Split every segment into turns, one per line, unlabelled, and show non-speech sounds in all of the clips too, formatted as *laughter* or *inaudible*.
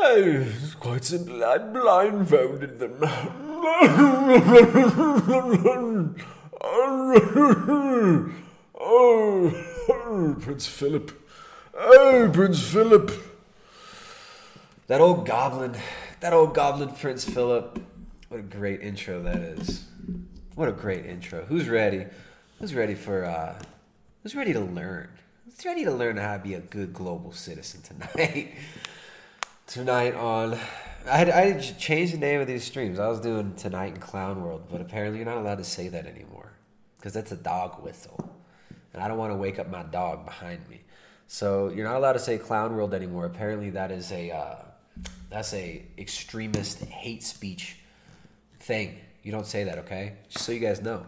It's quite simple. I blindfolded them. oh, Prince Philip. Oh, Prince Philip.
That old goblin, that old goblin Prince Philip. What a great intro that is. What a great intro. Who's ready? Who's ready for uh who's ready to learn? Who's ready to learn how to be a good global citizen tonight? *laughs* tonight on I had I had to change the name of these streams. I was doing tonight in Clown World, but apparently you're not allowed to say that anymore. Because that's a dog whistle. And I don't want to wake up my dog behind me. So you're not allowed to say Clown World anymore. Apparently that is a uh, that's a extremist hate speech thing. You don't say that, okay? Just so you guys know.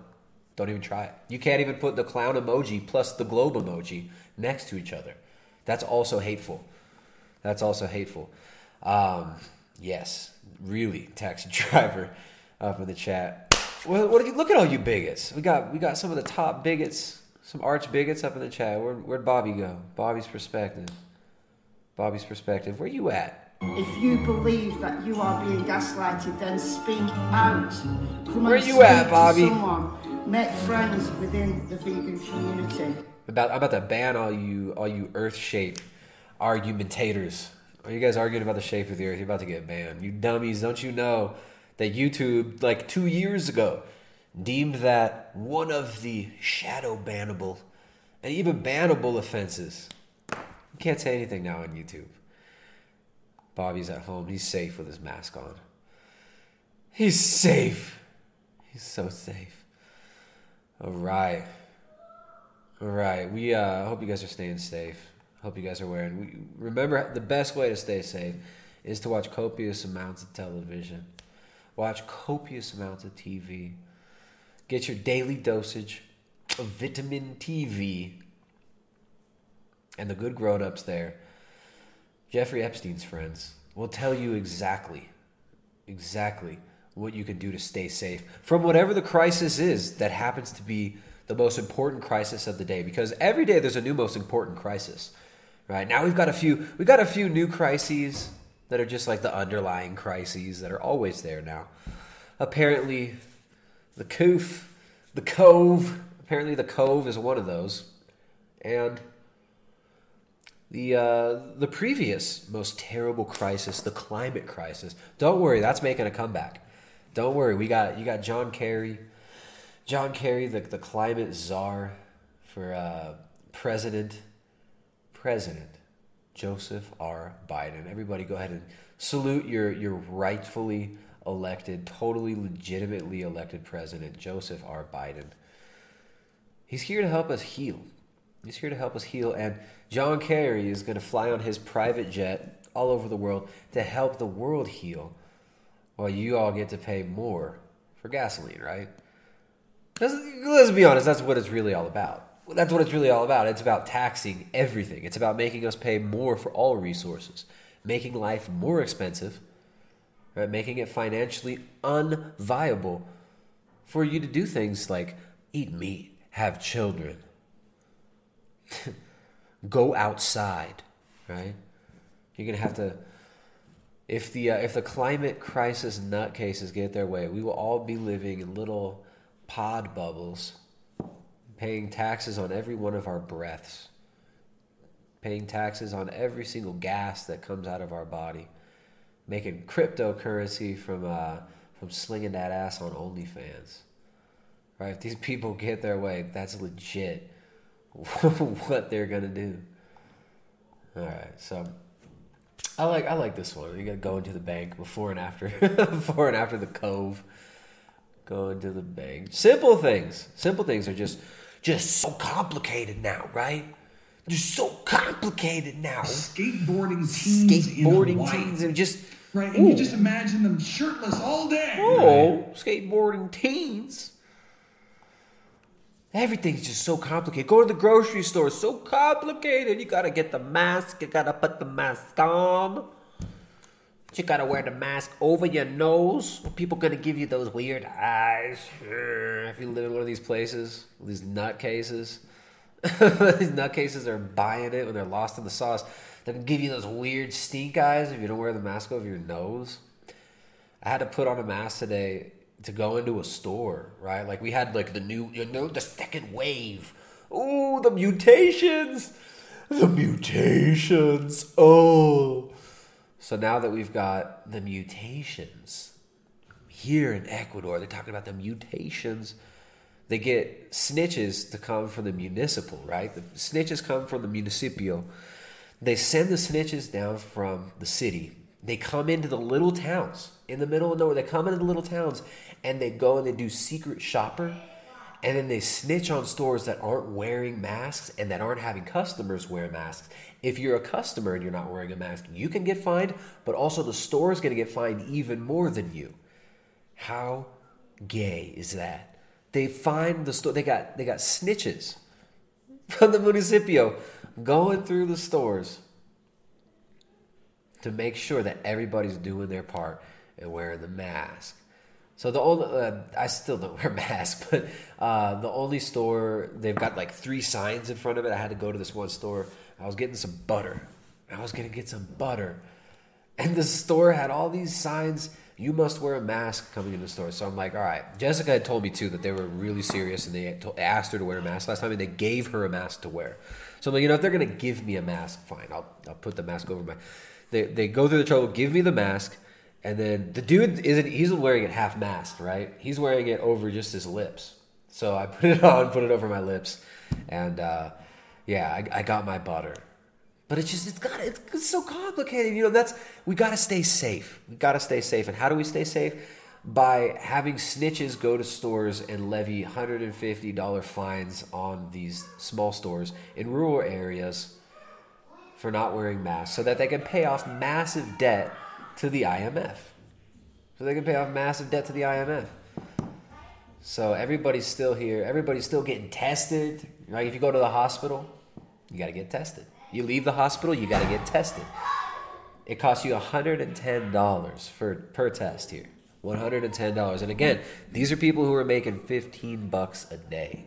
Don't even try it. You can't even put the clown emoji plus the globe emoji next to each other. That's also hateful. That's also hateful. Um, yes, really, taxi *laughs* driver up in the chat. Well, what are you, look at all you bigots. We got we got some of the top bigots, some arch bigots up in the chat. Where, where'd Bobby go? Bobby's perspective. Bobby's perspective. Where you at?
If you believe that you are being gaslighted, then speak out. Come
Where you at, Bobby?
Someone. Make friends within the vegan community.
About I'm about to ban all you all you Earth shape argumentators. Are you guys arguing about the shape of the Earth? You're about to get banned. You dummies! Don't you know that YouTube like two years ago deemed that one of the shadow bannable and even bannable offenses. You can't say anything now on YouTube. Bobby's at home. He's safe with his mask on. He's safe. He's so safe. All right. All right. We uh hope you guys are staying safe. Hope you guys are wearing. We, remember, the best way to stay safe is to watch copious amounts of television. Watch copious amounts of TV. Get your daily dosage of vitamin TV. And the good grown ups there, Jeffrey Epstein's friends, will tell you exactly, exactly what you can do to stay safe from whatever the crisis is that happens to be the most important crisis of the day. Because every day there's a new most important crisis. Right now we've got a few we've got a few new crises that are just like the underlying crises that are always there now. Apparently, the coof, the cove. Apparently, the cove is one of those, and the uh, the previous most terrible crisis, the climate crisis. Don't worry, that's making a comeback. Don't worry, we got you got John Kerry, John Kerry, the the climate czar for uh, president, President Joseph R. Biden. Everybody, go ahead and salute your your rightfully elected, totally legitimately elected president, Joseph R. Biden. He's here to help us heal. He's here to help us heal. And John Kerry is going to fly on his private jet all over the world to help the world heal while you all get to pay more for gasoline, right? Let's, let's be honest, that's what it's really all about. That's what it's really all about. It's about taxing everything, it's about making us pay more for all resources, making life more expensive, right? making it financially unviable for you to do things like eat meat, have children, *laughs* go outside, right? You're gonna have to. If the uh, if the climate crisis nutcases get their way, we will all be living in little pod bubbles, paying taxes on every one of our breaths, paying taxes on every single gas that comes out of our body, making cryptocurrency from uh, from slinging that ass on OnlyFans. Right? If these people get their way, that's legit *laughs* what they're gonna do. All right, so I like I like this one. You got to go into the bank before and after, *laughs* before and after the cove. Go into the bank. Simple things. Simple things are just just so complicated now, right? They're so complicated now.
skateboarding teens
Skateboarding
in
teens and just
right, and you just imagine them shirtless all day.
Oh, skateboarding teens. Everything's just so complicated. Go to the grocery store, so complicated. You gotta get the mask, you gotta put the mask on. You gotta wear the mask over your nose. Are people gonna give you those weird eyes? If you live in one of these places, these nutcases. *laughs* these nutcases are buying it when they're lost in the sauce. They can give you those weird stink eyes if you don't wear the mask over your nose. I had to put on a mask today to go into a store, right? Like we had like the new, you know, the second wave. Oh, the mutations, the mutations. Oh, so now that we've got the mutations here in Ecuador, they're talking about the mutations. They get snitches to come from the municipal, right? The snitches come from the municipio. They send the snitches down from the city. They come into the little towns in the middle of nowhere. They come into the little towns and they go and they do secret shopper and then they snitch on stores that aren't wearing masks and that aren't having customers wear masks. If you're a customer and you're not wearing a mask, you can get fined, but also the store is going to get fined even more than you. How gay is that? They find the store. They got they got snitches *laughs* from the municipio going through the stores to make sure that everybody's doing their part and wearing the mask. So the only uh, I still don't *laughs* wear a mask, but uh, the only store they've got like three signs in front of it. I had to go to this one store. I was getting some butter. I was gonna get some butter, and the store had all these signs. You must wear a mask coming in the store. So I'm like, all right. Jessica had told me too that they were really serious and they asked her to wear a mask last time, and they gave her a mask to wear. So I'm like, you know, if they're gonna give me a mask, fine. I'll I'll put the mask over my. They they go through the trouble, give me the mask. And then the dude isn't he's wearing it half masked, right? He's wearing it over just his lips. So I put it *laughs* on, put it over my lips, and uh, yeah, I, I got my butter. But it's just it's got it's, it's so complicated. You know, that's we got to stay safe. We got to stay safe. And how do we stay safe? By having snitches go to stores and levy $150 fines on these small stores in rural areas for not wearing masks so that they can pay off massive debt to the IMF. So they can pay off massive debt to the IMF. So everybody's still here. Everybody's still getting tested. Right? If you go to the hospital, you got to get tested. You leave the hospital, you got to get tested. It costs you $110 for per test here. $110. And again, these are people who are making 15 bucks a day.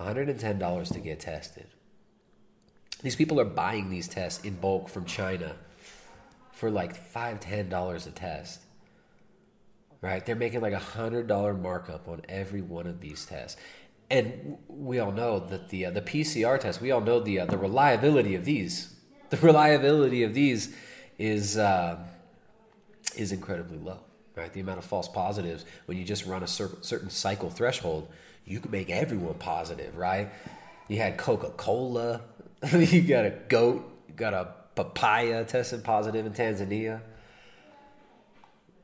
$110 to get tested. These people are buying these tests in bulk from China for like five, ten dollars a test. Right? They're making like a hundred dollar markup on every one of these tests. And we all know that the uh, the PCR test, we all know the uh, the reliability of these. *laughs* The reliability of these is uh, is incredibly low. Right? The amount of false positives when you just run a cer- certain cycle threshold, you can make everyone positive. Right? You had Coca Cola. *laughs* you got a goat. You got a papaya tested positive in Tanzania.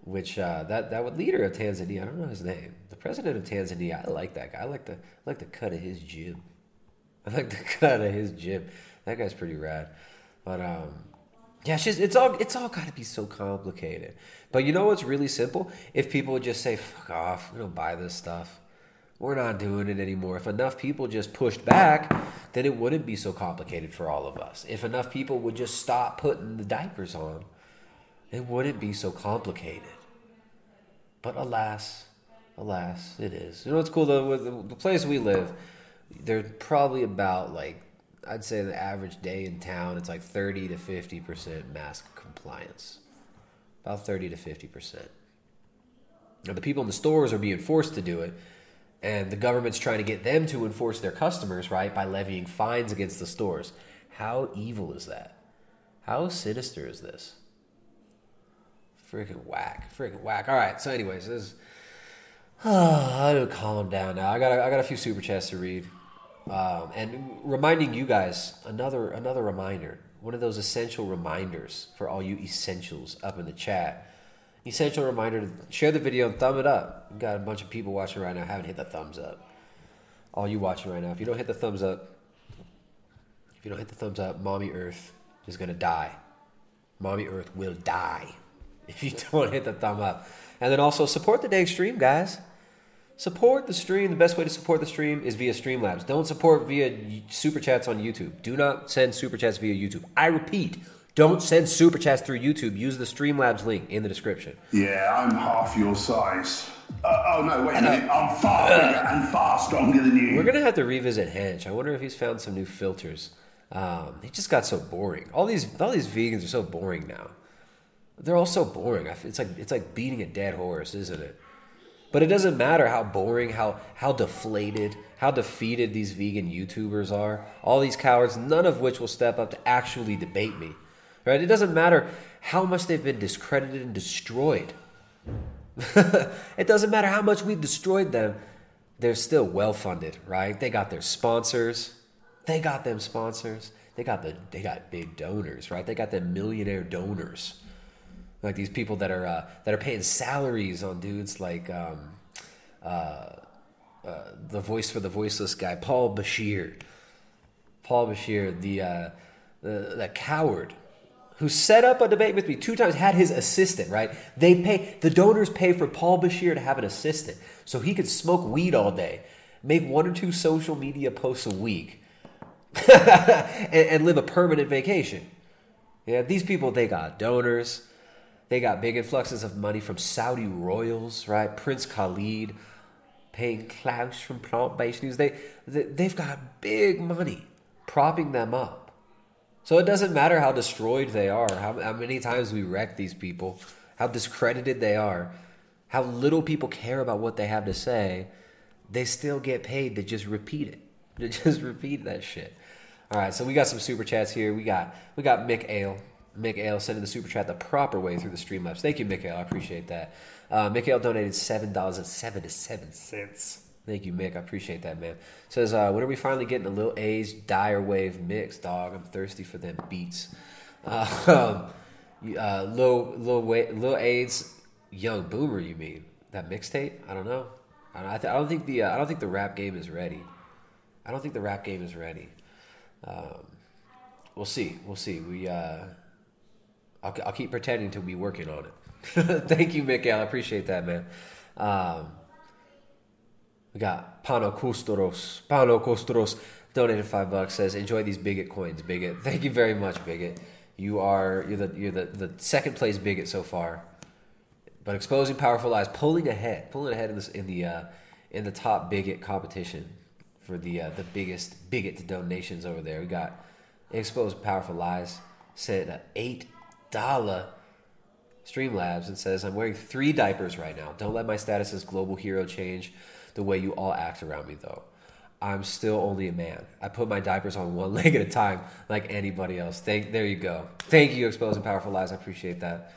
Which uh, that that leader of Tanzania, I don't know his name. President of Tanzania, I like that guy. I like the I like the cut of his jib. *laughs* I like the cut of his jib. That guy's pretty rad. But um, yeah, it's just it's all it's all got to be so complicated. But you know what's really simple? If people would just say "fuck off," we don't buy this stuff. We're not doing it anymore. If enough people just pushed back, then it wouldn't be so complicated for all of us. If enough people would just stop putting the diapers on, it wouldn't be so complicated. But alas, alas, it is. You know what's cool though? With the place we live, there's probably about like I'd say the average day in town, it's like 30 to 50 percent mask compliance. About 30 to 50 percent. Now the people in the stores are being forced to do it and the government's trying to get them to enforce their customers, right, by levying fines against the stores. How evil is that? How sinister is this? Freaking whack. Freaking whack. All right, so, anyways, this is. *sighs* I gotta calm down now. I got I got a few super chats to read, um, and reminding you guys another another reminder, one of those essential reminders for all you essentials up in the chat essential reminder to share the video and thumb it up. We've got a bunch of people watching right now haven't hit the thumbs up. All you watching right now, if you don't hit the thumbs up, if you don't hit the thumbs up, Mommy Earth is gonna die. Mommy Earth will die *laughs* if you don't hit the thumb up. And then also support the dang stream, guys. Support the stream. The best way to support the stream is via Streamlabs. Don't support via super chats on YouTube. Do not send super chats via YouTube. I repeat, don't send super chats through YouTube. Use the Streamlabs link in the description.
Yeah, I'm half your size. Uh, oh no, wait a minute. I'm far bigger and far stronger than you.
We're gonna have to revisit Hench. I wonder if he's found some new filters. Um, it just got so boring. All these all these vegans are so boring now. They're all so boring. It's like it's like beating a dead horse, isn't it? But it doesn't matter how boring, how how deflated, how defeated these vegan YouTubers are. All these cowards, none of which will step up to actually debate me. Right? It doesn't matter how much they've been discredited and destroyed. *laughs* it doesn't matter how much we've destroyed them. They're still well funded, right? They got their sponsors. They got them sponsors. They got the they got big donors, right? They got them millionaire donors like these people that are uh, that are paying salaries on dudes like um, uh, uh, the voice for the voiceless guy, Paul Bashir. Paul Bashir, the uh, the, the coward who set up a debate with me two times, had his assistant. Right? They pay the donors pay for Paul Bashir to have an assistant, so he could smoke weed all day, make one or two social media posts a week, *laughs* and, and live a permanent vacation. Yeah, these people they got donors. They got big influxes of money from Saudi royals, right? Prince Khalid paying Klaus from Plant Based News. They, they they've got big money propping them up. So it doesn't matter how destroyed they are, how, how many times we wreck these people, how discredited they are, how little people care about what they have to say. They still get paid to just repeat it, *laughs* to just repeat that shit. All right, so we got some super chats here. We got we got Mick Ale. Mick Ale sending the super chat the proper way through the Streamlabs. Thank you, Ale. I appreciate that. Uh, Mick Ale donated seven dollars and seventy-seven cents. Thank you, Mick. I appreciate that, man. Says, uh, when are we finally getting a little A's dire wave mix, dog? I'm thirsty for them beats. Uh, *laughs* um, uh, Lil, Lil, Wa- Lil A's Young Boomer, you mean that mixtape? I don't know. I don't, I, th- I don't think the uh, I don't think the rap game is ready. I don't think the rap game is ready. Um, we'll see. We'll see. We uh, I'll, I'll keep pretending to be working on it. *laughs* Thank you, Mikael. I appreciate that, man. Um, we got Pano Kustoros. Pano Kustoros donated five bucks. Says, "Enjoy these bigot coins, bigot." *laughs* Thank you very much, bigot. You are you're the you're the, the second place bigot so far. But exposing powerful lies, pulling ahead, pulling ahead in this in the uh, in the top bigot competition for the uh, the biggest bigot donations over there. We got exposed powerful lies. Sent an eight dollar Streamlabs and says, I'm wearing three diapers right now. Don't let my status as global hero change the way you all act around me, though. I'm still only a man. I put my diapers on one *laughs* leg at a time, like anybody else. Thank, there you go. Thank you, exposing powerful lies. I appreciate that.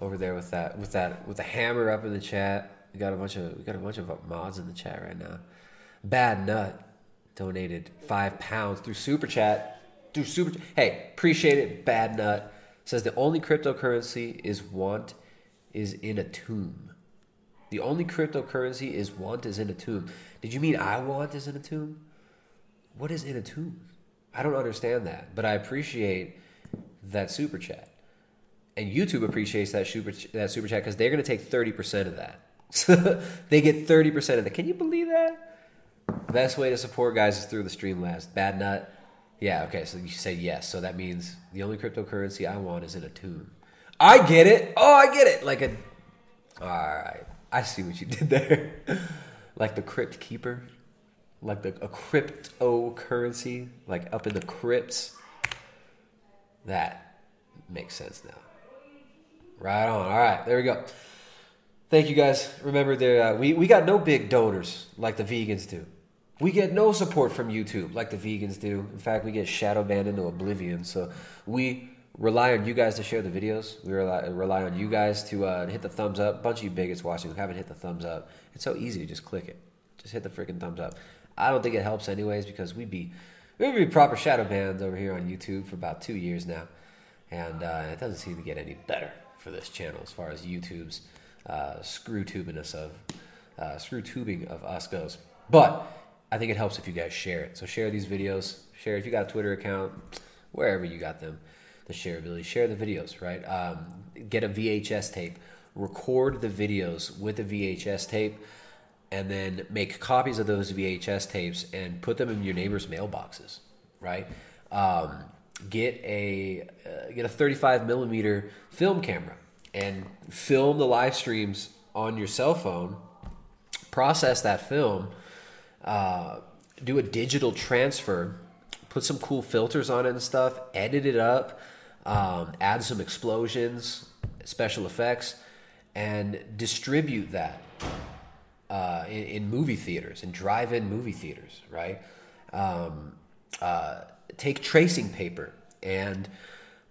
Over there with that, with that, with the hammer up in the chat. We got a bunch of, we got a bunch of mods in the chat right now. Bad Nut donated five pounds through super chat. Through super, hey, appreciate it. Bad Nut says the only cryptocurrency is want is in a tomb. The only cryptocurrency is want is in a tomb. Did you mean I want is in a tomb? What is in a tomb? I don't understand that, but I appreciate that super chat. And YouTube appreciates that super that super chat because they're going to take thirty percent of that. *laughs* they get thirty percent of that. Can you believe that? Best way to support guys is through the Streamlabs. Bad nut. Yeah, okay, so you say yes. So that means the only cryptocurrency I want is in a tomb. I get it. Oh, I get it. Like a. All right. I see what you did *laughs* there. like the crypt keeper. Like the a cryptocurrency. Like up in the crypts. That makes sense now. Right on. All right, there we go. Thank you guys. Remember, there uh, we we got no big donors like the vegans do. We get no support from YouTube like the vegans do. In fact, we get shadow banned into oblivion. So we rely on you guys to share the videos. We rely, on you guys to uh, hit the thumbs up. bunch of you bigots watching who haven't hit the thumbs up. It's so easy to just click it. Just hit the freaking thumbs up. I don't think it helps anyways because we'd be we'd be proper shadow bans over here on YouTube for about two years now, and uh, it doesn't seem to get any better for this channel as far as YouTube's uh, screw us of uh, screw tubing of us goes. But I think it helps if you guys share it. So share these videos. Share if you got a Twitter account, wherever you got them, the shareability. Share the videos, right? Um, get a VHS tape. Record the videos with the VHS tape, and then make copies of those VHS tapes and put them in your neighbors' mailboxes, right? Um, get a uh, get a 35 millimeter film camera and film the live streams on your cell phone. Process that film uh, do a digital transfer, put some cool filters on it and stuff, edit it up, um, add some explosions, special effects, and distribute that uh, in, in movie theaters and drive-in movie theaters, right? Um, uh, take tracing paper and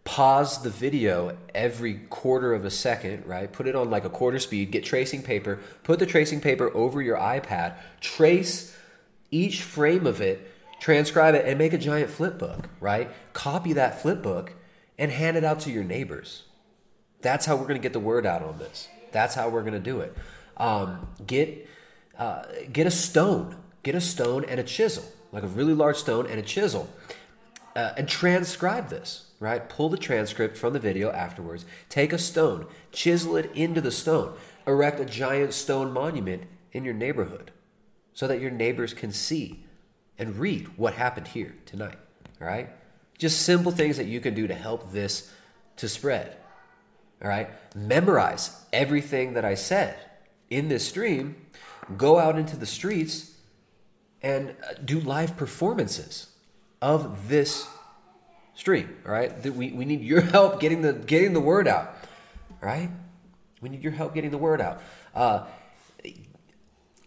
pause the video every quarter of a second, right? Put it on like a quarter speed, get tracing paper, put the tracing paper over your iPad, trace each frame of it, transcribe it, and make a giant flip book, right? Copy that flip book and hand it out to your neighbors. That's how we're going to get the word out on this. That's how we're going to do it. Um, get uh, get a stone, get a stone and a chisel, like a really large stone and a chisel, uh, and transcribe this. Right? Pull the transcript from the video afterwards. Take a stone, chisel it into the stone, erect a giant stone monument in your neighborhood, so that your neighbors can see and read what happened here tonight. All right? Just simple things that you can do to help this to spread. All right? Memorize everything that I said in this stream. Go out into the streets and uh, do live performances of this stream. All right? We, we need your *laughs* help getting the getting the word out. All right? We need your help getting the word out. Uh,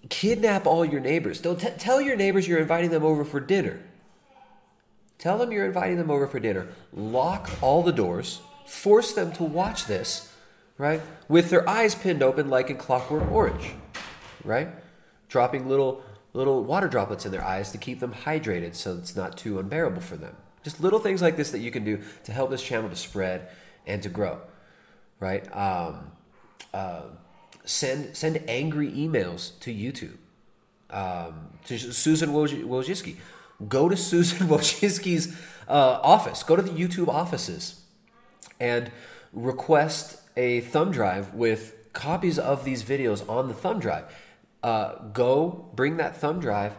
kidnap all your neighbors. Don't t- tell your neighbors you're inviting them over for dinner. Tell them you're inviting them over for dinner. Lock all the doors. Force them to watch this, right? With their eyes pinned open like in Clockwork Orange, right? Dropping little little water droplets in their eyes to keep them hydrated so it's not too unbearable for them. Just little things like this that you can do to help this channel to spread and to grow, right? Um, uh, send send angry emails to YouTube um, to Susan Woj- Wojcicki. Go to *laughs* Susan Wojcicki's uh, office. Go to the YouTube offices and request a thumb drive with copies of these videos on the thumb drive. Uh, go bring that thumb drive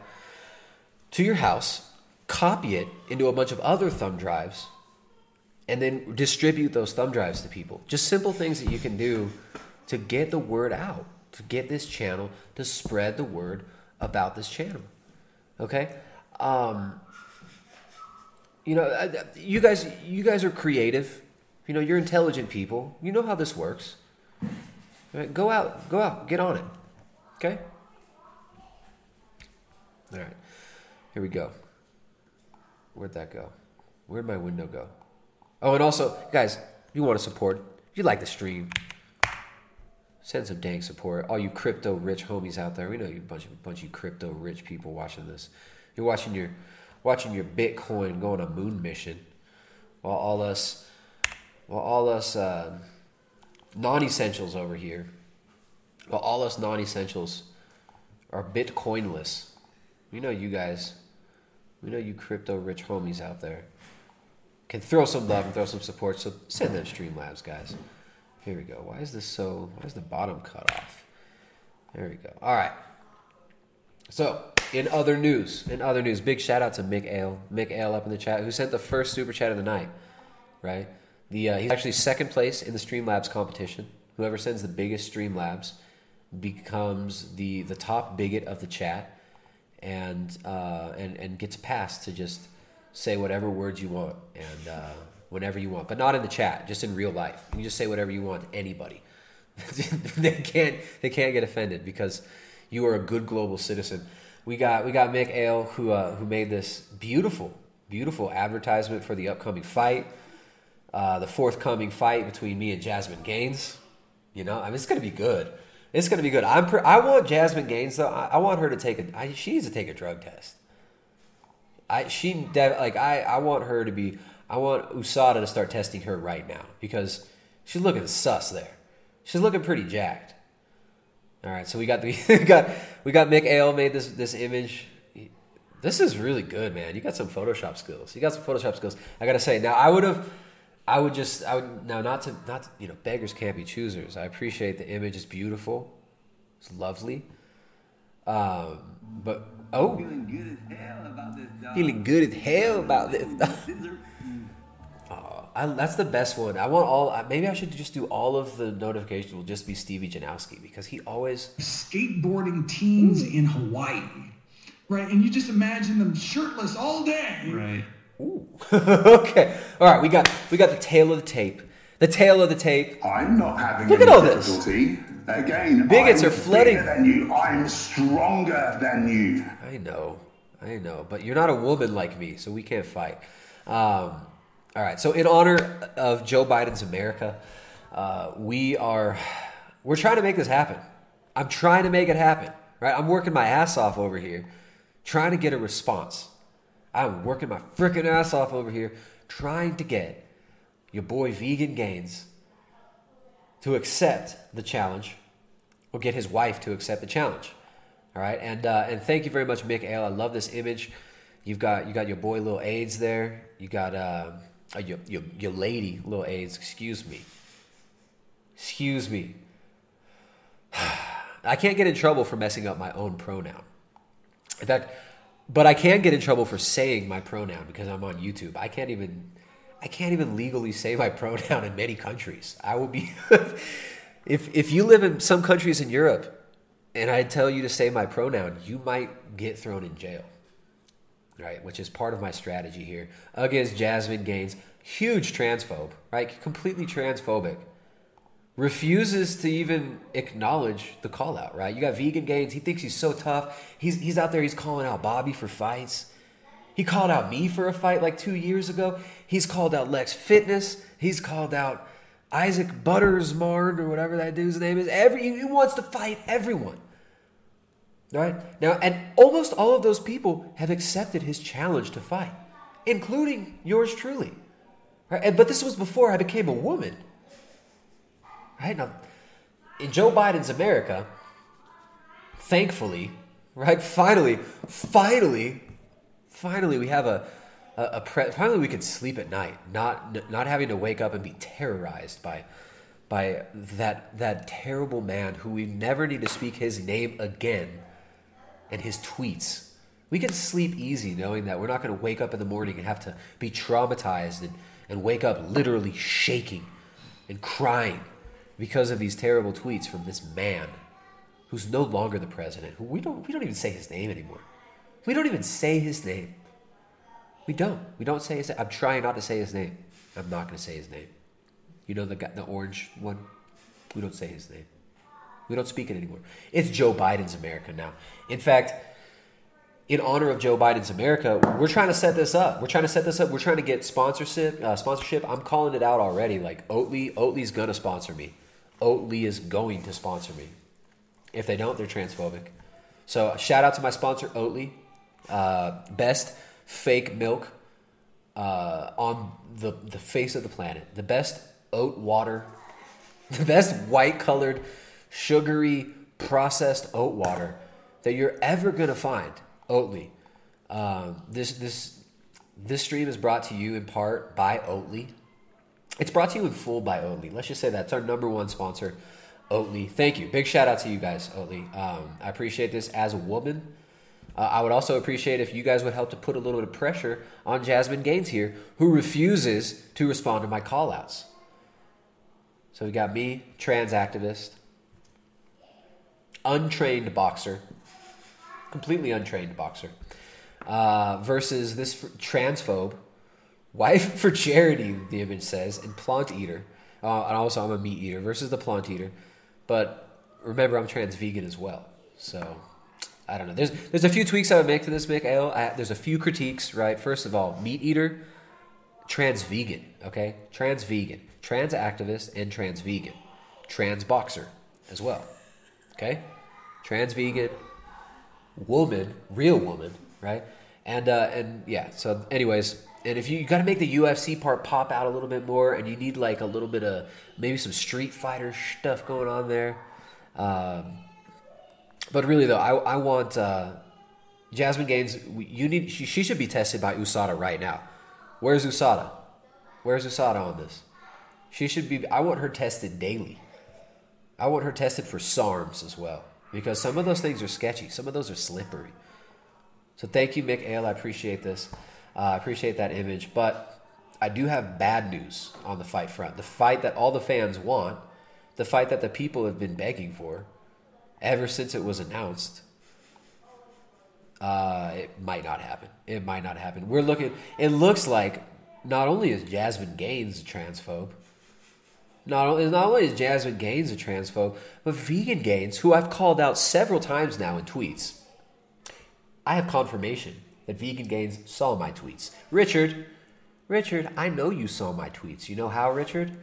to your house, copy it into a bunch of other thumb drives, and then distribute those thumb drives to people. Just simple things that you can do to get the word out, to get this channel, to spread the word about this channel. Okay? Um, you know, you guys, you guys are creative. You know, you're intelligent people. You know how this works. Right? Go out, go out, get on it. Okay. All right, here we go. Where'd that go? Where'd my window go? Oh, and also, guys, you want to support, you like the stream, send some dang support. All you crypto rich homies out there, we know you bunch of bunch of crypto rich people watching this. You're watching your watching your Bitcoin go on a moon mission, while all us, while all us uh, non-essentials over here, while all us non-essentials are Bitcoinless. We know you guys. We know you crypto rich homies out there can throw some love and throw some support. So send them Streamlabs, guys. Here we go. Why is this so? Why is the bottom cut off? There we go. All right. So in other news, in other news, big shout out to Mick Ale, Mick Ale up in the chat, who sent the first super chat of the night. Right. The uh, he's actually second place in the Streamlabs competition. Whoever sends the biggest Streamlabs becomes the the top bigot of the chat, and uh, and and gets a pass to just say whatever words you want and uh, whenever you want, but not in the chat, just in real life. You just say whatever you want to anybody. *laughs* they can't they can't get offended because you are a good global citizen. We got we got Mick Ale who uh, who made this beautiful beautiful advertisement for the upcoming fight, uh, the forthcoming fight between me and Jasmine Gaines. You know, I mean, it's gonna be good. It's gonna be good. I'm pre- I want Jasmine Gaines though. I, I want her to take a. I, she needs to take a drug test. I she like I I want her to be. I want USADA to start testing her right now because she's looking sus there. She's looking pretty jacked. All right, so we got the *laughs* we got we got Mick Ale made this this image. This is really good, man. You got some Photoshop skills. You got some Photoshop skills. I gotta say, now I would have, I would just, I would now not to not to, you know beggars can't be choosers. I appreciate the image. It's beautiful. It's lovely. Um, but oh,
Feeling good as hell about this dog.
feeling good as hell about this. I, that's the best one. I want all. uh, Maybe I should just do all of the notifications. Will just be Stevie Janowski because he always.
Skateboarding teens in Hawaii. Right? And you just imagine them shirtless all day.
Right.
Ooh. *laughs* okay. All right. We got we got the tale of the tape. The tale of the tape.
I'm not having
Look
any
at all this.
difficulty. Again,
Bigots
I'm
are flooding.
than you. I'm stronger than you.
I know, I know, but you're not a woman like me, so we can't fight. Um, all right, so in honor of Joe Biden's America, uh, we are we're trying to make this happen. I'm trying to make it happen. Right, I'm working my ass off over here, trying to get a response. I'm working my freaking ass off over here, trying to get your boy Vegan Gains to accept the challenge or get his wife to accept the challenge. All right, and uh, and thank you very much, Mick Ale. I love this image. You've got you got your boy Little AIDS there. You got uh, uh, your, your your lady little AIDS. Excuse me. Excuse me. *sighs* I can't get in trouble for messing up my own pronoun. In fact, but I can get in trouble for saying my pronoun because I'm on YouTube. I can't even I can't even legally say my *laughs* pronoun in many countries. I will be *laughs* if if you live in some countries in Europe and I tell you to say my pronoun, you might get thrown in jail. Right, which is part of my strategy here against Jasmine Gaines, huge transphobe, right? Completely transphobic. Refuses to even acknowledge the call out, right? You got vegan Gains, he thinks he's so tough. He's he's out there, he's calling out Bobby for fights. He called out me for a fight like two years ago. He's called out Lex Fitness. He's called out Isaac Buttersmart or whatever that dude's name is. Every he wants to fight everyone. Right? Now, and almost all of those people have accepted his challenge to fight, including yours truly. Right? And, but this was before I became a woman. Right? Now, in Joe Biden's America, thankfully, right? Finally, finally, finally, we have a, a, a pre- finally we can sleep at night, not not having to wake up and be terrorized by by that that terrible man who we never need to speak his name again and his tweets. We can sleep easy knowing that we're not going to wake up in the morning and have to be traumatized and, and wake up literally shaking and crying because of these terrible tweets from this man who's no longer the president, who we don't we don't even say his name anymore. We don't even say his name. We don't. We don't say his name. I'm trying not to say his name. I'm not going to say his name. You know the guy, the orange one? We don't say his name. We don't speak it anymore. It's Joe Biden's America now. In fact, in honor of Joe Biden's America, we're trying to set this up. We're trying to set this up. We're trying to get sponsorship. Uh, sponsorship. I'm calling it out already. Like Oatly, Oatly's gonna sponsor me. Oatly is going to sponsor me. If they don't, they're transphobic. So shout out to my sponsor Oatly, uh, best fake milk uh, on the the face of the planet. The best oat water, *laughs* the best white colored, sugary processed oat water that you're ever gonna find. Oatly. Um, this this this stream is brought to you in part by Oatly. It's brought to you in full by Oatly. Let's just say that's our number one sponsor, Oatly. Thank you. Big shout out to you guys, Oatly. Um, I appreciate this as a woman. Uh, I would also appreciate if you guys would help to put a little bit of pressure on Jasmine Gaines here, who refuses to respond to my call outs. So we got me, trans activist, untrained boxer, completely untrained boxer, uh, versus this transphobe, wife *laughs* for charity, the image says, and plant eater. Uh, and also, I'm a meat eater versus the plant eater. But remember, I'm trans vegan as well. So I don't know. There's there's a few tweaks I would make to this, Mick. I, there's a few critiques, right? First of all, meat eater, trans vegan, okay? Trans vegan, trans activist, and trans vegan, trans boxer as well, okay? Trans vegan, woman, real woman, right? And uh, and yeah. So, anyways, and if you, you got to make the UFC part pop out a little bit more, and you need like a little bit of maybe some Street Fighter stuff going on there. Um, but really, though, I, I want uh, Jasmine Gaines. You need she, she should be tested by USADA right now. Where's USADA? Where's USADA on this? She should be. I want her tested daily. I want her tested for SARMs as well because some of those things are sketchy. Some of those are slippery. So thank you, Mick Ale. I appreciate this. Uh, I appreciate that image, but I do have bad news on the fight front. The fight that all the fans want, the fight that the people have been begging for ever since it was announced. Uh, it might not happen. It might not happen. We're looking. It looks like not only is Jasmine Gaines a transphobe, not only not only is Jasmine Gaines a transphobe, but Vegan Gains, who I've called out several times now in tweets. I have confirmation that Vegan Gains saw my tweets. Richard, Richard, I know you saw my tweets. You know how, Richard?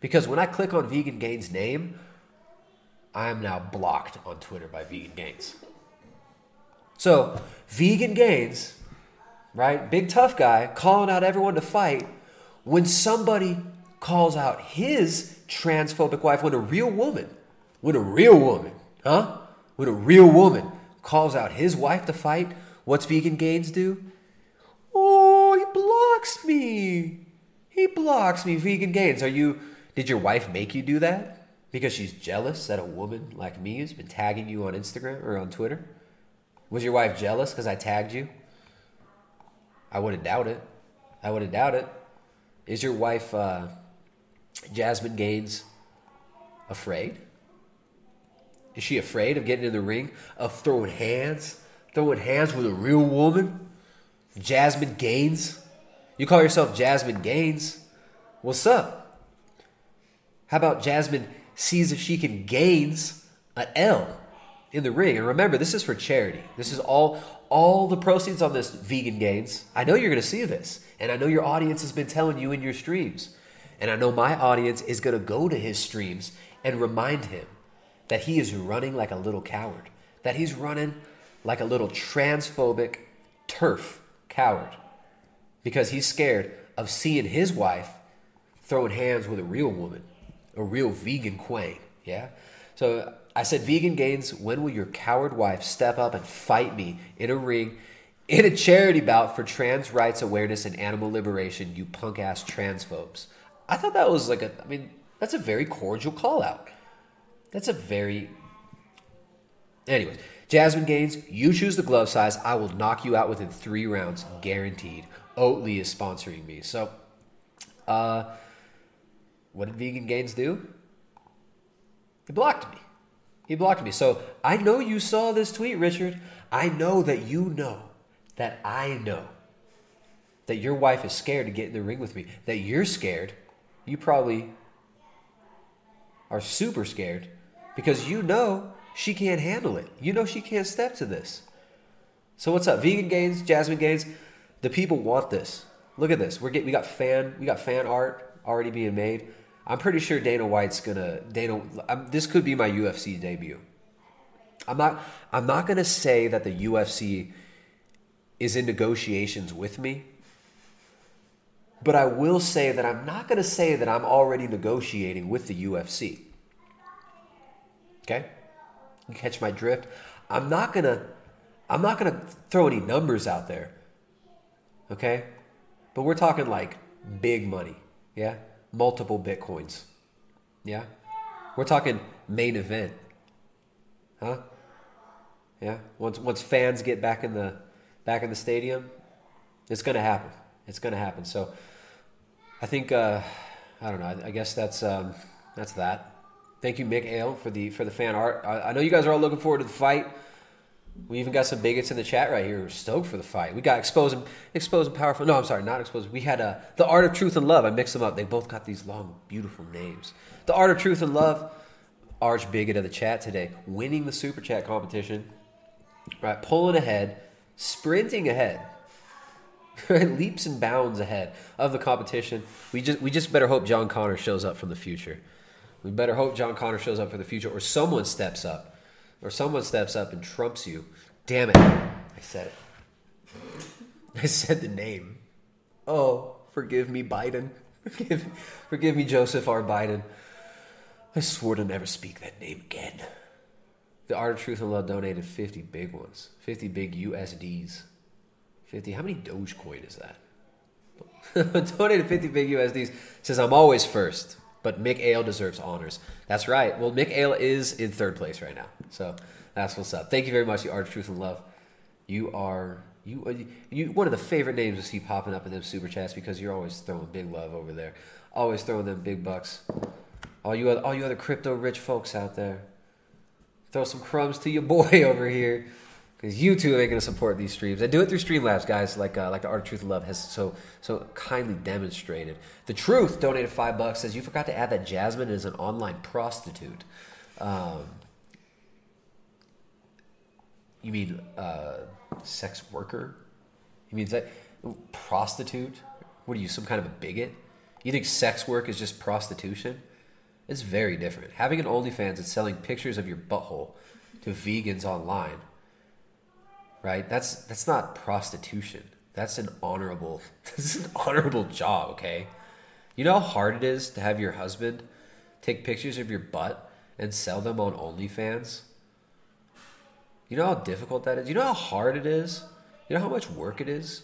Because when I click on Vegan Gains' name, I am now blocked on Twitter by Vegan Gains. So, Vegan Gains, right? Big tough guy, calling out everyone to fight. When somebody calls out his transphobic wife, when a real woman, when a real woman, huh? When a real woman calls out his wife to fight, what's Vegan gains do? Oh, he blocks me. He blocks me. Vegan gains. are you? Did your wife make you do that because she's jealous that a woman like me has been tagging you on Instagram or on Twitter? Was your wife jealous because I tagged you? I wouldn't doubt it. I wouldn't doubt it. Is your wife uh, Jasmine Gaines afraid? Is she afraid of getting in the ring, of throwing hands, throwing hands with a real woman? Jasmine Gaines? You call yourself Jasmine Gaines? What's up? How about Jasmine sees if she can gains an L in the ring? And remember, this is for charity. This is all all the proceeds on this vegan gains. I know you're going to see this, and I know your audience has been telling you in your streams. And I know my audience is going to go to his streams and remind him that he is running like a little coward, that he's running like a little transphobic turf coward because he's scared of seeing his wife throwing hands with a real woman, a real vegan queen. Yeah? So I said, Vegan Gains, when will your coward wife step up and fight me in a ring in a charity bout for trans rights awareness and animal liberation, you punk ass transphobes? I thought that was like a, I mean, that's a very cordial call out. That's a very. Anyways, Jasmine Gaines, you choose the glove size. I will knock you out within three rounds, guaranteed. Oatly is sponsoring me. So, uh, what did Vegan Gains do? He blocked me. He blocked me. So I know you saw this tweet, Richard. I know that you know that I know that your wife is scared to get in the ring with me. That you're scared. You probably are super scared because you know she can't handle it. You know she can't step to this. So what's up, vegan gains, Jasmine gains? The people want this. Look at this. We're getting we got fan we got fan art already being made. I'm pretty sure Dana White's gonna Dana. Um, this could be my UFC debut. I'm not. I'm not gonna say that the UFC is in negotiations with me, but I will say that I'm not gonna say that I'm already negotiating with the UFC. Okay, you catch my drift. I'm not gonna. I'm not gonna throw any numbers out there. Okay, but we're talking like big money. Yeah multiple bitcoins. Yeah? We're talking main event. Huh? Yeah? Once once fans get back in the back in the stadium, it's going to happen. It's going to happen. So I think uh, I don't know. I, I guess that's um, that's that. Thank you, Mick Ale, for the for the fan art. I, I know you guys are all looking forward to the fight. We even got some bigots in the chat right here who are stoked for the fight. We got exposed and powerful. No, I'm sorry, not exposed. We had uh, the art of truth and love. I mixed them up. They both got these long, beautiful names. The art of truth and love. Arch bigot of the chat today, winning the super chat competition. Right, pulling ahead, sprinting ahead, *laughs* leaps and bounds ahead of the competition. We just we just better hope John Connor shows up from the future. We better hope John Connor shows up for the future, or someone steps up or someone steps up and trumps you, damn it, I said it. *laughs* I said the name. Oh, forgive me, Biden. *laughs* Forgive, forgive me, Joseph R. Biden. I swore to never speak that name again. The Art of Truth and Love donated 50 big ones, 50 big USDs. 50, how many Dogecoin is that? *laughs* donated 50 big USDs. Says, I'm always first but Mick Ale deserves honors. That's right. Well, Mick Ale is in third place right now, so that's what's up. Thank you very much, you Art Truth and Love. You are you you one of the favorite names to see popping up in them super chats because you're always throwing big love over there, always throwing them big bucks. All you all you other crypto rich folks out there, throw some crumbs to your *laughs* boy over here. Because YouTube ain't gonna support these streams. I do it through Streamlabs, guys, like uh, like the Art of Truth and Love has so so kindly demonstrated. The Truth donated five bucks. Says you forgot to add that Jasmine is an online prostitute. Um, you mean uh, sex worker? You mean that prostitute? What are you, some kind of a bigot? You think sex work is just prostitution? It's very different. Having an OnlyFans and selling pictures of your butthole to vegans online, right? That's that's not prostitution. That's an honorable. *laughs* that's an honorable job. Okay, you know how hard it is to have your husband take pictures of your butt and sell them on OnlyFans. You know how difficult that is. You know how hard it is. You know how much work it is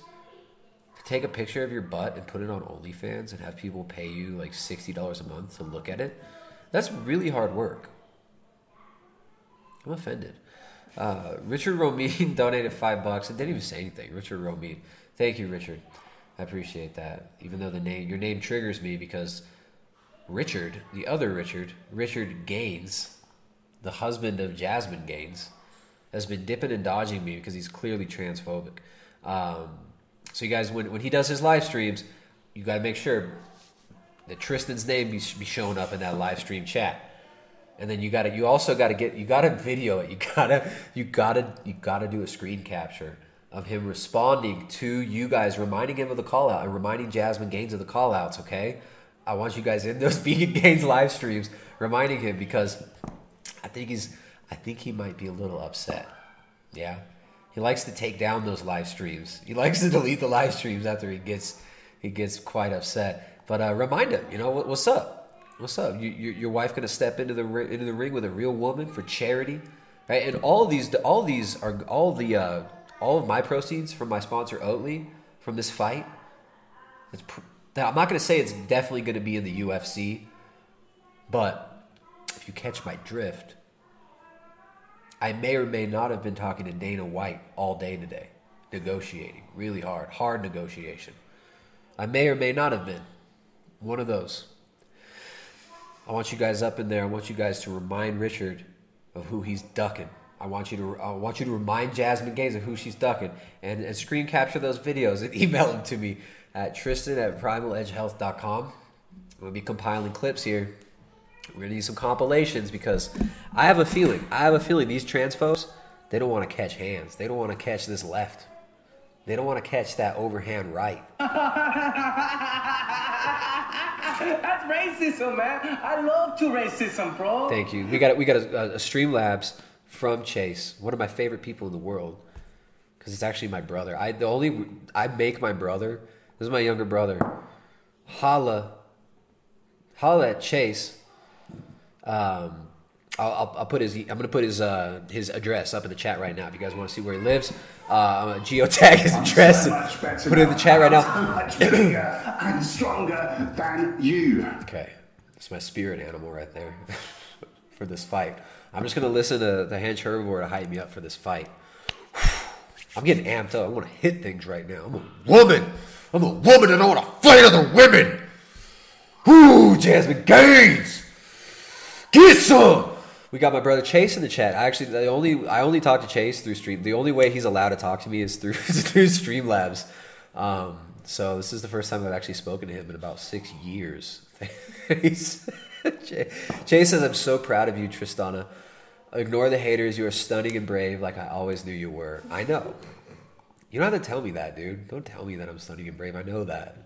to take a picture of your butt and put it on OnlyFans and have people pay you like sixty dollars a month to look at it. That's really hard work. I'm offended. Uh, Richard Romine *laughs* donated five bucks and didn't even say anything. Richard Romine, thank you, Richard. I appreciate that. Even though the name, your name triggers me because Richard, the other Richard, Richard Gaines, the husband of Jasmine Gaines, has been dipping and dodging me because he's clearly transphobic. Um, so you guys, when when he does his live streams, you got to make sure that Tristan's name be, be showing up in that live stream chat. And then you got to you also got to get you got to video it. You got to you got to you got to do a screen capture of him responding to you guys, reminding him of the call out and reminding Jasmine Gaines of the call outs, okay? I want you guys in those *laughs* Vegan Gains live streams reminding him because I think he's I think he might be a little upset. Yeah. He likes to take down those live streams. He likes to delete the live streams after he gets he gets quite upset. But uh, remind him, you know, what, what's up? What's up? You, your, your wife gonna step into the into the ring with a real woman for charity, right? And all these, all these are all the uh, all of my proceeds from my sponsor Oatly from this fight. It's I'm not gonna say it's definitely gonna be in the UFC, but if you catch my drift, I may or may not have been talking to Dana White all day today, negotiating really hard, hard negotiation. I may or may not have been one of those. I want you guys up in there. I want you guys to remind Richard of who he's ducking. I want you to I want you to remind Jasmine Gaines of who she's ducking and, and screen capture those videos and *laughs* email them to me at Tristan at primaledgehealth.com. I'm gonna be compiling clips here. We're gonna need some compilations because I have a feeling, I have a feeling these trans folks, they don't want to catch hands. They don't want to catch this left. They don't want to catch that overhand right. *laughs*
That's racism, man. I love to racism, bro.
Thank you. We got we got a, a Streamlabs from Chase, one of my favorite people in the world, because it's actually my brother. I the only I make my brother. This is my younger brother. Holla, holla at Chase. Um, I'll, I'll, I'll put his. I'm gonna put his uh, his address up in the chat right now. If you guys want to see where he lives, uh, I'm gonna geotag his address
so
and put it in the chat right
I'm
now.
So much bigger and stronger than you.
Okay, that's my spirit animal right there *laughs* for this fight. I'm just gonna listen to the hench herbivore to hype me up for this fight. *sighs* I'm getting amped up. I want to hit things right now. I'm a woman. I'm a woman and I want to fight other women. Ooh, Jasmine Gaines, get some. We got my brother Chase in the chat. I actually, the only I only talk to Chase through stream. The only way he's allowed to talk to me is through *laughs* through Streamlabs. Um, so this is the first time I've actually spoken to him in about six years. *laughs* Chase says, "I'm so proud of you, Tristana. Ignore the haters. You are stunning and brave, like I always knew you were. I know. You don't have to tell me that, dude. Don't tell me that I'm stunning and brave. I know that.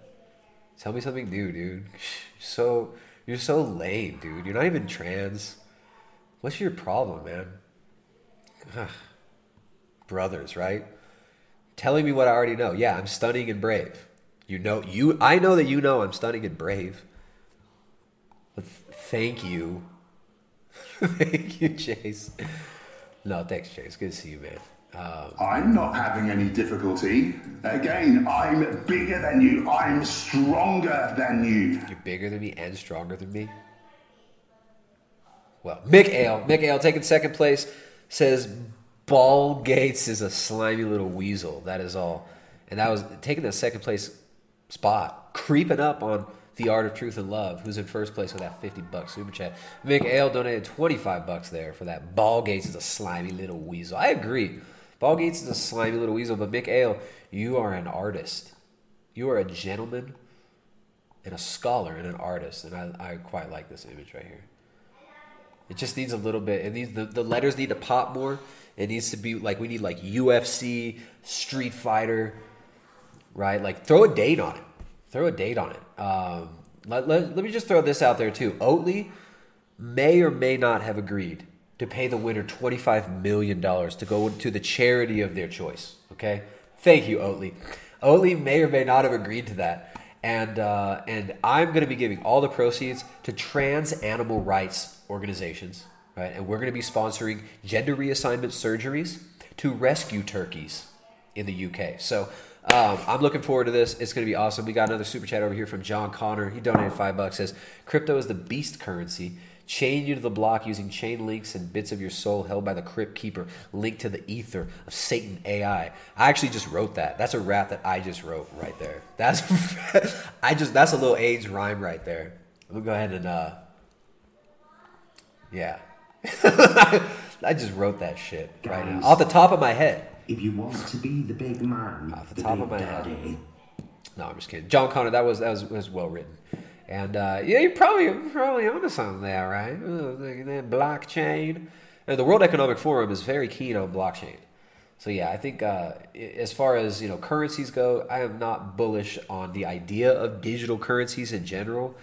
Tell me something new, dude. *laughs* So you're so lame, dude. You're not even trans. What's your problem, man? Ugh. Brothers, right? Telling me what I already know. Yeah, I'm stunning and brave. You know, you. I know that you know I'm stunning and brave. But th- thank you, *laughs* thank you, Chase. No, thanks, Chase. Good to see you, man. Um,
I'm not having any difficulty. Again, I'm bigger than you. I'm stronger than you.
You're bigger than me and stronger than me. Well, Mick Ale, Mick Ale taking second place says Ball Gates is a slimy little weasel. That is all, and that was taking the second place spot, creeping up on the Art of Truth and Love, who's in first place with that fifty bucks super chat. Mick Ale donated twenty five bucks there for that. Ball Gates is a slimy little weasel. I agree. Paul Gates is a slimy little weasel, but Mick Ale, you are an artist. You are a gentleman and a scholar and an artist, and I, I quite like this image right here. It just needs a little bit. It needs the, the letters need to pop more. It needs to be like we need like UFC, Street Fighter, right? Like throw a date on it. Throw a date on it. Um, let, let, let me just throw this out there too. Oatly may or may not have agreed to pay the winner $25 million to go to the charity of their choice. Okay? Thank you, Oatly. Oatly may or may not have agreed to that. And, uh, and I'm going to be giving all the proceeds to trans animal rights organizations, right? And we're going to be sponsoring gender reassignment surgeries to rescue turkeys in the UK. So um, I'm looking forward to this. It's going to be awesome. We got another super chat over here from John Connor. He donated five bucks. Says crypto is the beast currency. Chain you to the block using chain links and bits of your soul held by the crypt keeper, linked to the ether of Satan AI. I actually just wrote that. That's a rap that I just wrote right there. That's *laughs* I just that's a little AIDS rhyme right there. I'm gonna go ahead and uh, yeah. *laughs* I just wrote that shit right now off the top of my head.
If you want to be the big man,
Off the top of my head. No, I'm just kidding. John Connor, that was that was, was well written, and uh, yeah, you're probably probably onto something there, right? Uh, the- the blockchain. And the World Economic Forum is very keen on blockchain. So yeah, I think uh, as far as you know currencies go, I am not bullish on the idea of digital currencies in general.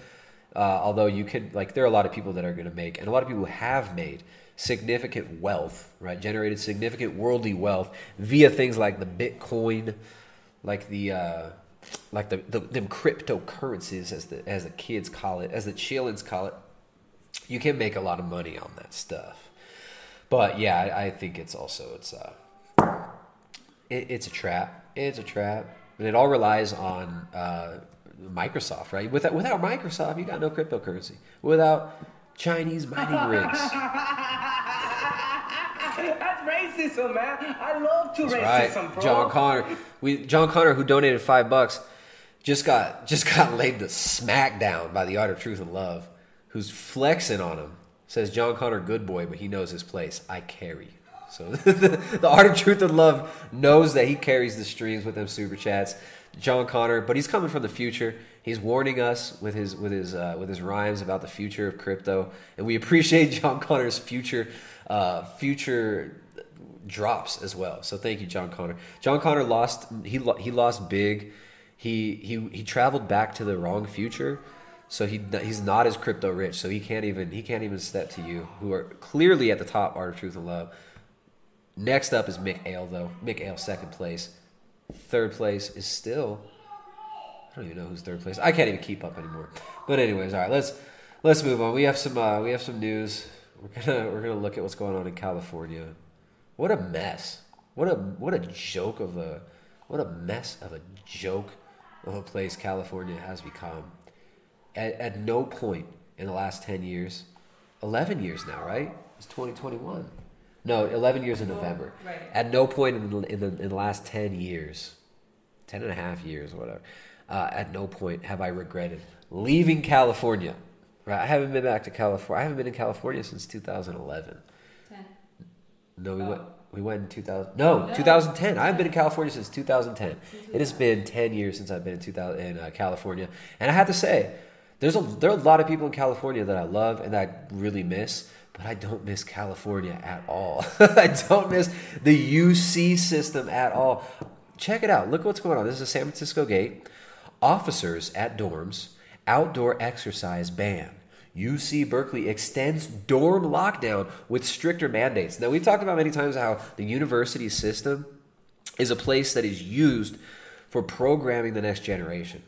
Uh, although you could like, there are a lot of people that are going to make, and a lot of people have made significant wealth, right? Generated significant worldly wealth via things like the Bitcoin, like the uh, like the, the them cryptocurrencies as the as the kids call it, as the chillins call it. You can make a lot of money on that stuff, but yeah, I, I think it's also it's uh, it, it's a trap. It's a trap, and it all relies on uh, Microsoft, right? Without without Microsoft, you got no cryptocurrency. Without Chinese mining rigs, *laughs*
That's racism, man. I love to
That's
racism,
right,
bro.
John Connor. We John Connor, who donated five bucks, just got *laughs* just got laid the smack down by the Art of Truth and Love, who's flexing on him. Says John Connor, good boy, but he knows his place. I carry. So *laughs* the, the Art of Truth and Love knows that he carries the streams with them super chats. John Connor, but he's coming from the future. He's warning us with his with his uh, with his rhymes about the future of crypto, and we *laughs* appreciate John Connor's future uh, future drops as well. So thank you, John Connor. John Connor lost. He lo- he lost big. He he he traveled back to the wrong future. So he he's not as crypto rich. So he can't even he can't even step to you, who are clearly at the top. Art of Truth and Love. Next up is Mick Ale though. Mick Ale second place. Third place is still. I don't even know who's third place. I can't even keep up anymore. But anyways, all right. Let's let's move on. We have some uh, we have some news. We're gonna *laughs* we're gonna look at what's going on in California. What a mess. What a what a joke of a what a mess of a joke of a place California has become. At, at no point in the last 10 years, 11 years now, right? It's 2021. No, 11 years in November.
right.
At no point in the, in the, in the last 10 years, 10 and a half years, whatever, uh, at no point have I regretted leaving California. Right? I haven't been back to California. I haven't been in California since 2011.
Ten.
No, we
Oh.
went. We went in 2000. No,
No.
2010. I haven't been in California since 2010. It has been 10 years since I've been in 2000 in uh, California, and I have to say, there's a there are a lot of people in California that I love and that I really miss, but I don't miss California at all. *laughs* I don't miss the UC system at all. Check it out. Look what's going on. This is a San Francisco gate. Officers at dorms. Outdoor exercise ban. UC Berkeley extends dorm lockdown with stricter mandates. Now, we've talked about many times how the university system is a place that is used for programming the next generation,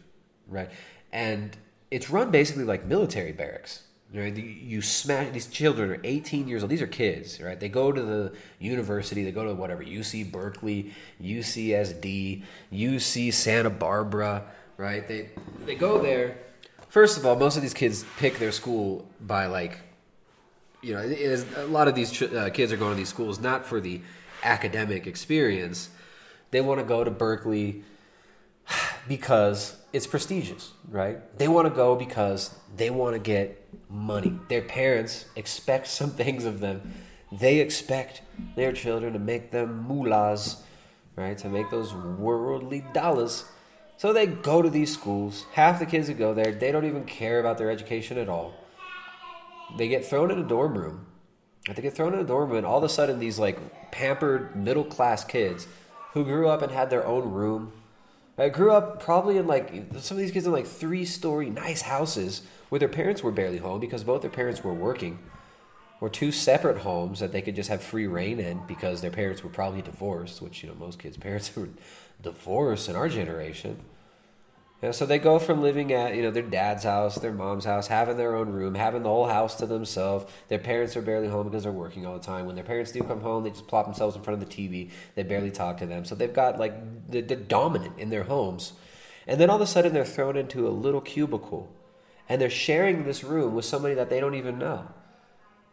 right? And it's run basically like military barracks. Right? You- smash these children are 18 years old. These are kids, right? They go to the university. They go to whatever UC Berkeley, UCSD, UC Santa Barbara, right? They they go there. First of all, most of these kids pick their school by like you know, a lot of these uh, kids are going to these schools not for the academic experience. They want to go to Berkeley *sighs* because it's prestigious, right? They want to go because they want to get money. Their parents expect some *laughs* things of them They expect their children to make them mullahs, right? To make those worldly dollars. So they go to these schools. Half the kids that go there, they don't even care about their education at all. They get thrown in a dorm room. They get thrown in a dorm room, and all of a sudden, these like pampered middle class kids who grew up and had their own room. I grew up probably in like some of these kids in like three story nice houses where their parents were barely home because both their parents were working, or two separate homes that they could just have free reign in because their parents were probably divorced, which you know most kids' *laughs* parents were divorced in our generation. So they go from living at you know their dad's house, their mom's house, having their own room, having the whole house to themselves. Their parents are barely home because they're working all the time. When their parents do come home, they just plop themselves in front of the TV. They barely talk to them, so they've got like they're dominant in their homes. And then all of a sudden, they're thrown into a little cubicle, and they're sharing this room with somebody that they don't even know.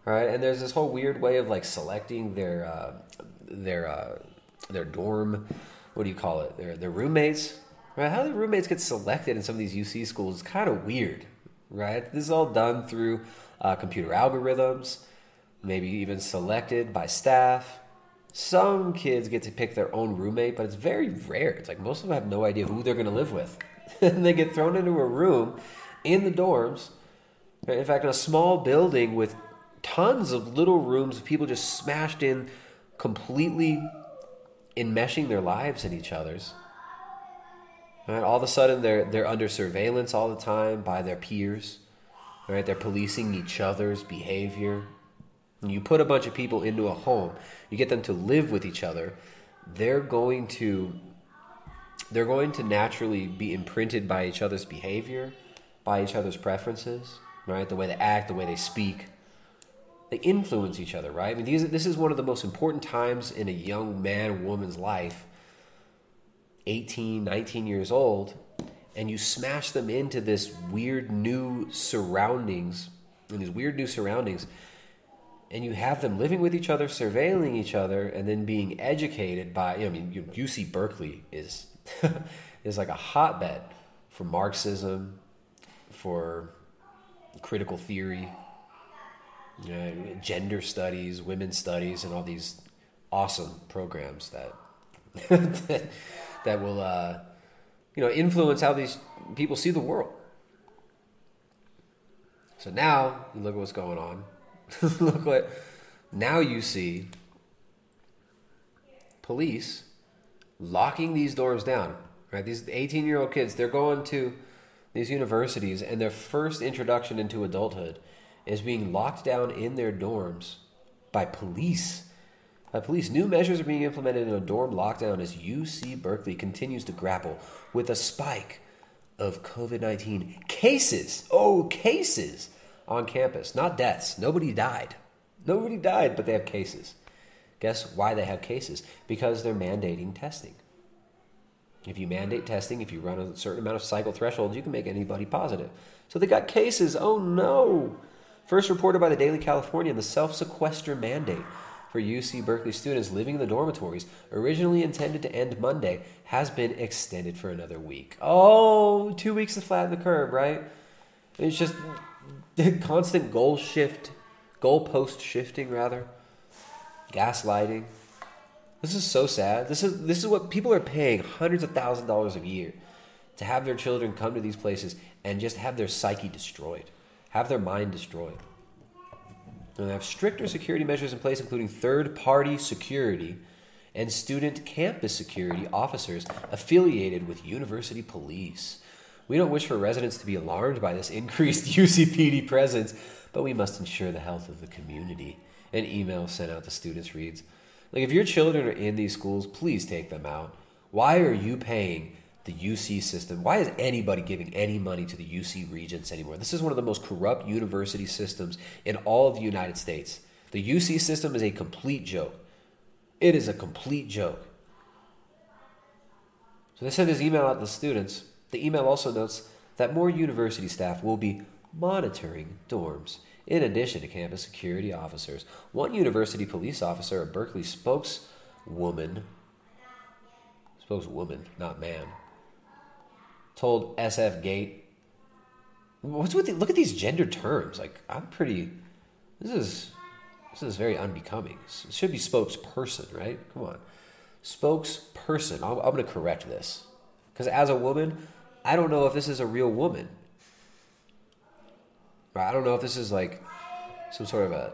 Right? And there's this whole weird way of like selecting their uh, their uh, their dorm. What do you call it? Their their roommates right? How the roommates get selected in some of these UC schools is kind of weird, right? This is all done through uh, computer algorithms, maybe even selected by staff. Some kids get to pick their own roommate, but it's very rare. It's like most of them have no idea who they're going to live with. *laughs* and they get thrown into a room in the dorms. In fact, in a small building with tons of little rooms of people just smashed in, completely enmeshing their lives in each other's. Right? All of a sudden, they're they're under surveillance all the time by their peers. Right? They're policing each other's behavior. You put a bunch of people into a home, you get them to live with each other. They're going to they're going to naturally be imprinted by each other's behavior, by each other's preferences, right? The way they act, the way they speak. They influence each other, right? I mean, these, this is one of the most important times in a young man or woman's life 18, 19 years old, and you smash them into this weird new surroundings, in these weird new surroundings, and you have them living with each other, surveilling each other, and then being educated by. I mean, UC Berkeley is *laughs* is like a hotbed for Marxism, for critical theory, gender studies, women's studies, and all these awesome programs that *laughs* that, will uh, you know influence how these people see the world. So now you look at what's going on. *laughs* look what now you see police locking these doors down. Right, these 18 year old kids, they're going to these universities, and their first introduction into adulthood is being locked down in their dorms by police. By police, new measures are being implemented in a dorm lockdown as UC Berkeley continues to grapple with a spike of COVID 19 cases. Oh, cases on campus, not deaths. Nobody died. Nobody died, but they have cases. Guess why they have cases? Because they're mandating testing. If you mandate testing, if you run a certain amount of cycle thresholds, you can make anybody positive. So they got cases. Oh no. First reported by the Daily Californian, the self sequester mandate for UC Berkeley students living in the dormitories, originally intended to end Monday, has been extended for another week. Oh, two weeks to flatten the curve, right? It's just the *laughs* constant goal shift, goalpost shifting, rather, gaslighting. This is so sad. This is this is what people are paying hundreds of thousands of dollars a year to have their children come to these places and just have their psyche destroyed, have their mind destroyed. And they have stricter security measures in place, including third-party security and student campus security officers affiliated with university police. We don't wish for residents to be alarmed by this increased *laughs* UCPD presence, but we must ensure the health of the community. An email sent out to students reads Like, if your children are in these schools, please take them out. Why are you paying the UC system? Why is anybody giving any money to the UC Regents anymore? This is one of the most corrupt university systems in all of the United States. The UC system is a complete joke. It is a complete joke. So they sent this email out to the students. The email also notes that more university staff will be monitoring dorms in addition to campus security officers. One university police officer, a Berkeley spokeswoman, spokeswoman, not man, told SF Gate, "What's with the, look at these gender terms? Like I'm pretty. This is This is very unbecoming. It should be spokesperson, right? Come on. Spokesperson. I'm, I'm going to correct this. Because as a woman, I don't know if this is a real woman. I don't know if this is like some sort of a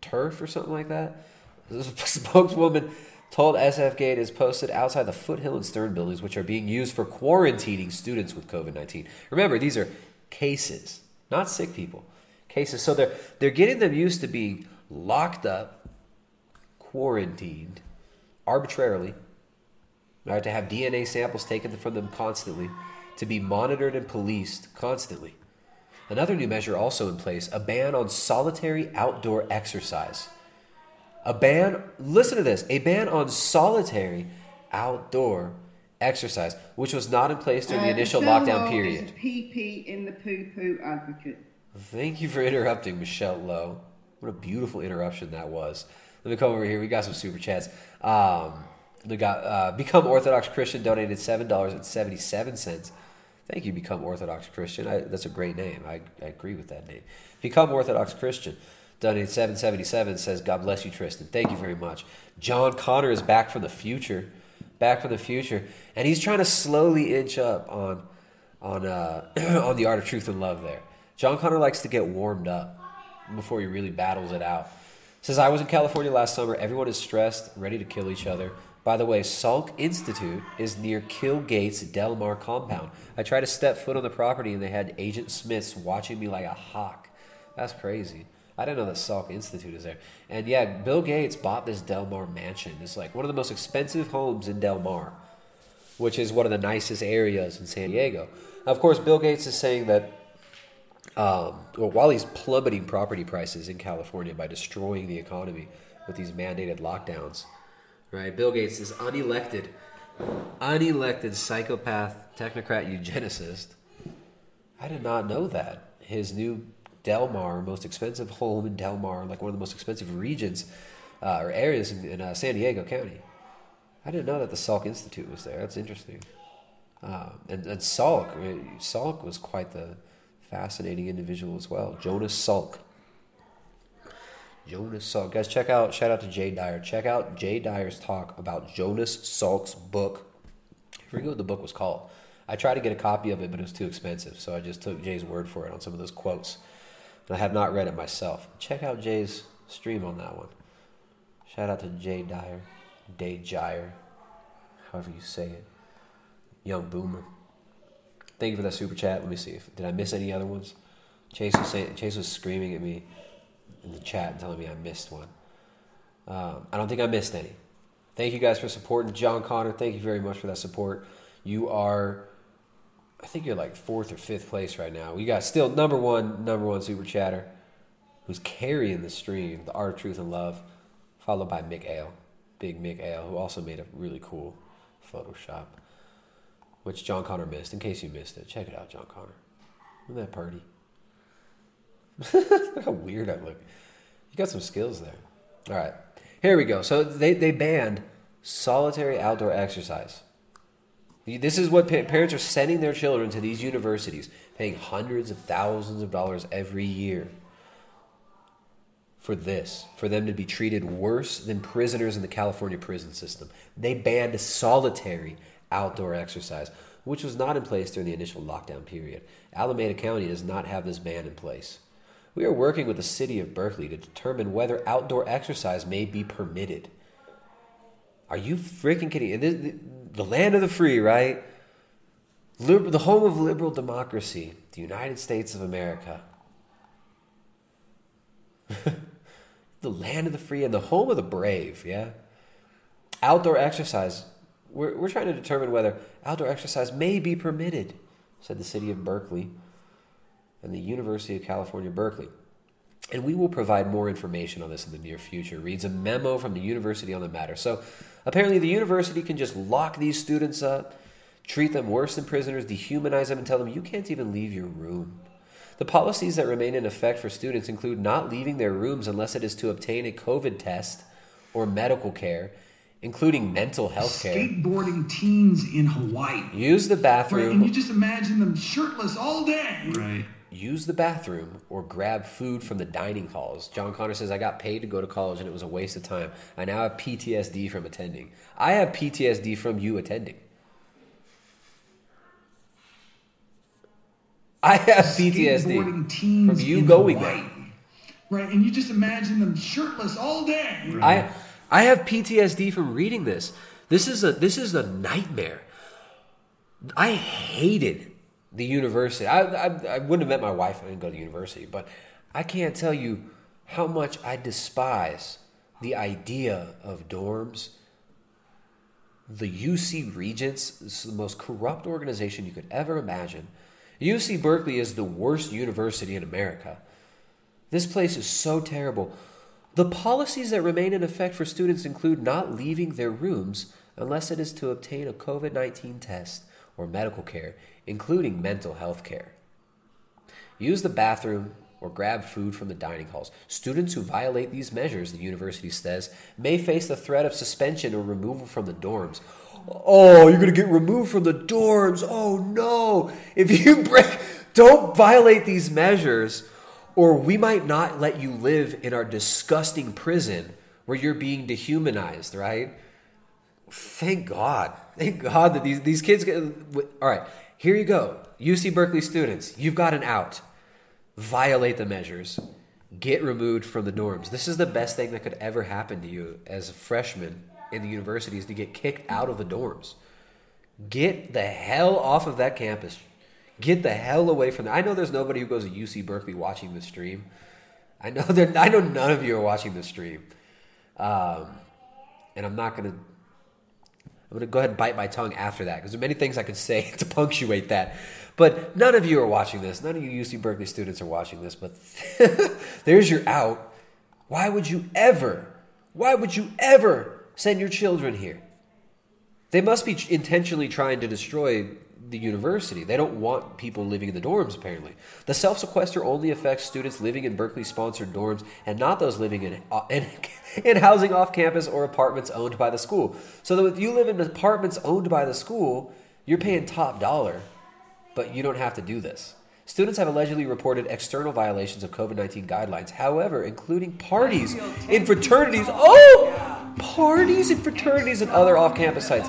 TERF or something like that. This is a spokeswoman told SF Gate is posted outside the Foothill and Stern buildings, which are being used for quarantining students with COVID 19. Remember, these are cases, not sick people. Cases. So they're, they're getting them used to being locked up, quarantined arbitrarily, right? To have DNA samples taken from them constantly, to be monitored and policed constantly. Another new measure also in place a ban on solitary outdoor exercise. A ban, listen to this, a ban on solitary outdoor exercise, which was not in place during the
Uh,
initial
Michelle
lockdown
Lowe
period.
Is a PP in the poo poo advocate.
Thank you for interrupting, Michelle Lowe. What a beautiful interruption that was. Let me come over here. We got some super chats. Um, we got uh, Become Orthodox Christian donated $7.77. Thank you, Become Orthodox Christian. I, that's a great name. I, I agree with that name. Become Orthodox Christian donated 777 says, God bless you, Tristan. Thank you very much. John Connor is back from the future. Back from the future. And he's trying to slowly inch up on on uh, *clears throat* on the art of truth and love there. John Connor likes to get warmed up before he really battles it out. Says I was in California last summer. Everyone is stressed, ready to kill each other. By the way, Salk Institute is near Kill Gates Del Mar compound. I tried to step foot on the property and they had Agent Smiths watching me like a hawk. That's crazy. I didn't know that Salk Institute is there. And yeah, Bill Gates bought this Del Mar mansion. It's like one of the most expensive homes in Del Mar which is one of the nicest areas in San Diego. Of course, Bill Gates is saying that um, well, while he's plummeting property prices in California by destroying the economy with these mandated lockdowns, right? Bill Gates is unelected, unelected psychopath, technocrat, eugenicist. I did not know that his new Del Mar, most expensive home in Del Mar, like one of the most expensive regions uh, or areas in, in uh, San Diego County. I didn't know that the Salk Institute was there. That's interesting. Um, and, and Salk, uh, Salk was quite the fascinating individual as well. Jonas Salk. Jonas Salk. Guys, check out, shout out to Jay Dyer. Check out Jay Dyer's talk about Jonas Salk's book. I forget what the book was called. I tried to get a copy of it, but it was too expensive. So I just took Jay's word for it on some of those quotes. I have not read it myself. Check out Jay's stream on that one. Shout out to Jay Dyer. Day Jyer, however you say it. Young Boomer. Thank you for that super chat. Let me see if did I miss any other ones. Chase was saying Chase was screaming at me in the chat and telling me I missed one. Um, I don't think I missed any. Thank you guys for supporting John Connor. Thank you very much for that support. You are, I think you're like fourth or fifth place right now. We got still number one, number one super chatter, who's carrying the stream, the art of truth and love, followed by Mick Ale. Big Mick Ale, who also made a really cool Photoshop, which John Connor missed. In case you missed it, check it out, John Connor. Look at that party. *laughs* look how weird I look. You got some skills there. All right, here we go. So they, they banned solitary outdoor exercise. This is what pa- parents are sending their children to these universities, paying hundreds of thousands of dollars every year for this, for them to be treated worse than prisoners in the California prison system. They banned solitary outdoor exercise, which was not in place during the initial lockdown period. Alameda County does not have this ban in place. We are working with the city of Berkeley to determine whether outdoor exercise may be permitted. Are you freaking kidding? The, land of the free, right? Liber- the home of liberal democracy, the United States of America. *laughs* the land of the free and the home of the brave, yeah? Outdoor exercise. We're, we're trying to determine whether outdoor exercise may be permitted, said the city of Berkeley and the University of California, Berkeley. And we will provide more information on this in the near future. Reads a memo from the university on the matter. So apparently, the university can just lock these students up, treat them worse than prisoners, dehumanize them, and tell them you can't even leave your room. The policies that remain in effect for students include not leaving their rooms unless it is to obtain a COVID test or medical care, including mental health care.
Skateboarding teens in Hawaii.
Use the bathroom.
Right, and you just imagine them shirtless all day. Right.
Use the bathroom or grab food from the dining halls. John Connor says, I got paid to go to college and it was a waste of time. I now have PTSD from attending. I have PTSD from you attending. I have PTSD from you going
Hawaii.
there.
Right, and you just imagine them shirtless all day.
I I have PTSD from reading this. This is a this is a nightmare. I hated the university. I, I I wouldn't have met my wife if I didn't go to university, but I can't tell you how much I despise the idea of dorms. The UC Regents is the most corrupt organization you could ever imagine. UC Berkeley is the worst university in America. This place is so terrible. The policies that remain in effect for students include not leaving their rooms unless it is to obtain a COVID 19 test or medical care, including mental health care. Use the bathroom or grab food from the dining halls. Students who violate these measures, the university says, may face the threat of suspension or removal from the dorms. Oh, you're going to get removed from the dorms. Oh no. If you *laughs* break, don't violate these measures or we might not let you live in our disgusting prison where you're being dehumanized, right? Thank God. Thank God that these, these kids get. All right, here you go. UC Berkeley students, you've got an out. Violate the measures. Get removed from the dorms. This is the best thing that could ever happen to you as a freshman in the university is to get kicked out of the dorms. Get the hell off of that campus. Get the hell away from there. I know there's nobody who goes to UC Berkeley watching the stream. I know *laughs* there. I know none of you are watching the stream, um, and I'm not gonna. I'm gonna go ahead and bite my tongue after that because there are many things I could say *laughs* to punctuate that. But none of you are watching this. None of you UC Berkeley students are watching this. But *laughs* there's your out. Why would you ever? Why would you ever send your children here? They must be intentionally trying to destroy the university. They don't want people living in the dorms, apparently. The self sequester only affects students living in Berkeley sponsored dorms and not those living in, uh, in, *laughs* in housing off campus or apartments owned by the school. So that if you live in apartments owned by the school, you're paying top dollar, but you don't have to do this. Students have allegedly reported external violations of COVID 19 guidelines, however, including parties in fraternities. Oh! Parties in fraternities and other off campus sites.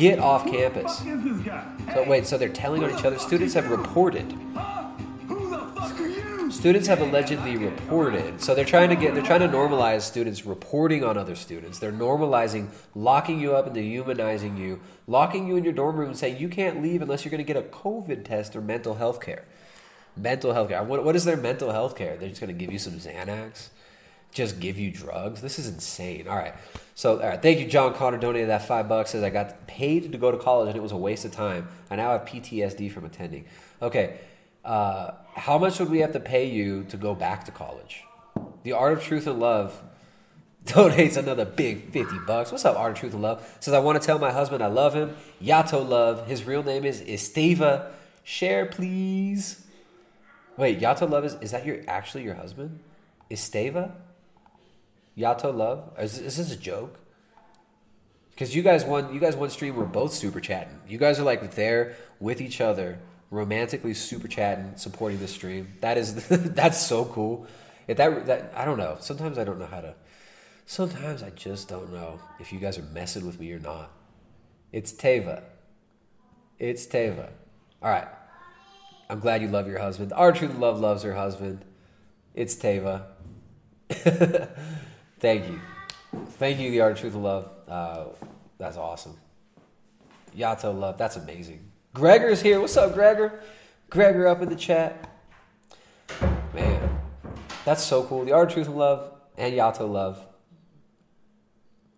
Get off campus. So, wait, so they're telling on each other? Students have reported. Students have allegedly reported. So they're trying to get, they're trying to normalize students reporting on other students. They're normalizing locking you up and dehumanizing you, locking you in your dorm room and saying you can't leave unless you're going to get a COVID test or mental health care. Mental health care. What, what is their mental health care? They're just going to give you some Xanax? Just give you drugs? This is insane. All right. So, all right. Thank you, John Connor. Donated that five bucks. Says I got paid to go to college and it was a waste of time. I now have PTSD from attending. Okay. Uh, how much would we have to pay you to go back to college? The Art of Truth and Love *laughs* donates another big 50 bucks. What's up, Art of Truth and Love? Says, I want to tell my husband I love him. Yato Love. His real name is Esteva. Share, please. Wait, Yato Love is, is that your actually your husband? Esteva? Yato Love? Is, is this a joke? Because you guys won you guys one stream we're both super chatting. You guys are like there with each other, romantically super chatting, supporting the stream. That is *laughs* that's so cool. If that that I don't know. Sometimes I don't know how to sometimes I just don't know if you guys are messing with me or not. It's Teva. It's Teva. All right. I'm glad you love your husband. Our truth love loves her husband. It's Teva. *laughs* Thank you. Thank you, the art of truth and love. Uh, that's awesome. Yato love. That's amazing. Gregor's here. What's up, Gregor? Gregor up in the chat. Man, that's so cool. The art of truth and love and Yato love.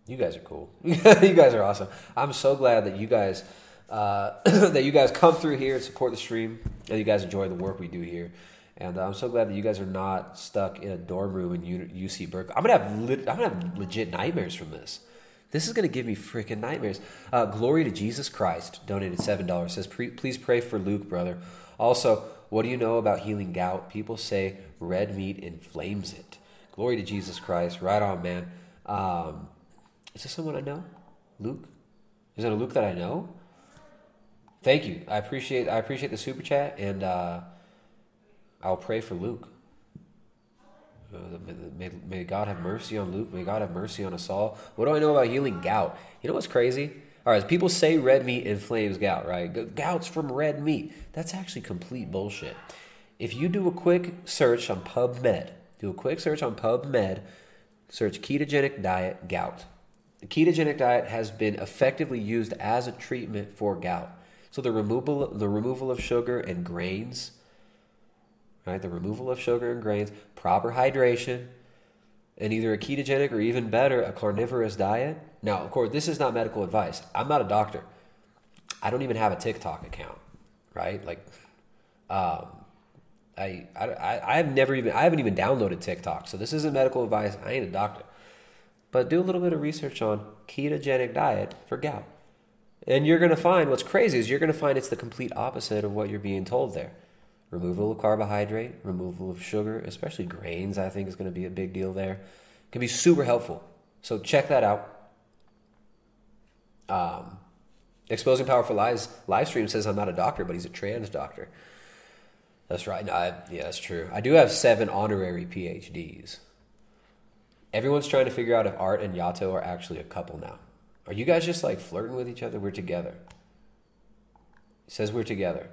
You guys are cool. *laughs* you guys are awesome. I'm so glad that you guys uh, *coughs* that you guys come through here and support the stream, and you guys enjoy the work we do here. And uh, I'm so glad that you guys are not stuck in a dorm room in UC Berkeley. I'm gonna have I'm gonna have legit nightmares from this. This is gonna give me freaking nightmares. Uh, Glory to Jesus Christ donated seven dollars. Says please pray for Luke, brother. Also, what do you know about healing gout? People say red meat inflames it. Glory to Jesus Christ. Right on, man. Um, is this someone I know? Luke? Is it a Luke that I know? Thank you. I appreciate I appreciate the super chat and uh, I'll pray for Luke. Uh, may, may God have mercy on Luke. May God have mercy on us all. What do I know about healing gout? You know what's crazy? All right, people say red meat inflames gout, right? Gout's from red meat. That's actually complete bullshit. If you do a quick search on PubMed, do a quick search on PubMed, search ketogenic diet gout. The ketogenic diet has been effectively used as a treatment for gout. So the removal the removal of sugar and grains, right? The removal of sugar and grains, proper hydration, and either a ketogenic or even better, a carnivorous diet. Now, of course, this is not medical advice. I'm not a doctor. I don't even have a TikTok account, right? Like, um, I, I, I have never even, I haven't even downloaded TikTok. So this isn't medical advice. I ain't a doctor. But do a little bit of research on ketogenic diet for gout. And you're going to find what's crazy is you're going to find it's the complete opposite of what you're being told there. Removal of carbohydrate, removal of sugar, especially grains, I think is going to be a big deal there. Can be super helpful. So check that out. Um, Exposing Powerful Lies live stream says I'm not a doctor, but he's a trans doctor. That's right. No, I, yeah, that's true. I do have seven honorary PhDs. Everyone's trying to figure out if Art and Yato are actually a couple now. Are you guys just like flirting with each other? We're together. He says we're together.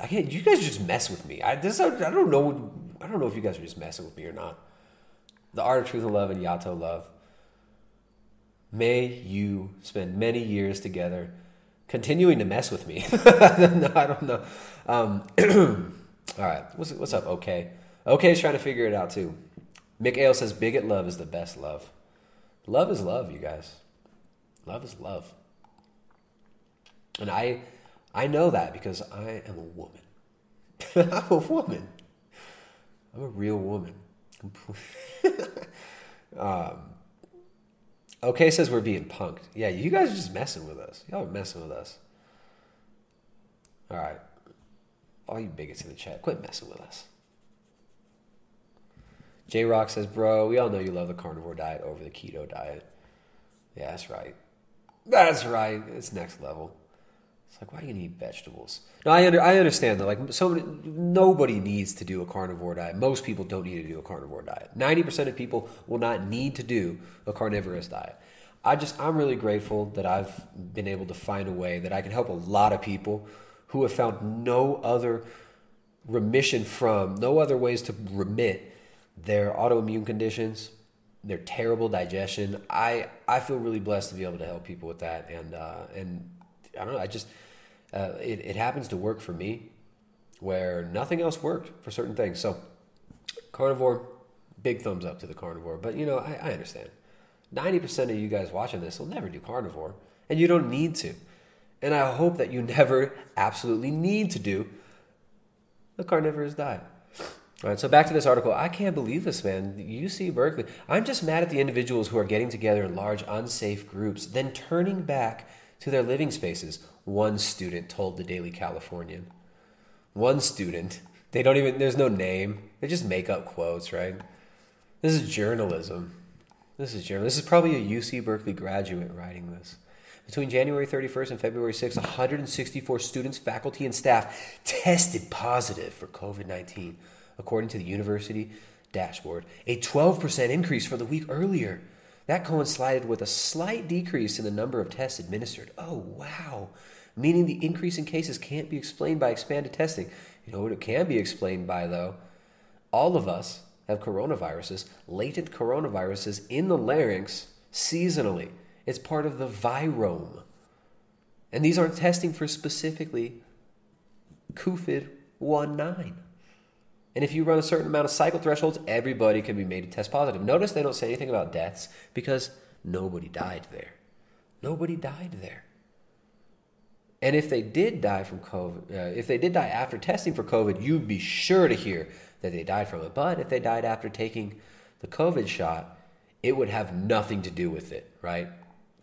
I can't. You guys just mess with me. I this. I don't know. I don't know if you guys are just messing with me or not. The art of truth and love and Yato love. May you spend many years together, continuing to mess with me. *laughs* no, I don't know. Um, *clears throat* all right. What's what's up? Okay. Okay is trying to figure it out too. Mick Ale says bigot love is the best love. Love is love, you guys. Love is love. And I I know that because I am a woman. *laughs* I'm a woman. I'm a real woman. *laughs* um, okay says we're being punked. Yeah, you guys are just messing with us. Y'all are messing with us. All right. All you bigots in the chat, quit messing with us. J Rock says, Bro, we all know you love the carnivore diet over the keto diet. Yeah, that's right. That's right. It's next level. It's like, why are you gonna eat vegetables? No, I under, I understand that. Like, so nobody needs to do a carnivore diet. Most people don't need to do a carnivore diet. Ninety percent of people will not need to do a carnivorous diet. I just, I'm really grateful that I've been able to find a way that I can help a lot of people who have found no other remission from, no other ways to remit their autoimmune conditions, their terrible digestion. I I feel really blessed to be able to help people with that, and uh, and I don't know. I just uh, it it happens to work for me, where nothing else worked for certain things. So carnivore, big thumbs up to the carnivore. But you know, I, I understand. Ninety percent of you guys watching this will never do carnivore, and you don't need to. And I hope that you *laughs* never absolutely need to do the carnivorous diet. All right, so back to this article. I can't believe this, man. UC Berkeley. I'm just mad at the individuals who are getting together in large, unsafe groups, then turning back to their living spaces, one student told the Daily Californian. One student. They don't even, there's no name. They just make up quotes, right? This is journalism. This is journalism. This is probably a UC Berkeley graduate writing this. Between January 31st and February 6th, 164 students, faculty, and staff tested positive for COVID 19, according to the university dashboard, a 12% increase for the week earlier. That coincided with a slight decrease in the number of tests administered. Oh, wow. Meaning the increase in cases can't be explained by expanded testing. You know what it can be explained by, though? All of us have coronaviruses, latent coronaviruses in the larynx seasonally. It's part of the virome. And these aren't testing for specifically COVID 19. And if you run a certain amount of cycle thresholds, everybody can be made to test positive. Notice they don't say anything about deaths because nobody died there. Nobody died there. And if they did die from COVID, uh, if they did die after testing for COVID, you'd be sure to hear that they died from it. But if they died after taking the COVID shot, it would have nothing to do with it, right?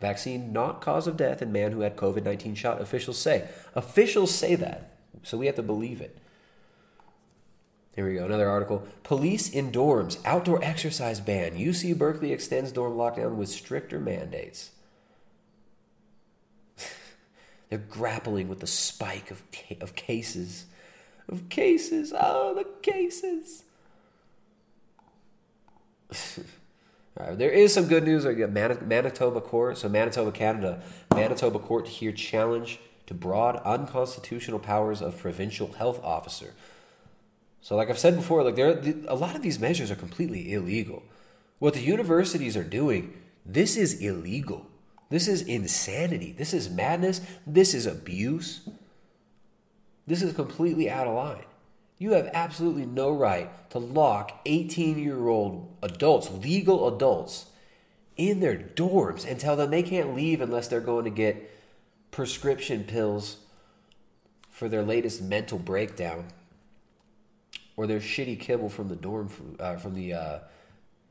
Vaccine not cause of death in man who had COVID 19 shot, officials say. Officials say that, so we have to believe it. Here we go. Another article. Police in dorms. Outdoor exercise ban. UC Berkeley extends dorm lockdown with stricter mandates. *laughs* They're grappling with the spike of, of cases of cases. Oh, the cases. *laughs* All right, there is some good news. Mani- Manitoba court, so Manitoba, Canada, Manitoba court to hear challenge to broad unconstitutional powers of provincial health officer. So, like I've said before, like there, a lot of these measures are completely illegal. What the universities are doing, this is illegal. This is insanity. This is madness. This is abuse. This is completely out of line. You have absolutely no right to lock 18 year old adults, legal adults, in their dorms and tell them they can't leave unless they're going to get prescription pills for their latest mental breakdown or their shitty kibble from the dorm food, uh, from the uh,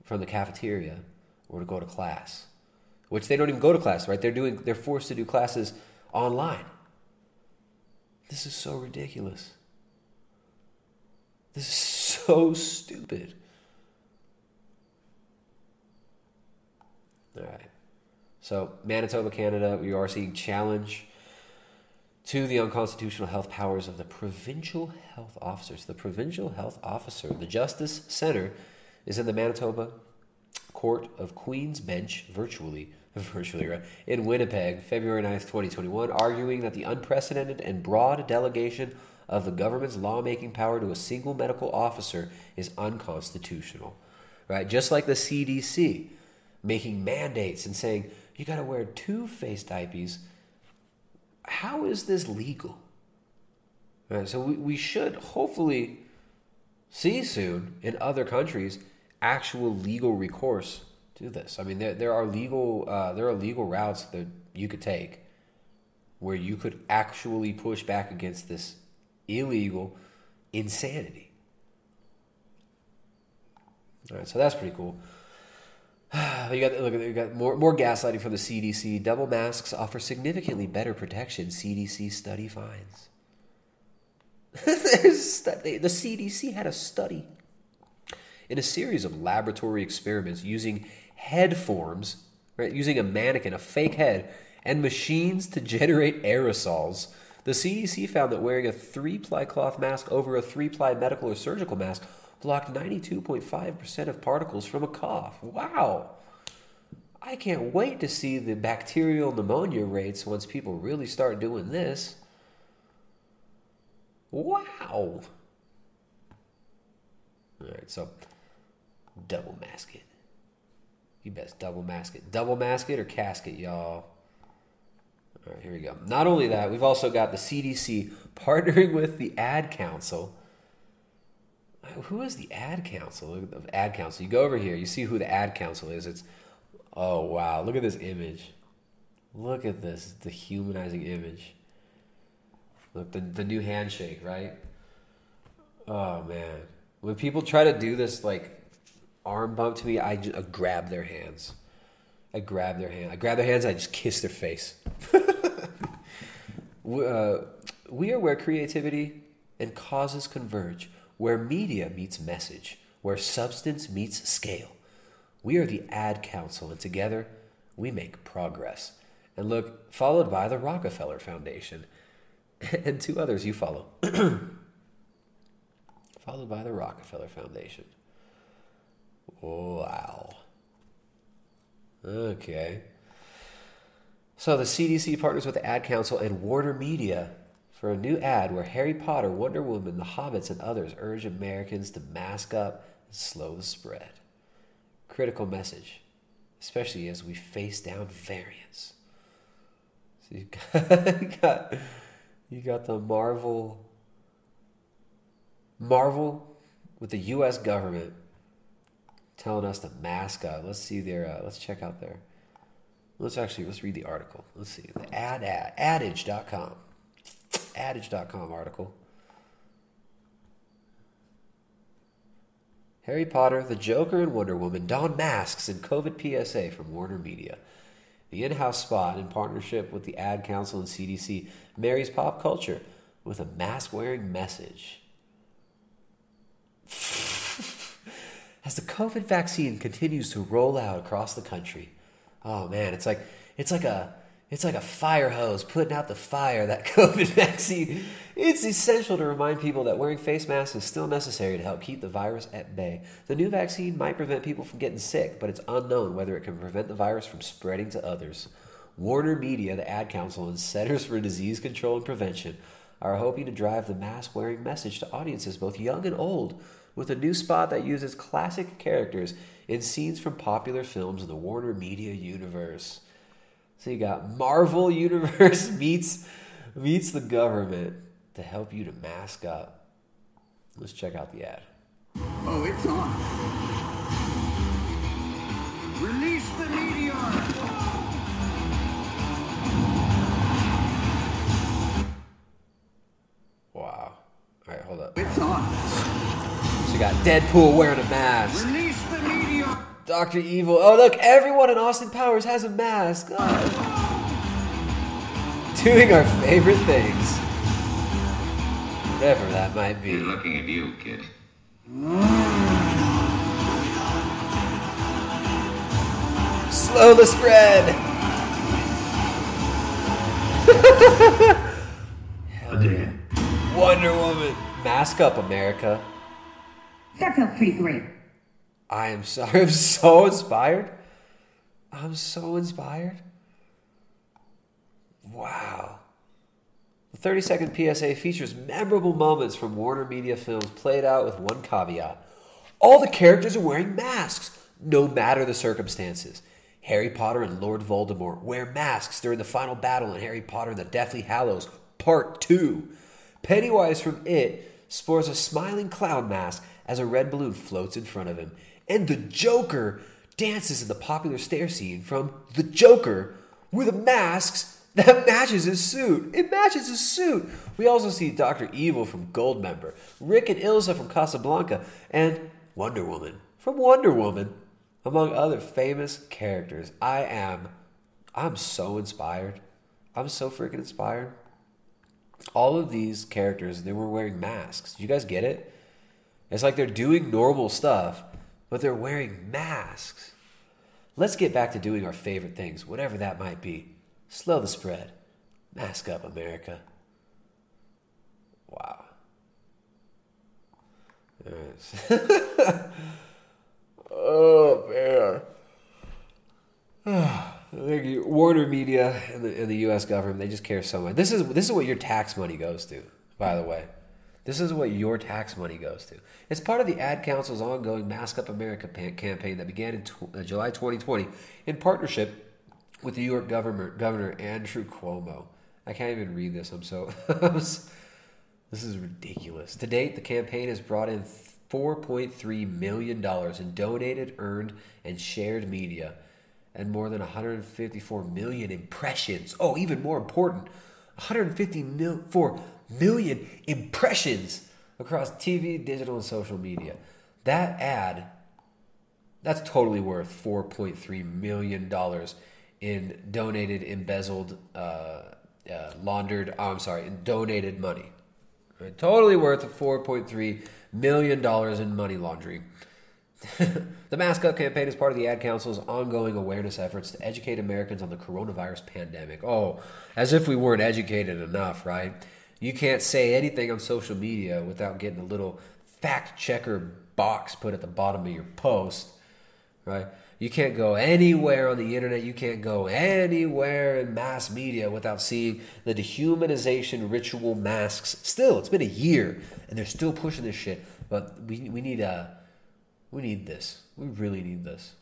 from the cafeteria or to go to class which they don't even go to class right? They're doing they're forced to do classes online. This is so ridiculous. This is so stupid. All right. So manitoba canada we are seeing challenge to the unconstitutional health powers of the provincial health officers. The provincial health officer, the Justice Center, is in the Manitoba Court of Queen's Bench virtually, *laughs* virtually right, in Winnipeg, February 9th, 2021, arguing that the unprecedented and broad delegation of the government's lawmaking power to a single medical officer is unconstitutional. Right? Just like the CDC making mandates and saying you got to wear two face diapers how is this legal? Right, so we, we should hopefully see soon in other countries actual legal recourse to this. I mean, there, there are legal uh, there are legal routes that you could take where you could actually push back against this illegal insanity. All right, so that's pretty cool. *sighs* you got look, you got more more gaslighting from the CDC. Double masks offer significantly better protection. CDC study finds. *laughs* the CDC had a study in a series of laboratory experiments using head forms, right, using a mannequin, a fake head, and machines to generate aerosols. The CDC found that wearing a three-ply cloth mask over a three-ply medical or surgical mask blocked 92.5% of particles from a cough. Wow. I can't wait to see the bacterial pneumonia rates once people really start doing this. Wow. All right, so double mask it. You best double mask it. Double mask it or casket, y'all. All right, here we go. Not only that, we've also got the CDC partnering with the Ad Council who is the ad council ad council you go over here you see who the ad council is. It's oh wow. Look at this image. Look at this the humanizing image. Look the, the new handshake right? Oh man. When people try to do this like arm bump to me i just I grab their hands. I grab their hand. I grab their hands i just kiss their face. *laughs* We, uh, we are where creativity and causes converge where media meets message, where substance meets scale. We are the Ad Council, and together we make progress. And look, followed by the Rockefeller Foundation *laughs* and two others you follow. *clears throat* followed by the Rockefeller Foundation. Wow. Okay. So the CDC partners with the Ad Council and Warner Media for a new ad where Harry Potter, Wonder Woman, The Hobbits, and others urge Americans to mask up and slow the spread. Critical message, especially as we face down variants. So you got, *laughs* you got, you got the Marvel, Marvel with the U.S. government telling us to mask up. Let's see their. Uh, let's check out their. Let's actually let's read the article. Let's see the ad ad adage.com adage.com article. Harry Potter, the Joker, and Wonder Woman don masks in COVID PSA from Warner Media. The in house spot, in partnership with the Ad Council and CDC, marries pop culture with a mask wearing message. *laughs* As the COVID vaccine continues to roll out across the country, oh man, it's like it's like a It's like a fire hose putting out the fire, that *laughs* COVID vaccine. It's essential to remind people that wearing face masks is still necessary to help keep the virus at bay. The new vaccine might prevent people from getting sick, but it's unknown whether it can prevent the virus from spreading to others. Warner Media, the Ad Council, and Centers for Disease Control and Prevention are hoping to drive the mask wearing message to audiences both young and old with a new spot that uses classic characters in scenes from popular films in the Warner Media universe. So you got Marvel *laughs* Universe meets meets the government to help you to mask up. Let's check out the ad.
Oh, it's on. Release the meteor!
Wow. All right, hold up.
It's on.
So you got Deadpool wearing a mask.
Release the meteor!
Doctor Evil. Oh look, everyone in Austin Powers has a mask. Oh. *laughs* Doing our favorite things. Whatever that might be.
looking at you, kid.
Slow the spread.
I dig it.
Wonder Woman. Mask up, America.
That felt pretty great.
I am so *laughs* I'm so inspired. I'm so inspired. Wow. The 30 second PSA features memorable moments from Warner Media films played out with one caveat. All the characters are wearing masks, no matter the circumstances. Harry Potter and Lord Voldemort wear masks during the final battle in Harry Potter and the Deathly Hallows, Part 2. Pennywise from It sports a smiling clown mask as a red balloon floats in front of him. And the Joker dances in the popular stair scene from The Joker with masks that *laughs* matches his suit. It matches his suit. We also see Dr. Evil from Goldmember, Rick and Ilsa from Casablanca, and Wonder Woman from Wonder Woman, among other famous characters. I am, I'm so inspired. I'm so freaking inspired. All of these characters, they were wearing masks. You guys get it? It's like they're doing normal stuff, but they're wearing masks. Let's get back to doing our favorite things, whatever that might be. Slow the spread. Mask up, America. Wow. Yes. *laughs* oh, man. *sighs* Thank you. Warner Media and the, and the U.S. government, they just care so much. This is, this is what your tax money goes to, by the way. This is what your tax money goes to. It's part of the Ad Council's ongoing Mask Up America campaign that began in uh, July 2020 in partnership with the New York governor, Governor Andrew Cuomo. I can't even read this. I'm so. *laughs* this is ridiculous. To date, the campaign has brought in $4.3 million in donated, earned, and shared media, and more than 154 million impressions. Oh, even more important, 154 million impressions across TV, digital, and social media. That ad, that's totally worth $4.3 million in donated, embezzled, uh, uh, laundered, oh, I'm sorry, in donated money. Right? Totally worth $4.3 million in money laundering. *laughs* the Mask Up campaign is part of the Ad Council's ongoing awareness efforts to educate Americans on the coronavirus pandemic. Oh, as if we weren't educated enough, right? You can't say anything on social media without getting a little fact checker box put at the bottom of your post, right? You can't go anywhere on the internet. You can't go anywhere in mass media without seeing the dehumanization ritual masks. Still, it's been a year and they're still pushing this shit. But we, we need a, we need this. We really need this.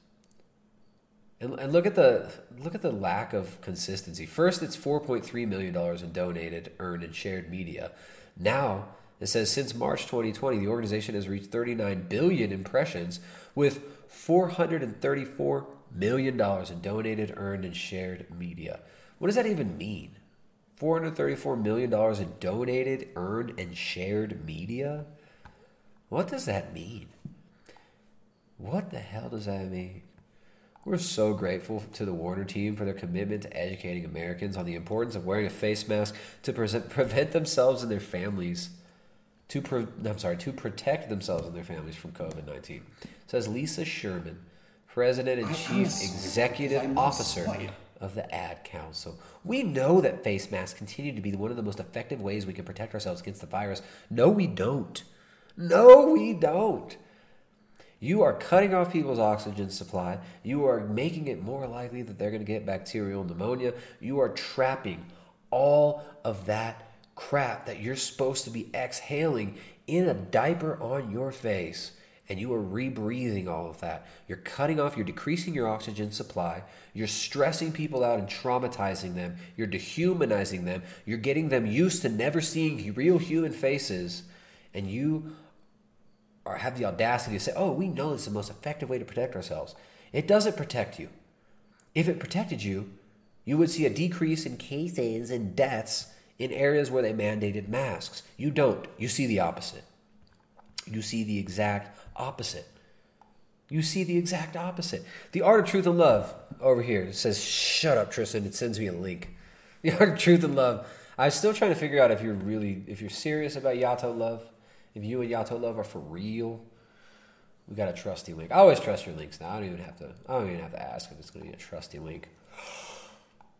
And, and look at the look at the lack of consistency. First, it's 4.3 million dollars in donated, earned, and shared media. Now it says since March 2020, the organization has reached 39 billion impressions with 434 million dollars in donated, earned, and shared media. What does that even mean? 434 million dollars in donated, earned, and shared media. What does that mean? What the hell does that mean? We're so grateful to the Warner team for their commitment to educating Americans on the importance of wearing a face mask to present, *laughs* prevent themselves and their families to pre, I'm sorry to protect themselves and their families from COVID nineteen. Says Lisa Sherman, President and Chief Executive Officer of the ad council. We know that face masks continue to be one of the most effective ways we can protect ourselves against the virus. No, we don't. No, we don't. You are cutting off people's oxygen supply. You are making it more likely that they're going to get bacterial pneumonia. You are trapping all of that crap that you're supposed to be exhaling in a diaper on your face. And you are rebreathing all of that. You're cutting off, you're decreasing your oxygen supply. You're stressing people out and traumatizing them. You're dehumanizing them. You're getting them used to never seeing real human faces. And you or have the audacity to say, oh, we know this is the most effective way to protect ourselves. It doesn't protect you. If it protected you, you would see a decrease in cases and deaths in areas where they mandated masks. You don't. You see the opposite. You see the exact opposite. You see the exact opposite. The Art of Truth and Love over here says, shut up, Tristan. It sends me a link. *laughs* The Art of Truth and Love. I'm still trying to figure out if you're really, if you're serious about Yato Love if you and Yato Love are for real, we got a trusty link. I always trust your links now. I don't even have to. I don't even have to ask if it's going to be a trusty link.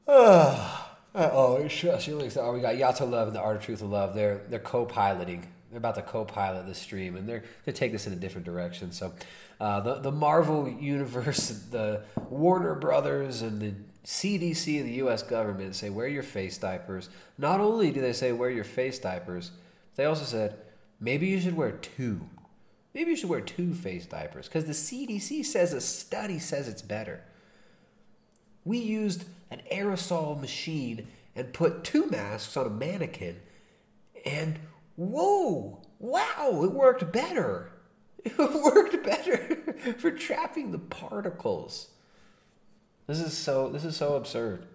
I always trust your links. Oh, we got Yato Love and the Art of Truth and Love. They're they're co-piloting. They're about to co-pilot the stream, and they're they take this in a different direction. So, uh, the the Marvel universe, *laughs* the Warner Brothers, and the CDC and the U.S. government say wear your face diapers. Not only do they say wear your face diapers, they also said Maybe you should wear two. Maybe you should wear two face diapers because the CDC says a study says it's better. We used an aerosol machine and put two masks on a mannequin, and whoa, wow, it worked better. *laughs* It worked better *laughs* for trapping the particles. This is so this is so absurd.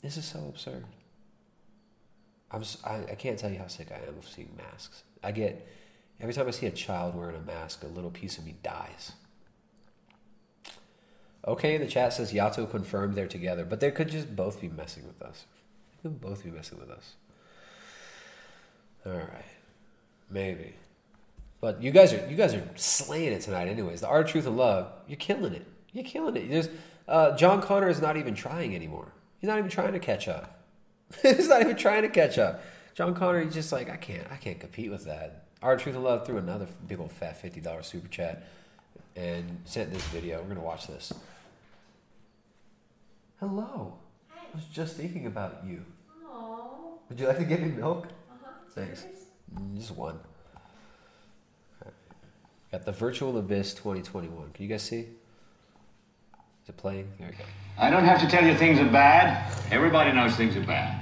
This is so absurd. I'm I, I can't tell you how sick I am of seeing masks. I get every time I see a child wearing a mask, a little piece of me dies. Okay, the chat says Yato confirmed they're together, but they could just both be messing with us. They could both be messing with us. All right, maybe. But you guys are you guys are slaying it tonight, anyways. The art, truth, and love. You're killing it. You're killing it. There's uh, John Connor is not even trying anymore. He's not even trying to catch up. *laughs* He's not even trying to catch up. John Connor, he's just like, I can't, I can't compete with that. Our Truth and Love threw another big old fat fifty dollars super chat and sent this video. We're gonna watch this. Hello. Hi. I was just thinking about you.
Aww.
Would you like to get me milk?
Uh-huh.
Thanks. Mm, Just one. Got the Virtual Abyss 2021. Can you guys see? Is it playing? There we go.
I don't have to tell you things are bad. Everybody knows things are bad.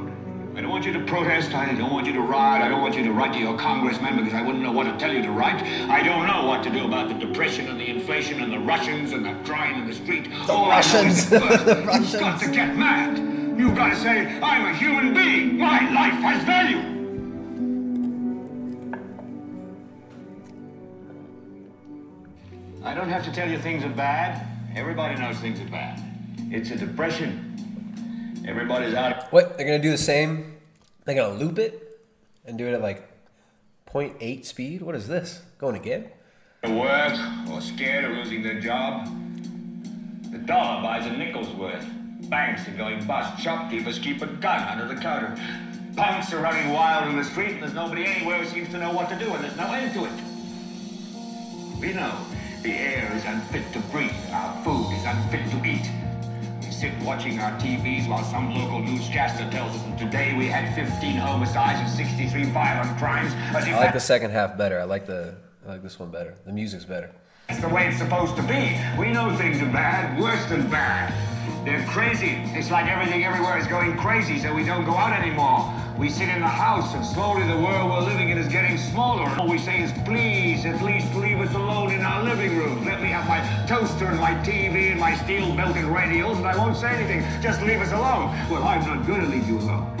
I don't want you to protest. I don't want you to riot. I don't want you to write to your congressman because I wouldn't know what to tell you to write. I don't know what to do about the depression and the inflation and the Russians and the crying in the street. *laughs* The
Russians.
You've got to get mad. You've got to say, I'm a human being. My life has value. I don't have to tell you things are bad. Everybody knows things are bad. It's a depression. Everybody's out
What? They're gonna do the same? They're gonna loop it and do it at like 0.8 speed? What is this? Going again?
The work or scared of losing their job. The dollar buys a nickel's worth. Banks are going bust. Shopkeepers keep a gun under the counter. Punks are running wild in the street, and there's nobody anywhere who seems to know what to do, and there's no end to it. We know the air is unfit to breathe, our food is unfit to eat. Sit watching our TVs while some local newscaster tells us that today we had 15 homicides and 63 violent crimes.
I like the second half better. I like the I like this one better. The music's better.
The way it's supposed to be. We know things are bad, worse than bad. They're crazy. It's like everything everywhere is going crazy, so we don't go out anymore. We sit in the house, and slowly the world we're living in is getting smaller. All we say is, please, at least leave us alone in our living room. Let me have my toaster and my TV and my steel-belted radials, and I won't say anything. Just leave us alone. Well, I'm not going to leave you alone.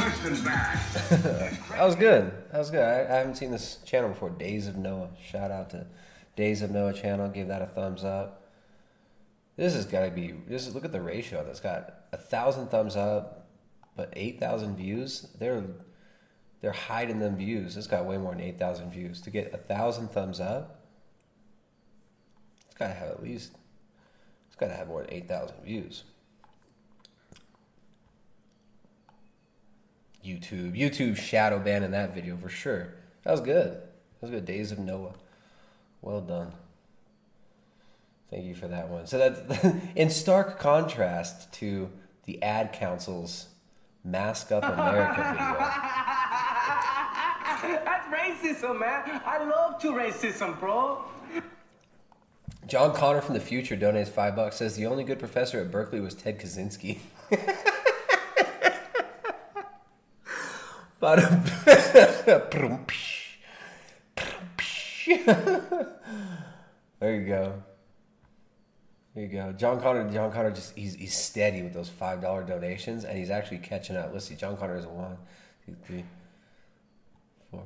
*laughs*
That was good. That was good. I, I haven't seen this channel before. Days of Noah. Shout out to Days of Noah channel. Give that a thumbs up. This has got to be. This is, look at the ratio. That's got a thousand thumbs up, but eight thousand views. They're they're hiding them views. It's got way more than eight thousand views. To get a thousand thumbs up, it's got to have at least. It's got to have more than eight thousand views. YouTube. YouTube shadow banning that video for sure. That was good. That was good. Days of Noah. Well done. Thank you for that one. So that's *laughs* in stark contrast to the ad council's Mask Up America *laughs* video.
That's racism, man. I love to racism, bro.
John Connor from the future donates five bucks. Says the only good professor at Berkeley was Ted Kaczynski. *laughs* *laughs* *laughs* there you go. There you go. John Connor. John Connor just he's he's steady with those five dollar donations, and he's actually catching up. Let's see. John Connor is one, two, three, four.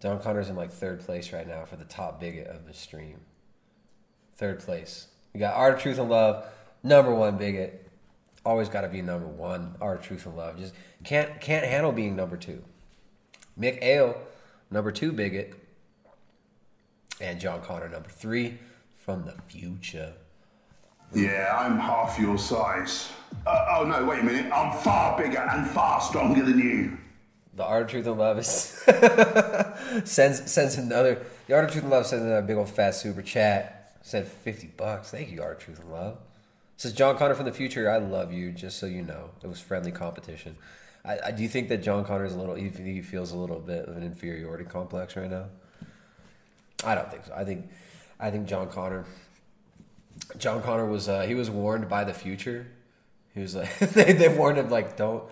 John Connor's in like third place right now for the top bigot of the stream. Third place. We got Art of Truth and Love, number one bigot. Always got to be number one. Art of Truth and Love. Just can't can't handle being number two. Mick Ale, number two bigot, and John Connor, number three from the future.
Yeah, I'm half your size. Uh, oh no, wait a minute. I'm far bigger and far stronger than you.
The Art of Truth and Love is *laughs* sends sends another. The Art of Truth and Love sends another big old fat super chat. Said fifty bucks. Thank you, Art of Truth and Love. Says John Connor from the future. I love you. Just so you know, it was friendly competition. I, I do you think that John Connor is a little. Think he feels a little bit of an inferiority complex right now? I don't think so. I think, I think John Connor. John Connor was uh, he was warned by the future. He was like *laughs* they they warned him like don't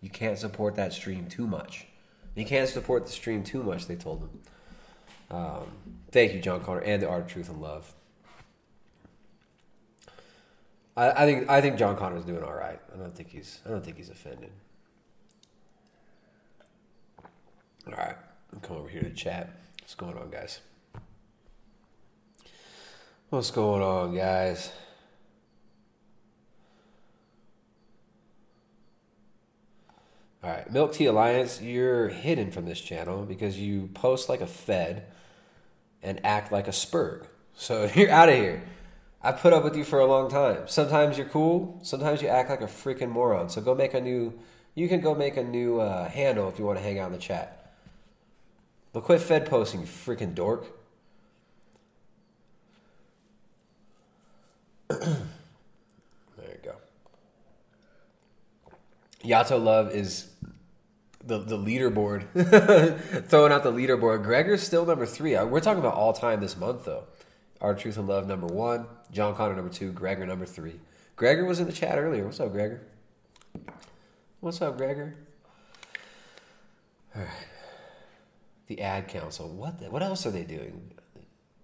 you can't support that stream too much. You can't support the stream too much. They told him. Um, thank you, John Connor, and the Art of Truth and Love. I, I think I think John Connor's doing all right. I don't think he's I don't think he's offended. All right, I'll come over here to chat. What's going on, guys? What's going on, guys? All right, Milk Tea Alliance, you're hidden from this channel because you post like a Fed and act like a Spurg. So *laughs* you're out of here. I've put up with you for a long time. Sometimes you're cool. Sometimes you act like a freaking moron. So go make a new. You can go make a new uh, handle if you want to hang out in the chat. But quit Fed posting, you freaking dork. *clears throat* there you go. Yato Love is the the leaderboard, *laughs* throwing out the leaderboard. Gregor's still number three. Uh, We're talking about all time this month though. Our Truth and Love number one, John Connor number two, Gregor number three. Gregor was in the chat earlier. What's up, Gregor? What's up, Gregor? All right. The ad council. What the, what else are they doing?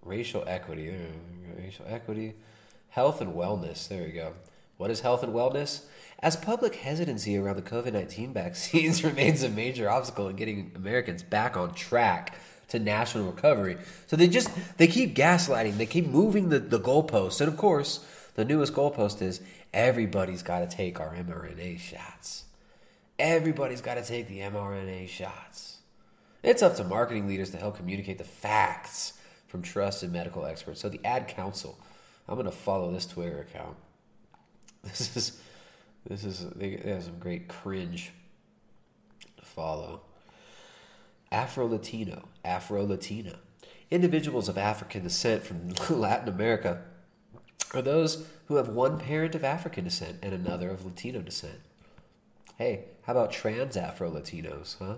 Racial equity. uh, Racial equity. Health and wellness. There you go. What is health and wellness? As public hesitancy around the COVID 19 *laughs* vaccines *laughs* remains a major obstacle in getting Americans back on track to national recovery. So they just they keep gaslighting, they keep moving the, the goalposts. And of course, The newest goalpost is everybody's got to take our mRNA shots. Everybody's got to take the mRNA shots. It's up to marketing leaders to help communicate the facts from trusted medical experts. So the Ad Council, I'm going to follow this Twitter account. *laughs* This is this is they have some great cringe to follow. Afro Latino, Afro Latina. Individuals of African descent from *laughs* Latin America are those who have one parent of African descent and another of Latino descent. Hey, how about trans Afro Latinos, huh?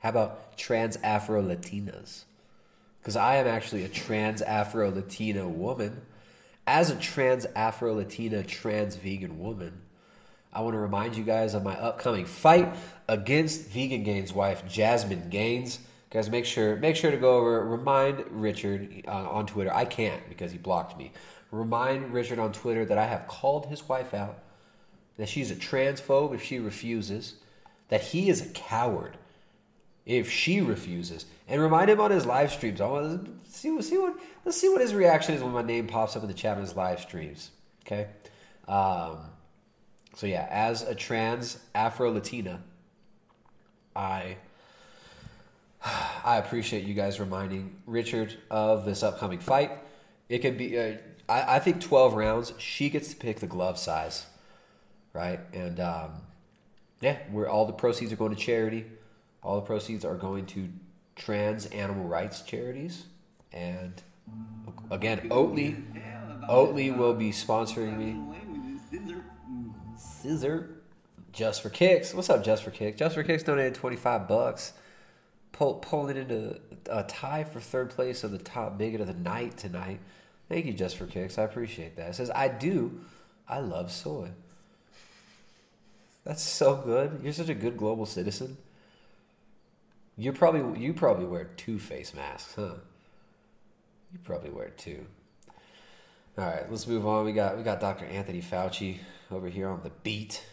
How about trans Afro Latinas? Because I am actually a trans Afro Latina woman. As a trans Afro Latina trans vegan woman, I want to remind you guys of my upcoming fight against Vegan Gains' wife, Jasmine Gaines. Guys, make sure make sure to go over. Remind Richard uh, on Twitter. I can't because he blocked me. Remind Richard on Twitter that I have called his wife out, that she's a transphobe if she refuses, that he is a coward if she refuses, and remind him on his live streams. I want to see, see what let's see what his reaction is when my name pops up in the chat on his live streams. Okay, um, so yeah, as a trans Afro Latina, I *sighs* I appreciate you guys reminding Richard of this upcoming fight. It could be, uh, I, I think, twelve rounds. She gets to pick the glove size, right? And um, yeah, where all the proceeds are going to charity. All the proceeds are going to trans animal rights charities. And again, Oatly, Oatly will be sponsoring me. Scissor, just for kicks. What's up, just for kicks? Just for kicks donated twenty five bucks. Pull, pulling into a tie for third place of the top bigot of the night tonight. Thank you, just for kicks. I appreciate that. It says I do. I love soy. That's so good. You're such a good global citizen. You probably you probably wear two face masks, huh? You probably wear two. All right, let's move on. We got we got Dr. Anthony Fauci over here on the beat.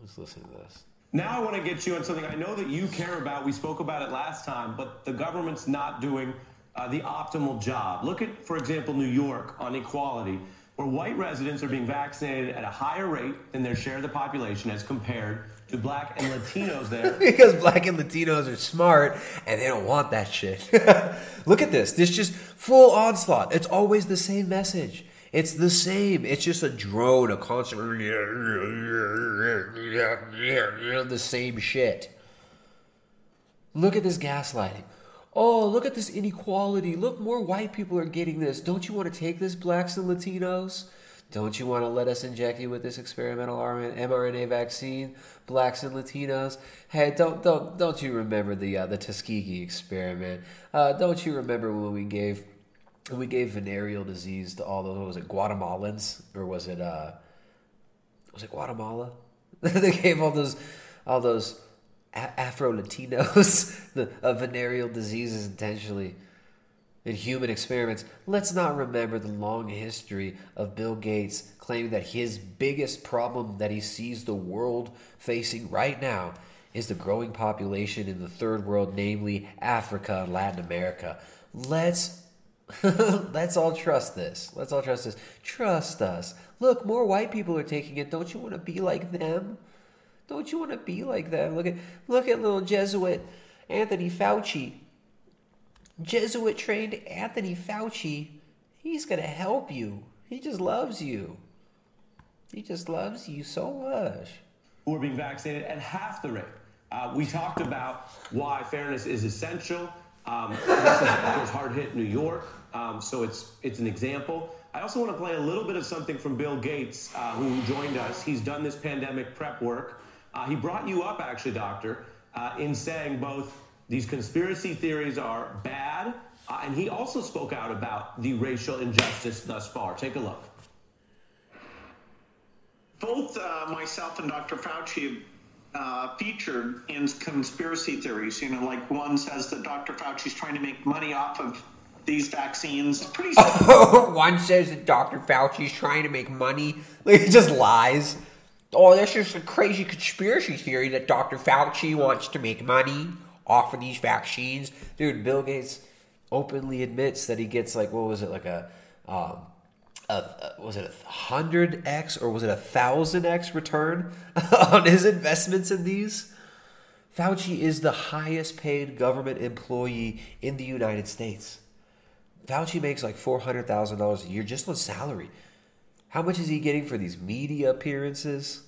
Let's listen to this.
Now I want to get you on something I know that you care about. We spoke about it last time, but the government's not doing uh, the optimal job. Look at, for example, New York on equality, where white residents are being vaccinated at a higher rate than their share of the population as compared to black and Latinos there. *laughs*
because black and Latinos are smart and they don't want that shit. *laughs* Look at this. This just full onslaught. It's always the same message. It's the same. It's just a drone, a constant *laughs* the same shit. Look at this gaslighting. Oh, look at this inequality. Look, more white people are getting this. Don't you want to take this, blacks and Latinos? Don't you want to let us inject you with this experimental mRNA vaccine, blacks and Latinos? Hey, don't don't don't you remember the uh, the Tuskegee experiment? Uh, don't you remember when we gave we gave venereal disease to all those? Was it Guatemalans or was it uh was it Guatemala? *laughs* they gave all those all those Afro Latinos *laughs* the uh, venereal diseases intentionally in human experiments, let's not remember the long history of Bill Gates claiming that his biggest problem that he sees the world facing right now is the growing population in the third world, namely Africa and Latin America. Let's *laughs* let's all trust this. Let's all trust this. Trust us. Look, more white people are taking it. Don't you want to be like them? Don't you want to be like them? Look at look at little Jesuit Anthony Fauci Jesuit trained Anthony Fauci, he's going to help you. He just loves you. He just loves you so much.
Who are being vaccinated at half the rate. Uh, we talked about why fairness is essential. Um, this is, of course, hard hit New York, um, so it's it's an example. I also want to play a little bit of something from Bill Gates, uh, who joined us. He's done this pandemic prep work. Uh, he brought you up, actually, Doctor, uh, in saying both these conspiracy theories are bad. Uh, and he also spoke out about the racial injustice thus far. Take a look.
Both uh, myself and Dr. Fauci uh, featured in conspiracy theories. You know, like one says that Dr. Fauci's trying to make money off of these vaccines. Pretty. *laughs*
one says that Dr. Fauci's trying to make money. *laughs* Like, he just lies. Oh, that's just a crazy conspiracy theory that Dr. Fauci wants to make money offer these vaccines. Dude, Bill Gates openly admits that he gets like what was it like a um, a, was it a hundred x or was it a thousand x return *laughs* on his investments in these? Fauci is the highest paid government employee in the United States. Fauci makes like four hundred thousand dollars a year just on salary. How much is he getting for these media appearances?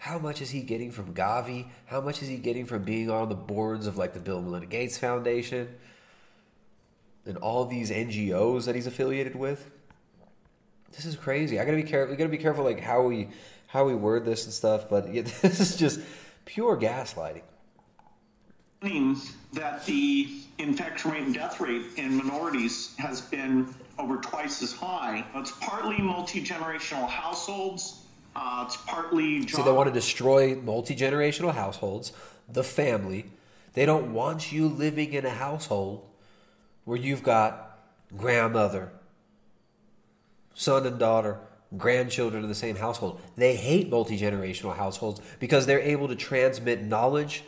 How much is he getting from Gavi? How much is he getting from being on the boards of like the Bill and Melinda Gates Foundation and all these NGOs that he's affiliated with? This is crazy. I gotta be careful. We gotta be careful, like how we how we word this and stuff. But yeah, *laughs* this is just pure gaslighting.
Means that the infection rate and death rate in minorities has been over twice as high. It's partly multi generational households. Uh, it's partly
See, they want to destroy multi generational households, the family. They don't want you living in a household where you've got grandmother, son and daughter, grandchildren in the same household. They hate multi generational households because they're able to transmit knowledge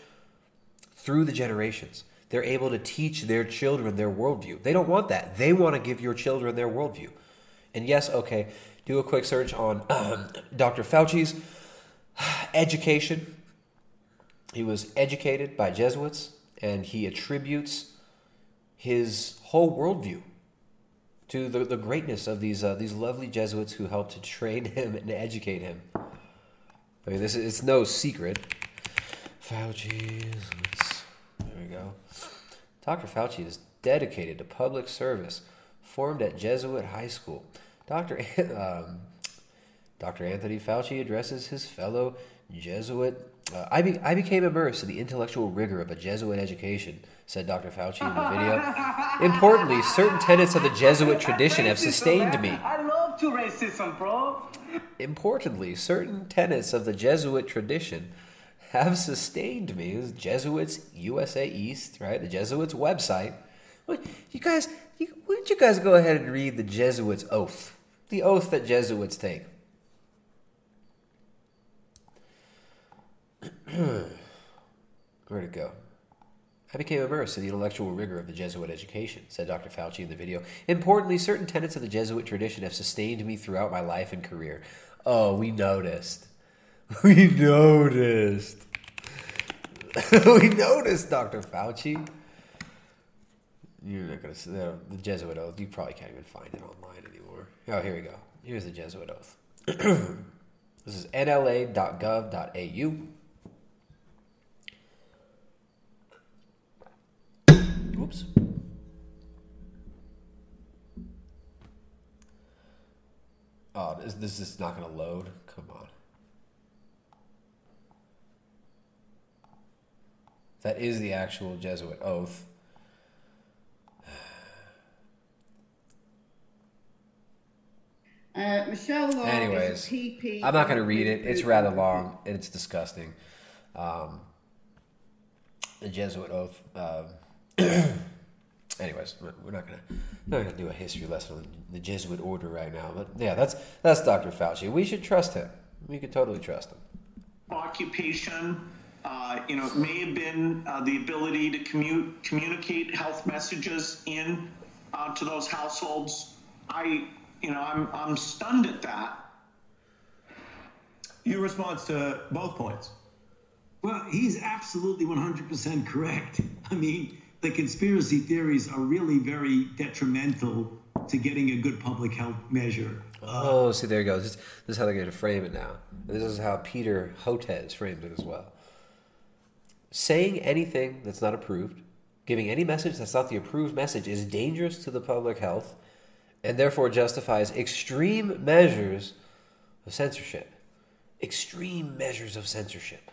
through the generations. They're able to teach their children their worldview. They don't want that. They want to give your children their worldview. And yes, okay, do a quick search on um, Dr. Fauci's education. He was educated by Jesuits, and he attributes his whole worldview to the, the greatness of these uh, these lovely Jesuits who helped to train *laughs* him and educate him. I mean, this is it's no secret. Fauci's. There we go. Dr. Fauci is dedicated to public service. Formed at Jesuit High School, Dr. *laughs* Um, Dr. Anthony Fauci addresses his fellow Jesuit. Uh, I, be, I became immersed in the intellectual rigor of a Jesuit education, said Dr. Fauci in the video. *laughs* Importantly, certain tenets of the Jesuit tradition have sustained me.
I love to racism, bro.
Importantly, certain tenets of the Jesuit tradition have sustained me. Jesuits USA East, right? The Jesuits website. You guys, you, why don't you guys go ahead and read the Jesuits' oath? The oath that Jesuits take. *clears throat* Where'd it go? I became immersed in the intellectual rigor of the Jesuit education, said Dr. Fauci in the video. Importantly, certain tenets of the Jesuit tradition have sustained me throughout my life and career. Oh, we noticed. *laughs* We noticed. *laughs* we noticed, Dr. Fauci. You're not gonna see the, the Jesuit oath. You probably can't even find it online anymore. Oh, here we go. Here's the Jesuit oath. *clears throat* this is nla.gov.au. Whoops. Oh, this, this is not going to load. Come on. That is the actual Jesuit oath.
Uh, Michelle Law
Anyways,
is PP.
I'm not going to read it. It's rather long and it's disgusting. Um, the Jesuit oath. Um, *clears throat* anyways, we're not going to not going to do a history lesson on the Jesuit order right now. But yeah, that's that's Dr. Fauci. We should trust him. We could totally trust him.
occupation. Uh, you know, it may have been uh, the ability to commute, communicate health messages in uh, to those households. I, you know, I'm I'm stunned at that.
Your response to both points.
Well, he's absolutely 100% correct. I mean, the conspiracy theories are really very detrimental to getting a good public health measure.
Oh, see, there you go. This, this is how they're going to frame it now. This is how Peter Hotez framed it as well. Saying anything that's not approved, giving any message that's not the approved message, is dangerous to the public health and therefore justifies extreme measures of censorship. Extreme measures of censorship.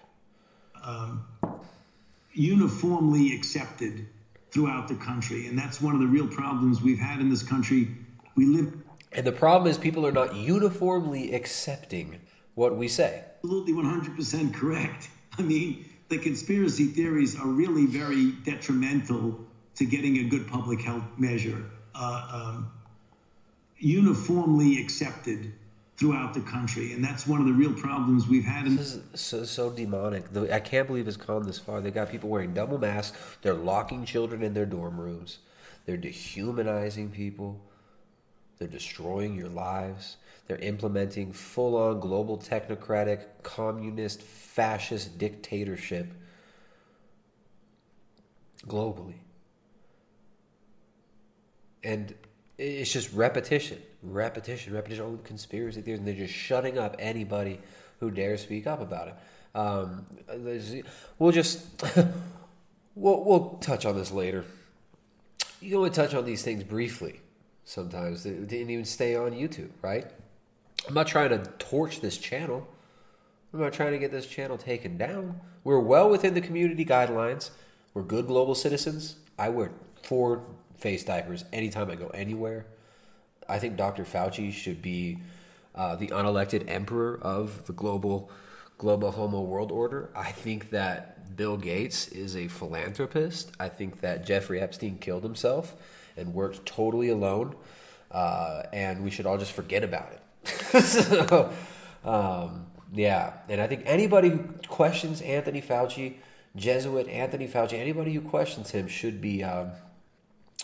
um, uniformly accepted throughout the country. And that's one of the real problems we've had in this country. We live
And the problem is people are not uniformly accepting what we say.
absolutely 100% correct. I mean, the conspiracy theories are really very detrimental to getting a good public health measure. Uh, um, uniformly accepted throughout the country. And that's one of the real problems we've had in
This is so, so demonic. The- I can't believe it's gone this far. They got people wearing double masks. They're locking children in their dorm rooms. They're dehumanizing people. They're destroying your lives. They're implementing full on global technocratic, communist, fascist dictatorship globally. And it's just repetition, repetition, repetition. Oh, conspiracy theories, and they're just shutting up anybody who dares speak up about it. Um, we'll just *laughs* we'll we'll touch on this later. You only touch on these things briefly. Sometimes they didn't even stay on YouTube, right? I'm not trying to torch this channel. I'm not trying to get this channel taken down. We're well within the community guidelines. We're good global citizens. I wear four face diapers anytime I go anywhere. I think Dr. Fauci should be uh, the unelected emperor of the global global homo world order. I think that Bill Gates is a philanthropist. I think that Jeffrey Epstein killed himself and worked totally alone, uh, and we should all just forget about it. *laughs* so, um, yeah, and I think anybody who questions Anthony Fauci, Jesuit Anthony Fauci, anybody who questions him should be um,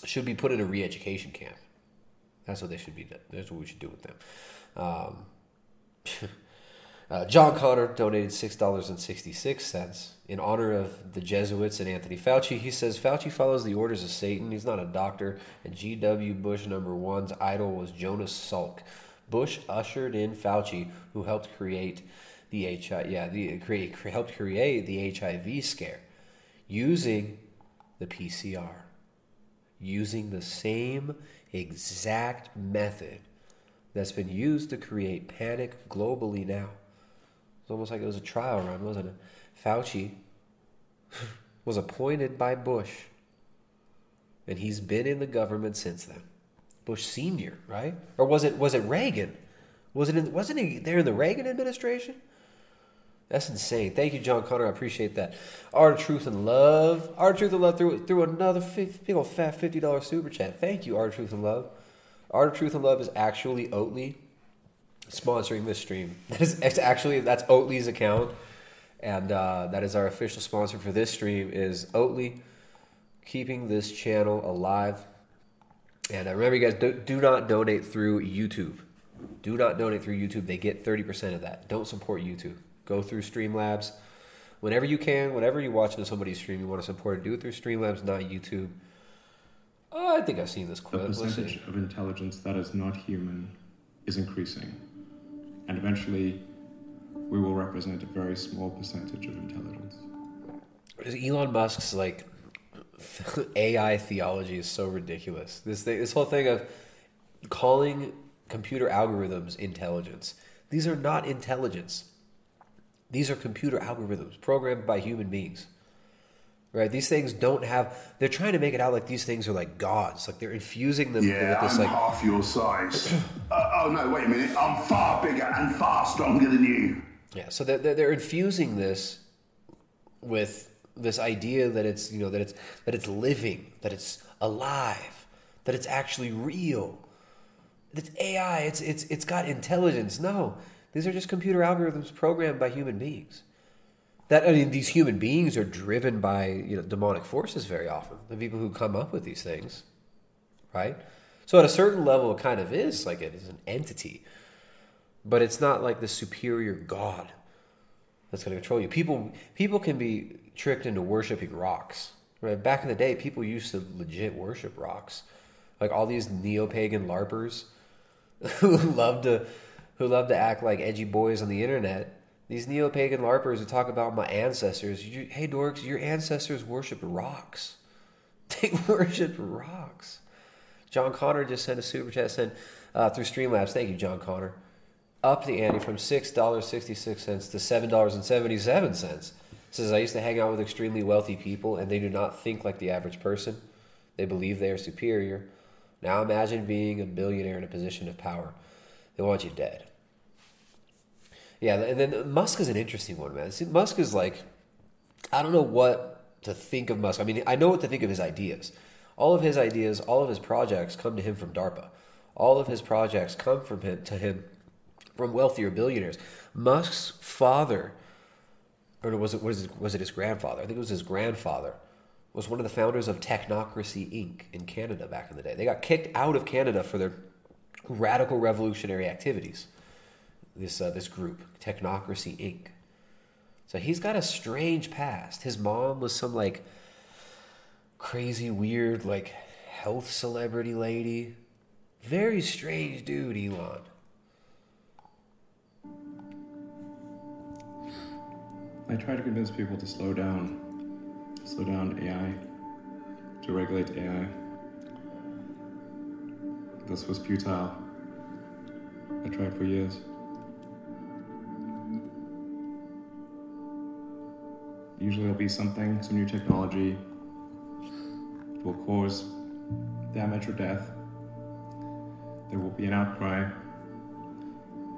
should be put in a re-education camp. That's what they should be. That's what we should do with them. Um, *laughs* uh, John Connor donated six dollars and sixty six cents in honor of the Jesuits and Anthony Fauci. He says Fauci follows the orders of Satan. He's not a doctor. And G.W. Bush number one's idol was Jonas Salk. Bush ushered in Fauci, who helped create the HIV. Yeah, the create helped create the HIV scare using the PCR, using the same exact method that's been used to create panic globally now. It's almost like it was a trial run, wasn't it? Fauci *laughs* was appointed by Bush, and he's been in the government since then. Bush Senior, right? Or was it was it Reagan? Was it in, wasn't he there in the Reagan administration? That's insane. Thank you, John Connor. I appreciate that. Art of Truth and Love. Of Truth and Love through, threw another 50, big old fat $50 super chat. Thank you, of Truth and Love. Art of Truth and Love is actually Oatly sponsoring this stream. *laughs* That is actually that's Oatly's account, and uh, that is our official sponsor for this stream. Is Oatly keeping this channel alive? And uh, remember, you guys, do, do not donate through YouTube. Do not donate through YouTube. They get thirty percent of that. Don't support YouTube. Go through Streamlabs. Whenever you can, whenever you're watching somebody's stream, you want to support it, do it through Streamlabs, not YouTube. Oh, I think I've seen this
The
clip.
Percentage of intelligence that is not human is increasing. And eventually, we will represent a very small percentage of intelligence.
Elon Musk's like *laughs* AI theology is so ridiculous. This thing, this whole thing of calling computer algorithms intelligence. These are not intelligence. These are computer algorithms programmed by human beings. Right? These things don't have. They're trying to make it out like these things are like gods. Like they're infusing them
Yeah,
with this
I'm
like
half your size. *clears throat* uh, oh no, wait a minute. I'm far bigger and far stronger than you.
Yeah, so they're, they're, they're infusing this with this idea that it's you know that it's that it's living, that it's alive, that it's actually real. That it's AI. It's it's it's got intelligence. No, these are just computer algorithms programmed by human beings. That I mean, these human beings are driven by you know demonic forces very often. The people who come up with these things, right? So at a certain level, it kind of is like it is an entity but it's not like the superior god that's going to control you. People people can be tricked into worshiping rocks. Right? Back in the day, people used to legit worship rocks. Like all these neo-pagan larpers *laughs* who love to who love to act like edgy boys on the internet. These neo-pagan larpers who talk about my ancestors. You, hey dorks, your ancestors worshipped rocks. *laughs* They worshipped rocks. John Connor just sent a super chat sent uh, through Streamlabs. Thank you, John Connor up the ante from six dollars sixty six cents to seven dollars and seventy seven cents. Says I used to hang out with extremely wealthy people, and they do not think like the average person. They believe they are superior. Now imagine being a billionaire in a position of power. They want you dead. Yeah, and then Musk is an interesting one, man. See, Musk is like, I don't know what to think of Musk. I mean, I know what to think of his ideas. All of his ideas, all of his projects come to him from DARPA. All of his projects come from him to him from wealthier billionaires. Musk's father, or was it was it, was it his grandfather? I think it was his grandfather. Was one of the founders of Technocracy Inc. in Canada back in the day. They got kicked out of Canada for their radical revolutionary activities. This uh, this group, Technocracy Inc. So he's got a strange past. His mom was some like crazy, weird, like health celebrity lady. Very strange dude, Elon.
I try to convince people to slow down, slow down AI, to regulate AI. This was futile. I tried for years. Usually there'll be something, some new technology will cause damage or death. There will be an outcry.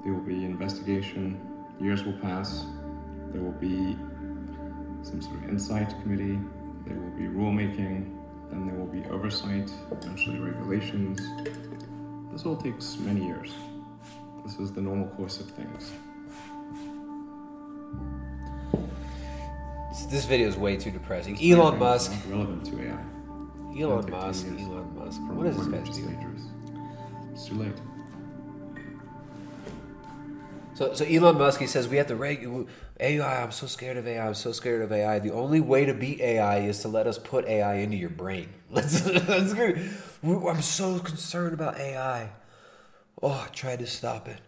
There will be investigation. Years will pass. There will be some sort of insight committee. There will be rulemaking. Then there will be oversight, eventually regulations. This all takes many years. This is the normal course of things.
This video is way too depressing. Elon Musk.
Relevant to AI.
Elon Musk. Elon Musk. What is this guy's
dangerous. It's too late.
So, so Elon Musk, he says we have to regulate AI. I'm so scared of AI. I'm so scared of AI. The only way to beat AI is to let us put AI into your brain. *laughs* Let's, let's I'm so concerned about AI. Oh, I tried to stop it.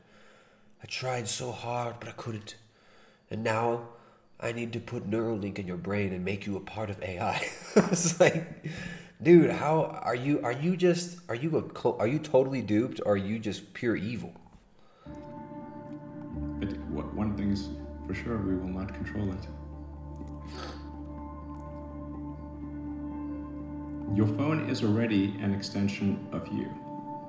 I tried so hard, but I couldn't. And now I need to put Neuralink in your brain and make you a part of AI. *laughs* it's like, dude, how are you? Are you just? Are you a? Are you totally duped? Or are you just pure evil?
But one thing's for sure, we will not control it. Your phone is already an extension of you.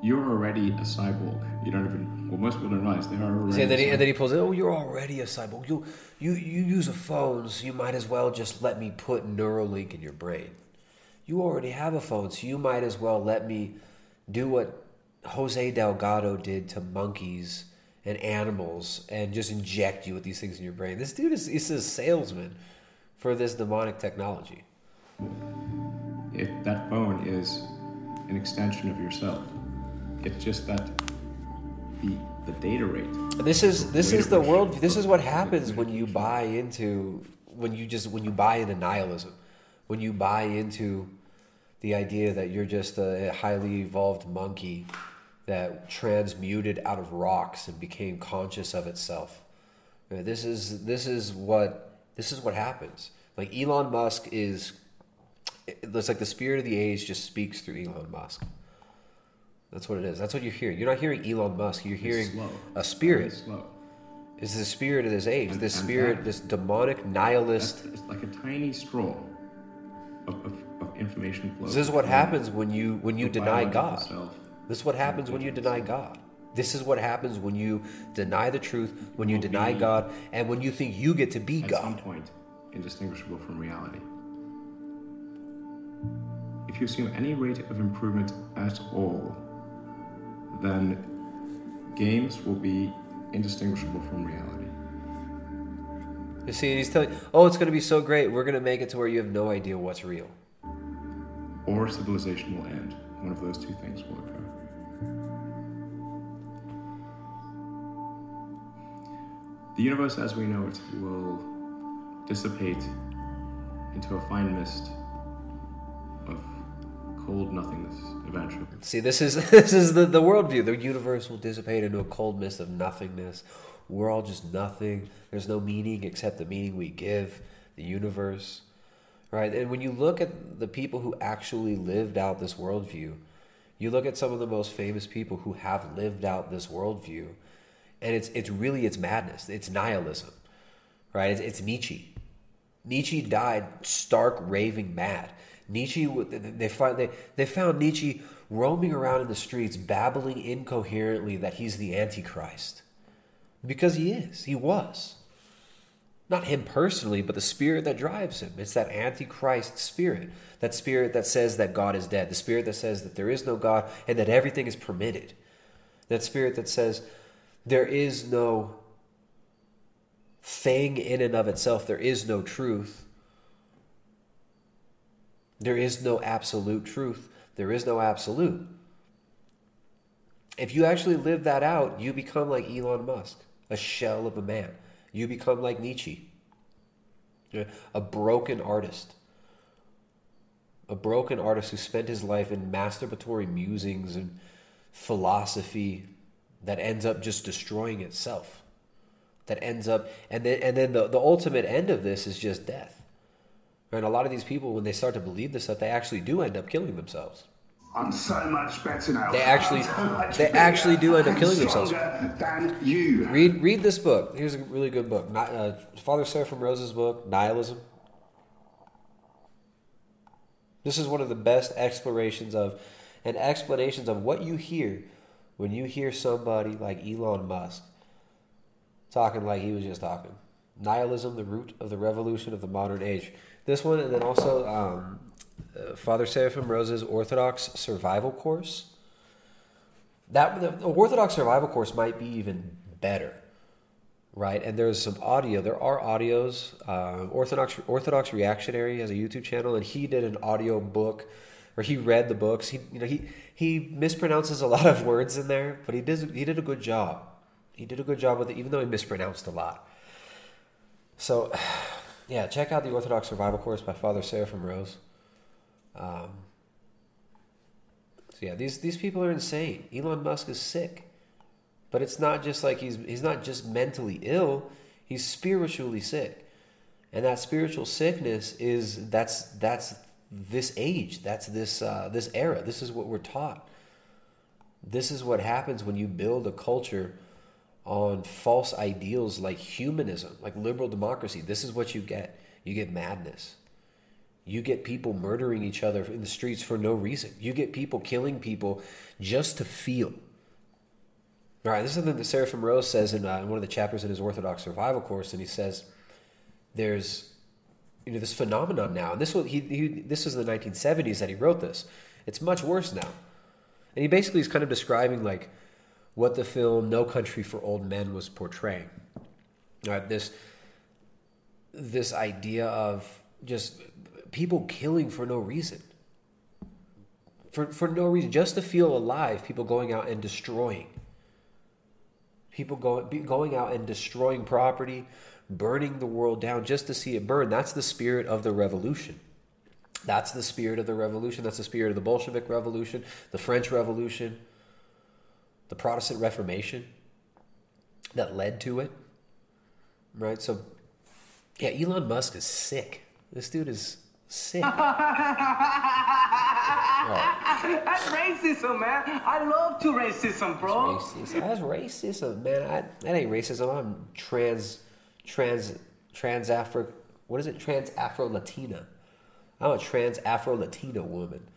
You're already a cyborg. You don't even. Well, most people don't realize they are already.
See, and, then he, and then he pulls it. Oh, you're already a cyborg. You, you, you use a phone, so you might as well just let me put Neuralink in your brain. You already have a phone, so you might as well let me do what Jose Delgado did to monkeys and animals, and just inject you with these things in your brain. This dude is he's a salesman for this demonic technology.
It, that phone is an extension of yourself. It's just that the the data rate.
This is this is the world. This is what happens when you buy into when you just when you buy into nihilism, when you buy into the idea that you're just a highly evolved monkey that transmuted out of rocks and became conscious of itself. This is this is what this is what happens. Like Elon Musk is. It's like the spirit of the age just speaks through Elon Musk. That's what it is. That's what you're hearing. You're not hearing Elon Musk. You're hearing a spirit. It's the spirit of this age.
And-
this
and
spirit,
that-
this demonic nihilist.
It's like a tiny straw of, of, of information flow.
This is what happens when you when you deny God.
self.
This is what happens when you deny God. This is what happens when you deny the truth, when you deny God, and when you think you get to be
At some
God.
point, indistinguishable from reality. If you assume any rate of improvement at all, then games will be indistinguishable from reality.
You see, he's telling, oh, it's going to be so great. We're going to make it to where you have no idea what's real.
Or civilization will end. One of those two things will occur. The universe as we know it will dissipate into a fine mist cold nothingness eventually.
See, this is *laughs* this is the, the worldview. The universe will dissipate into a cold mist of nothingness. We're all just nothing. There's no meaning except the meaning we give the universe. Right? And when you look at the people who actually lived out this worldview, you look at some of the most famous people who have lived out this worldview, and it's it's really it's madness. It's nihilism. Right? It's, it's Nietzsche. Nietzsche died stark raving mad. Nietzsche, they find they, they found Nietzsche roaming around in the streets, babbling incoherently that he's the Antichrist, because he is. He was. Not him personally, but the spirit that drives him. It's that Antichrist spirit. That spirit that says that God is dead. The spirit that says that there is no God and that everything is permitted. That spirit that says there is no thing in and of itself. There is no truth. There is no absolute truth. There is no absolute. if you actually live that out, you become like Elon Musk, a shell of a man. You become like Nietzsche, a broken artist. A broken artist who spent his life in masturbatory musings and philosophy that ends up just destroying itself. That ends up, and then, and then the, the ultimate end of this is just death. And a lot of these people, when they start to believe this stuff, they actually do end up killing themselves.
I'm so much better now.
They actually,
so
they actually do end up killing themselves.
Than you.
Read read this book. Here's a really good book. Ni- Uh, Father Seraphim Rose's book, Nihilism. This is one of the best explorations of and explanations of what you hear when you hear somebody like Elon Musk talking like he was just talking. Nihilism, the root of the revolution of the modern age. This one, and then also um, uh, Father Seraphim Rose's Orthodox Survival Course. That the, the Orthodox Survival Course might be even better, right? And there's some audio. There are audios. Uh, Orthodox Orthodox Reactionary has a YouTube channel, and he did an audio book, or he read the books. He you know he he mispronounces a lot of *laughs* words in there, but he did he did a good job. He did a good job with it, even though he mispronounced a lot. So, yeah, check out the Orthodox Survival Course by Father Seraphim Rose. Um, so yeah, these these people are insane. Elon Musk is sick, but it's not just like he's he's not just mentally ill; he's spiritually sick, and that spiritual sickness is that's that's this age, that's this uh, this era. This is what we're taught. This is what happens when you build a culture on false ideals like humanism, like liberal democracy. This is what you get. You get madness. You get people murdering each other in the streets for no reason. You get people killing people just to feel. All right, this is something that Seraphim Rose says in, uh, in one of the chapters in his Orthodox Survival Course, and he says there's you know this phenomenon now, and this was he, he this was in the 1970s that he wrote this. It's much worse now, and he basically is kind of describing like what the film No Country for Old Men was portraying. All right, this this idea of just people killing for no reason. For for no reason, just to feel alive, people going out and destroying. People going going out and destroying property, burning the world down just to see it burn. That's the spirit of the revolution. That's the spirit of the revolution. That's the spirit of the Bolshevik Revolution, the French Revolution, the Protestant Reformation that led to it. Right? So, yeah, Elon Musk is sick. This dude is sick. *laughs*
That's racism, man. I love to racism, bro.
Racist. That's racism, man. I, that ain't racism. I'm trans, trans, trans Afro. What is it? Trans Afro Latina. I'm a trans Afro Latina woman.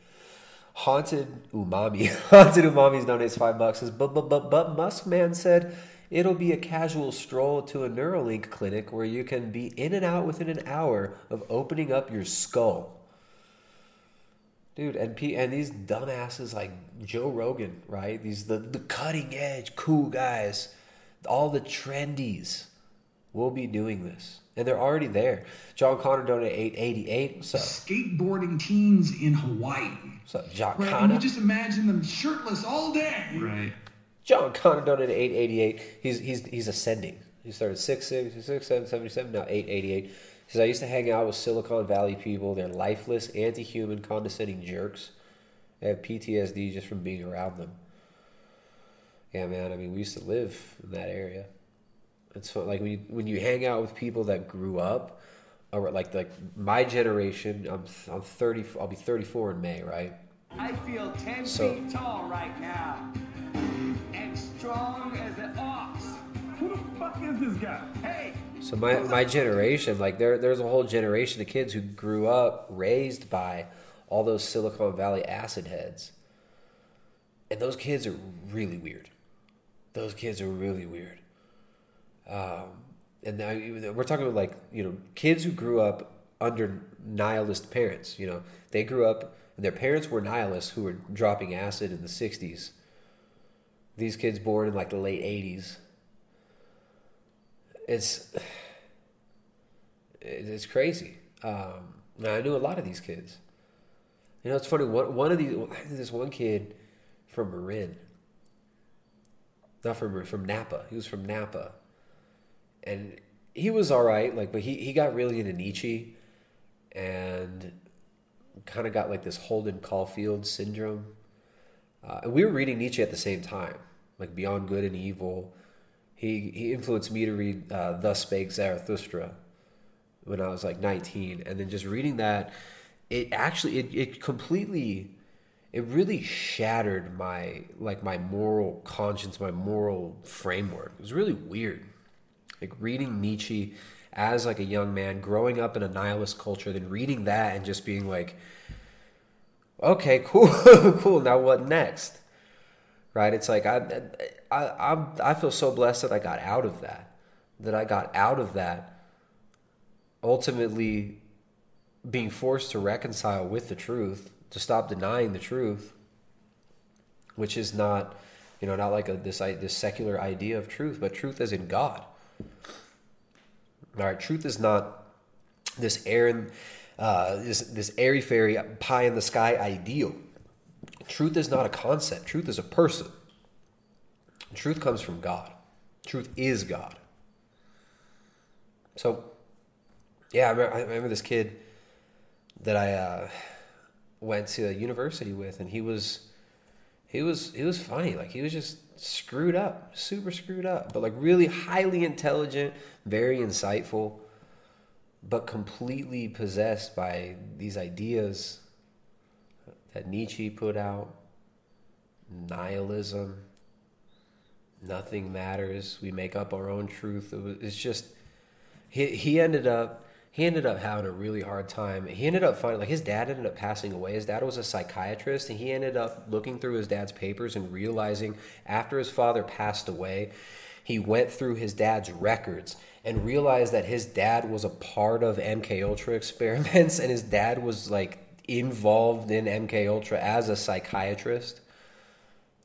Haunted Umami. *laughs* Haunted Umami's donates five bucks. But but but but Musk man said it'll be a casual stroll to a Neuralink clinic where you can be in and out within an hour of opening up your skull. Dude, and P- and these dumbasses like Joe Rogan, right? These the, the cutting edge cool guys, all the trendies will be doing this. And they're already there. John Connor donated 888. What's up?
Skateboarding teens in Hawaii.
What's up, John
Right, and
Connor?
you just imagine them shirtless all day.
Right.
John Connor donated 888. He's he's he's ascending. He started 6 6 6 7 77 now 888. He says I used to hang out with Silicon Valley people. They're lifeless, anti-human, condescending jerks. I have PTSD just from being around them. Yeah, man. I mean, we used to live in that area. It's fun. like when you when you hang out with people that grew up, or like like my generation. I'm I'm 30. I'll be 34 in May, right?
I feel 10
So-
feet tall right now. And strong as an ox. Who the fuck is this guy? Hey!
So my, my generation, like there there's a whole generation of kids who grew up raised by all those Silicon Valley acid heads. And those kids are really weird. Those kids are really weird. Um, and now we're talking about like, you know, kids who grew up under nihilist parents, you know. They grew up and their parents were nihilists who were dropping acid in the 60s. These kids born in like the late 80s it's *sighs* it's crazy. Um, I knew a lot of these kids. You know, it's funny. One one of these, this one kid from Marin. not from from Napa. He was from Napa, and he was all right. Like, but he he got really into Nietzsche, and kind of got like this Holden Caulfield syndrome. Uh, and we were reading Nietzsche at the same time, like Beyond Good and Evil. He he influenced me to read uh, Thus Spake Zarathustra when I was like 19, and then just reading that, it actually it, it completely it really shattered my like my moral conscience, my moral framework. It was really weird. Like reading Nietzsche as like a young man, growing up in a nihilist culture, then reading that and just being like, okay, *laughs* cool, cool. Now what next? Right? It's like I, I, I, I feel so blessed that I got out of that. That I got out of that. Ultimately, being forced to reconcile with the truth, to stop denying the truth, which is not, you know, not like a this this secular idea of truth, but truth as in God. All right, truth is not this air, uh, this this airy fairy pie in the sky ideal. Truth is not a concept. Truth is a person. Truth comes from God. Truth is God. So, yeah, I remember, I remember this kid that I uh, went to university with, and he was he was he was funny. Like he was just screwed up, super screwed up, but like really highly intelligent, very insightful, but completely possessed by these ideas that Nietzsche put out nihilism, nothing matters, we make up our own truth. It was, it's just, he, he ended up. He ended up having a really hard time. He ended up finding, like, his dad ended up passing away. His dad was a psychiatrist, and he ended up looking through his dad's papers and realizing after his father passed away, he went through his dad's records and realized that his dad was a part of MK Ultra experiments *laughs* and his dad was like involved in MK Ultra as a psychiatrist.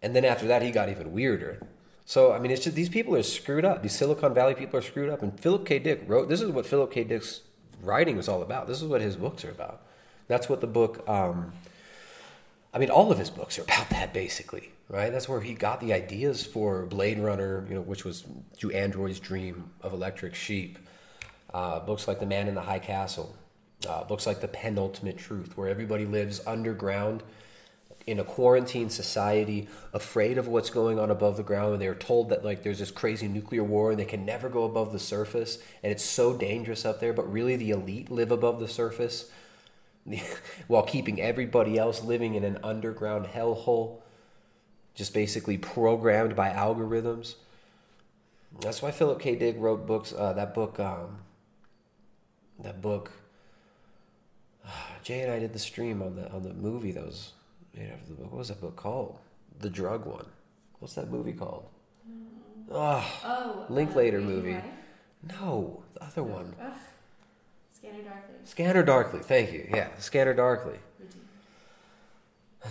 And then after that he got even weirder. So I mean it's just these people are screwed up. These Silicon Valley people are screwed up and Philip K. Dick wrote this is what Philip K. Dick's writing was all about. This is what his books are about. That's what the book um, I mean all of his books are about that basically right? That's where he got the ideas for Blade Runner, you know, which was Do Androids Dream of Electric Sheep. Uh, books like The Man in the High Castle. Uh, books like The Penultimate Truth, where everybody lives underground in a quarantine society, afraid of what's going on above the ground, and they're told that like there's this crazy nuclear war and they can never go above the surface, and it's so dangerous up there. But really, the elite live above the surface, *laughs* while keeping everybody else living in an underground hellhole just basically programmed by algorithms. That's why Philip K. Dick wrote books. Uh, that book, um, that book. *sighs* Jay and I did the stream on the on the movie that was made after the book. What was that book called? The drug one. What's that movie called? Oh,
Oh,
Linklater
uh,
movie.
Writing?
No, the other one.
Ugh. Scanner Darkly.
Scanner Darkly. Thank you. Yeah, Scanner Darkly.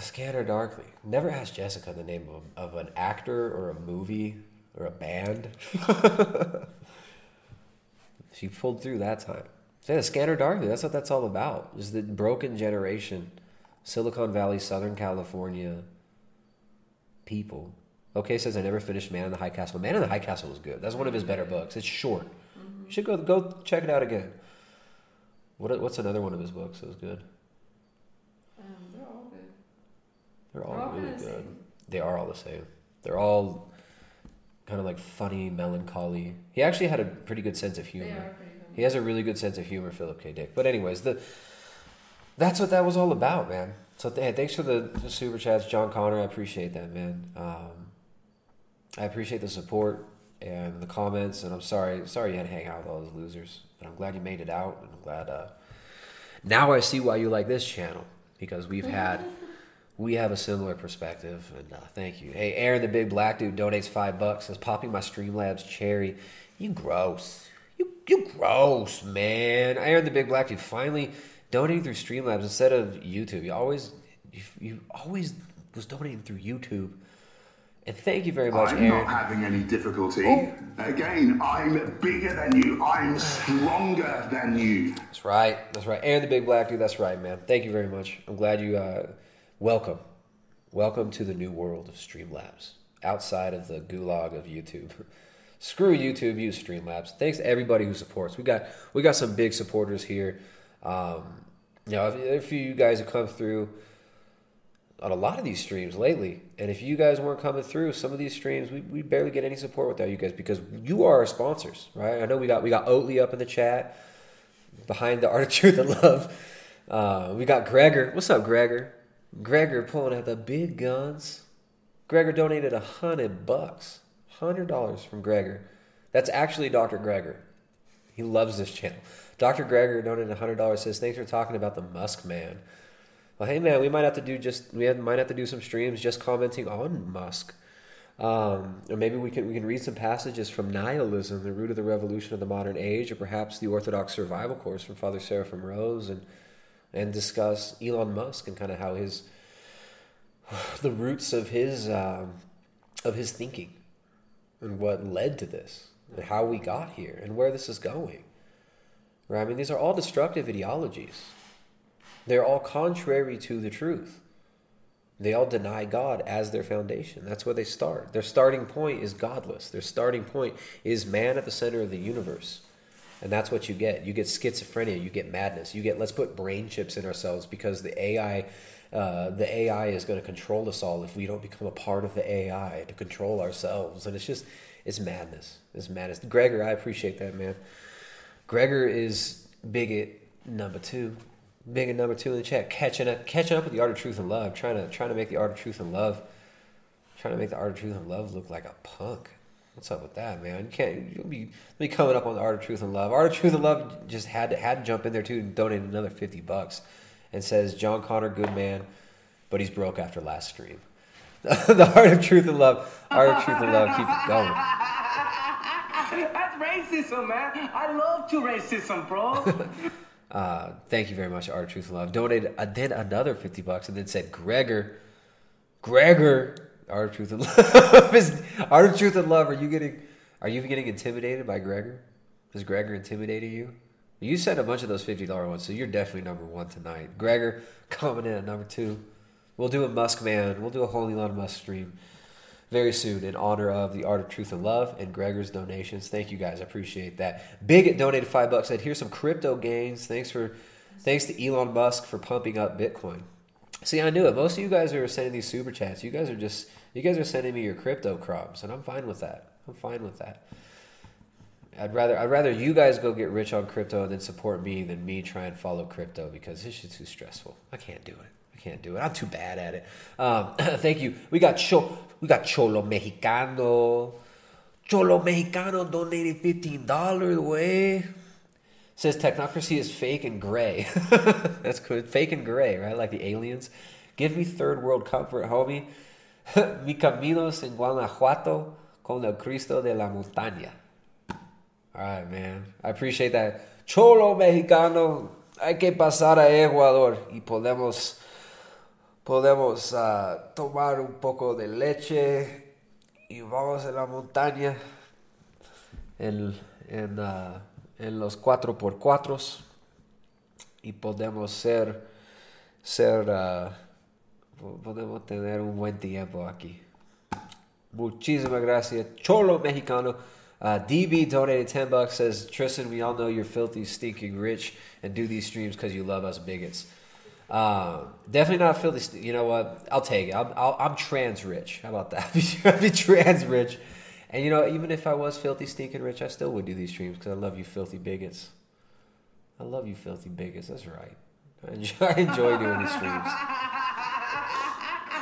Scanner Darkly. Never asked Jessica the name of, of an actor or a movie or a band. *laughs* she pulled through that time. Yeah, Scanner Darkly. That's what that's all about. Is the broken generation, Silicon Valley, Southern California people. Okay says I never finished Man in the High Castle. Man in the High Castle was good. That's one of his better books. It's short. You should go go check it out again. What what's another one of his books that was good?
Um, they're all good.
They're all
They're all
really good. They are all the same. They're all kind of like funny, melancholy. He actually had a pretty good sense of humor.
are pretty funny.
He has a really good sense of humor, Philip K. Dick. But anyways, the that's what that was all about, man. So hey, thanks for the, the super chats, John Connor. I appreciate that, man. Um, I appreciate the support and the comments, and I'm sorry, sorry you had to hang out with all those losers. But I'm glad you made it out, and I'm glad. Uh, now I see why you like this channel because we've had *laughs* we have a similar perspective, and uh, thank you. Hey, Aaron, the big black dude, donates five bucks. Says popping my Streamlabs cherry. You gross. You you gross, man. Aaron, the big black dude, finally donating through Streamlabs instead of YouTube. You always you, you always was donating through YouTube. And thank you very much,
I'm
Aaron.
not having any difficulty. Again, I'm bigger than you. I'm stronger than you.
That's right. That's right. And the big black dude. That's right, man. Thank you very much. I'm glad you. Uh, welcome, welcome to the new world of Streamlabs. outside of the gulag of YouTube. *laughs* Screw YouTube, use Streamlabs. Thanks to everybody who supports. We got we got some big supporters here. Um, you know, if, if you guys have come through on a lot of these streams lately, and if you guys weren't coming through some of these streams, we, we barely get any support without you guys because you are our sponsors, right? I know we got we got Oatly up in the chat behind the Art of Truth and Love. Uh, we got Gregor. What's up, Gregor? Gregor pulling out the big guns. Gregor donated a hundred bucks, hundred dollars from Gregor. That's actually Dr. Gregor. He loves this channel. Dr. Gregor donated a hundred dollars. Says thanks for talking about the Musk man. Well, hey man, we might have to do just we might have to do some streams just commenting on Musk. Um, or maybe we can we can read some passages from nihilism, the root of the revolution of the modern age, or perhaps the Orthodox survival course from Father Seraphim Rose, and and discuss Elon Musk and kind of how his *sighs* the roots of his um, of his thinking and what led to this and how we got here and where this is going. Right? I mean, these are all destructive ideologies. They're all contrary to the truth. They all deny God as their foundation. That's where they start. Their starting point is godless. Their starting point is man at the center of the universe. And that's what you get. You get schizophrenia, you get madness, you get let's put brain chips in ourselves because the AI uh, the AI is going to control us all if we don't become a part of the AI to control ourselves. And it's just it's madness. It's madness. Gregor, I appreciate that, man. Gregor is bigot number two. Bigot number two in the chat. Catching up catching up with the art of truth and love. Trying to trying to make the art of truth and love trying to make the art of truth and love look like a punk. What's up with that, man? You can't you'll be be coming up on the art of truth and love. Art of truth and love just had to had to jump in there too and donate another fifty bucks, and says John Connor, good man, but he's broke after last stream. *laughs* the art of truth and love, art of truth and love, keep it going.
That's racism, man. I love to racism, bro. *laughs*
Uh, thank you very much, Art Truth Love. Donated uh, then another fifty bucks, and then said Gregor, Gregor, Art of Truth and Love. Is, Art of Truth and Love. Are you getting? Are you getting intimidated by Gregor? Is Gregor intimidating you? You sent a bunch of those fifty dollar ones, so you're definitely number one tonight. Gregor coming in at number two. We'll do a Musk Man. We'll do a Holy Elon Musk stream very soon in honor of the Art of Truth and Love and Gregor's donations. Thank you guys. I appreciate that. Big donated five bucks. Said here's some crypto gains. Thanks for thanks to Elon Musk for pumping up Bitcoin. See, I knew it. Most of you guys are sending these super chats. You guys are just you guys are sending me your crypto crumbs, and I'm fine with that. I'm fine with that. I'd rather I'd rather you guys go get rich on crypto and then support me than me try and follow crypto because this shit's too stressful. I can't do it. I can't do it. I'm too bad at it. Um, *clears throat* thank you. We got Cho, we got Cholo Mexicano. Cholo Mexicano donated fifteen dollars. Way says technocracy is fake and gray. *laughs* That's good. Fake and gray, right? Like the aliens. Give me third world comfort, homie. *laughs* Mi caminos en Guanajuato con el Cristo de la Montaña. All right, man. I appreciate that. Cholo Mexicano. Hay que pasar a Ecuador y podemos podemos uh, tomar un poco de leche y vamos a la montaña en, en, en los 4x4 y podemos ser, ser uh, podemos tener un buen tiempo aquí. Muchísimas gracias. Cholo Mexicano. DB donated 10 bucks says, Tristan, we all know you're filthy, stinking rich and do these streams because you love us bigots. Uh, definitely not filthy. St- you know what? I'll take it. I'm, I'll, I'm trans rich. How about that? *laughs* I'd be trans rich. And you know, even if I was filthy, stinking rich, I still would do these streams because I love you, filthy bigots. I love you, filthy bigots. That's right. I enjoy, *laughs* I enjoy doing these streams. *laughs*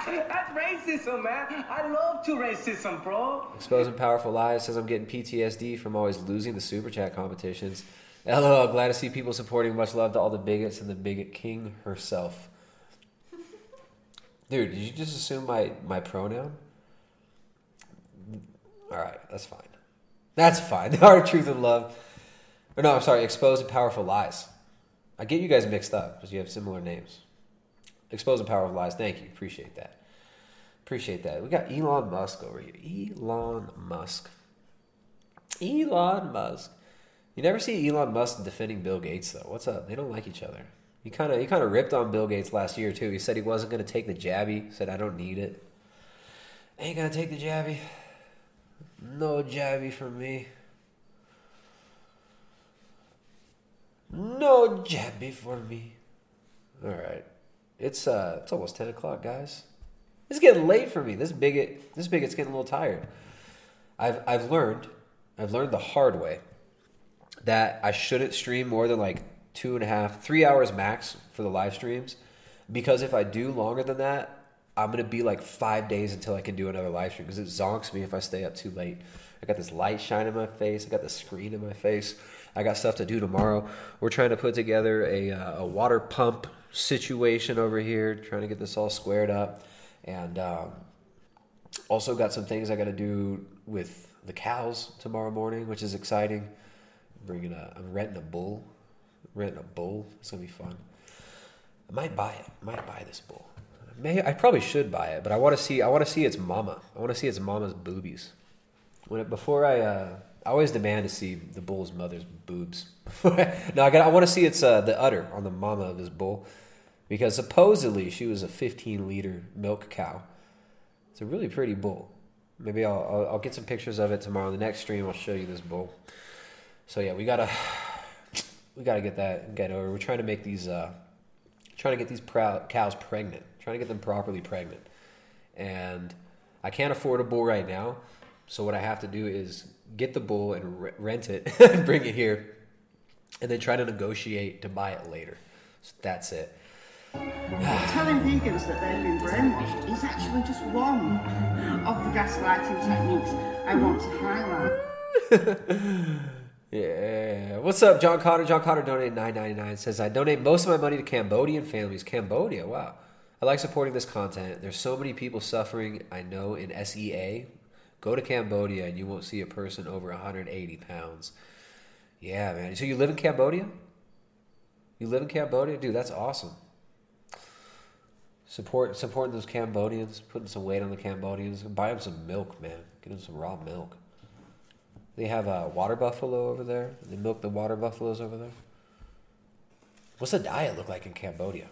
That's racism, man. I love to racism, bro.
Exposing powerful lies says I'm getting PTSD from always losing the super chat competitions. LOL, glad to see people supporting. Much love to all the bigots and the bigot king herself. *laughs* Dude, did you just assume my, my pronoun? Alright, that's fine. That's fine. The art of truth and love. Or no, I'm sorry, exposing powerful lies. I get you guys mixed up because you have similar names. Exposing powerful lies. Thank you. Appreciate that. Appreciate that. We got Elon Musk over here. Elon Musk. Elon Musk. You never see Elon Musk defending Bill Gates though. What's up? They don't like each other. He kind of he kind of ripped on Bill Gates last year too. He said he wasn't going to take the jabby. Said I don't need it. Ain't gonna take the jabby. No jabby from me. No jabby for me. All right, it's uh, it's almost ten o'clock, guys. It's getting late for me. This bigot, this bigot's getting a little tired. I've I've learned, I've learned the hard way that I shouldn't stream more than like two and a half, three hours max for the live streams, because if I do longer than that, I'm gonna be like five days until I can do another live stream because it zonks me if I stay up too late. I got this light shine in my face. I got the screen in my face. I got stuff to do tomorrow. We're trying to put together a, uh, a water pump situation over here, trying to get this all squared up, and um, also got some things I got to do with the cows tomorrow morning, which is exciting. Bringing a, I'm renting a bull, renting a bull. It's gonna be fun. I might buy it. I might buy this bull. May I probably should buy it, but I want to see. I want to see its mama. I want to see its mama's boobies. When it, before I, uh, I always demand to see the bull's mother's boobs. *laughs* no, I got. I want to see its uh, the udder on the mama of this bull, because supposedly she was a 15 liter milk cow. It's a really pretty bull. Maybe I'll, I'll I'll get some pictures of it tomorrow. The next stream, I'll show you this bull. So yeah, we gotta we gotta get that get over. We're trying to make these uh, trying to get these cows pregnant, trying to get them properly pregnant, and I can't afford a bull right now. So what I have to do is get the bull and re- rent it *laughs* and bring it here, and then try to negotiate to buy it later. So that's it.
Telling vegans that they've been brainwashed is actually just one of the gaslighting techniques I want to highlight. *laughs*
Yeah. What's up, John Connor? John Connor donated nine ninety nine. Says I donate most of my money to Cambodian families. Cambodia, wow. I like supporting this content. There's so many people suffering. I know in SEA. Go to Cambodia and you won't see a person over 180 pounds. Yeah, man. So you live in Cambodia? You live in Cambodia, dude. That's awesome. Support supporting those Cambodians, putting some weight on the Cambodians. Buy them some milk, man. Get them some raw milk. They have a water buffalo over there. They milk the water buffaloes over there. What's the diet look like in Cambodia?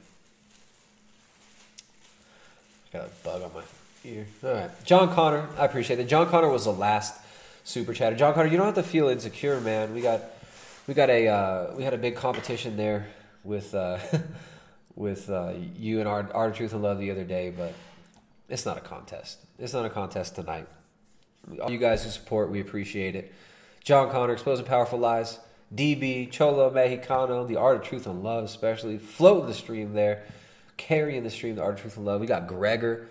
I got a bug on my ear. All right, John Connor, I appreciate it. John Connor was the last super chatter. John Connor, you don't have to feel insecure, man. We got we got a uh, we had a big competition there with uh, *laughs* with uh, you and Art, Art of Truth and Love the other day, but it's not a contest. It's not a contest tonight. All you guys who support, we appreciate it. John Connor, Exposing Powerful Lies, DB, Cholo Mexicano, The Art of Truth and Love, especially floating the stream there, carrying the stream, The Art of Truth and Love. We got Gregor,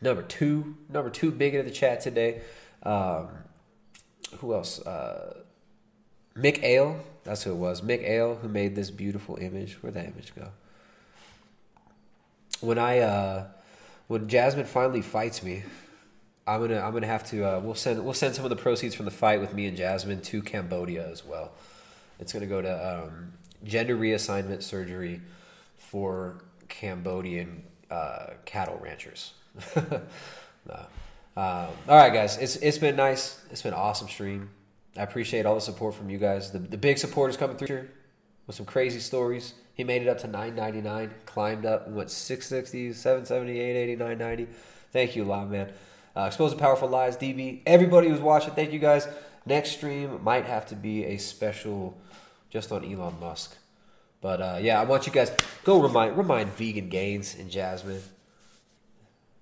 number two, number two big into the chat today. Um, who else? Uh, Mick Ale, that's who it was. Mick Ale, who made this beautiful image. Where'd that image go? When I, uh, when Jasmine finally fights me, I'm gonna I'm gonna have to uh, we'll send we'll send some of the proceeds from the fight with me and Jasmine to Cambodia as well. It's gonna go to um, gender reassignment surgery for Cambodian uh, cattle ranchers. *laughs* no. um, all right, guys, it's it's been nice. It's been awesome stream. I appreciate all the support from you guys. The the big supporters coming through here with some crazy stories. He made it up to 999, climbed up and went 660, 770, 880, 990. Thank you, Live Man. Uh, Exposing Powerful Lies, DB. Everybody who's watching, thank you guys. Next stream might have to be a special just on Elon Musk. But uh, yeah, I want you guys go remind remind Vegan Gains and Jasmine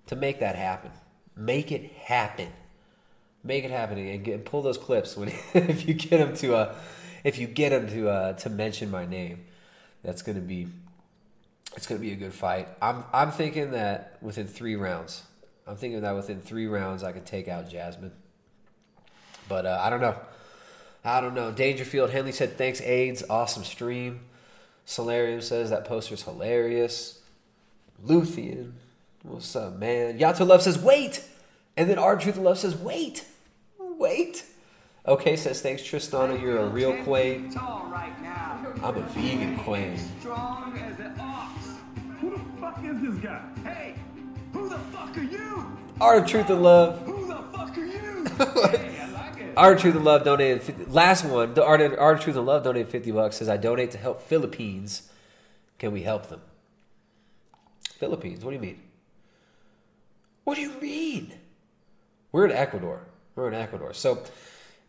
to make that happen. Make it happen. Make it happen and get, and pull those clips when *laughs* if you get them to uh, if you get them to uh, to mention my name. That's gonna be it's gonna be a good fight. I'm I'm thinking that within three rounds. I'm thinking that within three rounds I could take out Jasmine. But uh, I don't know. I don't know. Dangerfield Henley said, thanks, AIDS. Awesome stream. Solarium says that poster's hilarious. Luthien, what's up, man? Yato Love says, wait. And then Art Truth Love says, wait. Wait. Okay says, thanks, Tristana. You're a real queen. I'm a vegan queen.
Strong as an ox. Who the fuck is this guy? Hey, who the fuck are you?
Art of Truth and Love.
Who the fuck are you? *laughs*
Art of Truth and Love donated 50, last one. The Art of, Art of Truth and Love donated fifty bucks. Says I donate to help Philippines. Can we help them? Philippines? What do you mean? What do you mean? We're in Ecuador. We're in Ecuador. So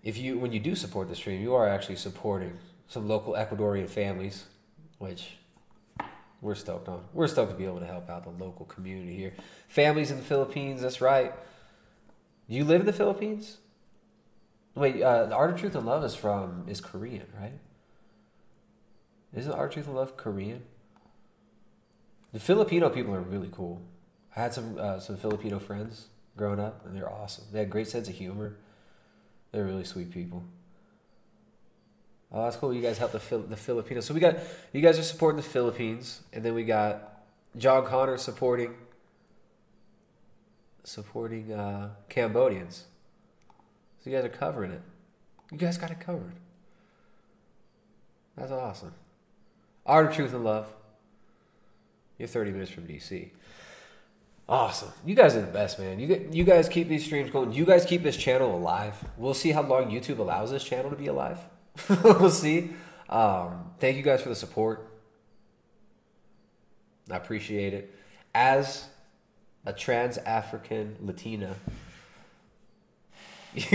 if you when you do support the stream, you are actually supporting some local Ecuadorian families, which we're stoked on. We're stoked to be able to help out the local community here. Families in the Philippines, that's right. You live in the Philippines? Wait, uh, the Art of Truth and Love is from is Korean, right? Isn't Art of Truth and Love Korean? The Filipino people are really cool. I had some uh, some Filipino friends growing up, and they're awesome. They had great sense of humor. They're really sweet people. Oh, that's cool. You guys help the the Filipinos. So we got you guys are supporting the Philippines, and then we got John Connor supporting supporting uh, Cambodians. So you guys are covering it. You guys got it covered. That's awesome. Art of Truth and Love. You're 30 minutes from DC. Awesome. You guys are the best, man. You you guys keep these streams going. You guys keep this channel alive. We'll see how long YouTube allows this channel to be alive. *laughs* we'll see. Um, thank you guys for the support. I appreciate it. As a trans African Latina, *laughs*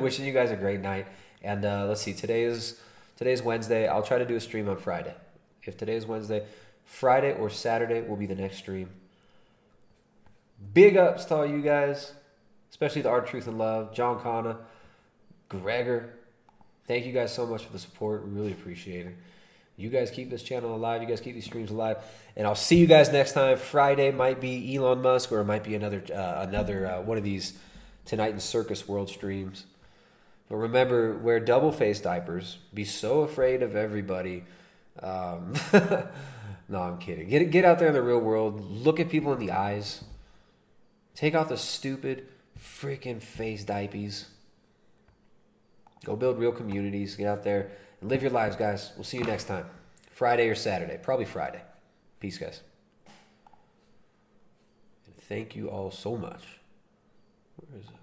wishing you guys a great night. And uh, let's see, today is today's Wednesday. I'll try to do a stream on Friday. If today is Wednesday, Friday or Saturday will be the next stream. Big ups to all you guys, especially the Art, Truth, and Love, John Connor, Gregor. Thank you guys so much for the support. We really appreciate it. You guys keep this channel alive. You guys keep these streams alive, and I'll see you guys next time. Friday might be Elon Musk, or it might be another uh, another uh, one of these Tonight in Circus World streams. But remember, wear double face diapers. Be so afraid of everybody. Um, *laughs* no, I'm kidding. Get get out there in the real world. Look at people in the eyes. Take off the stupid freaking face diapers. Go build real communities. Get out there and live your lives, guys. We'll see you next time. Friday or Saturday. Probably Friday. Peace, guys. And thank you all so much. Where is it?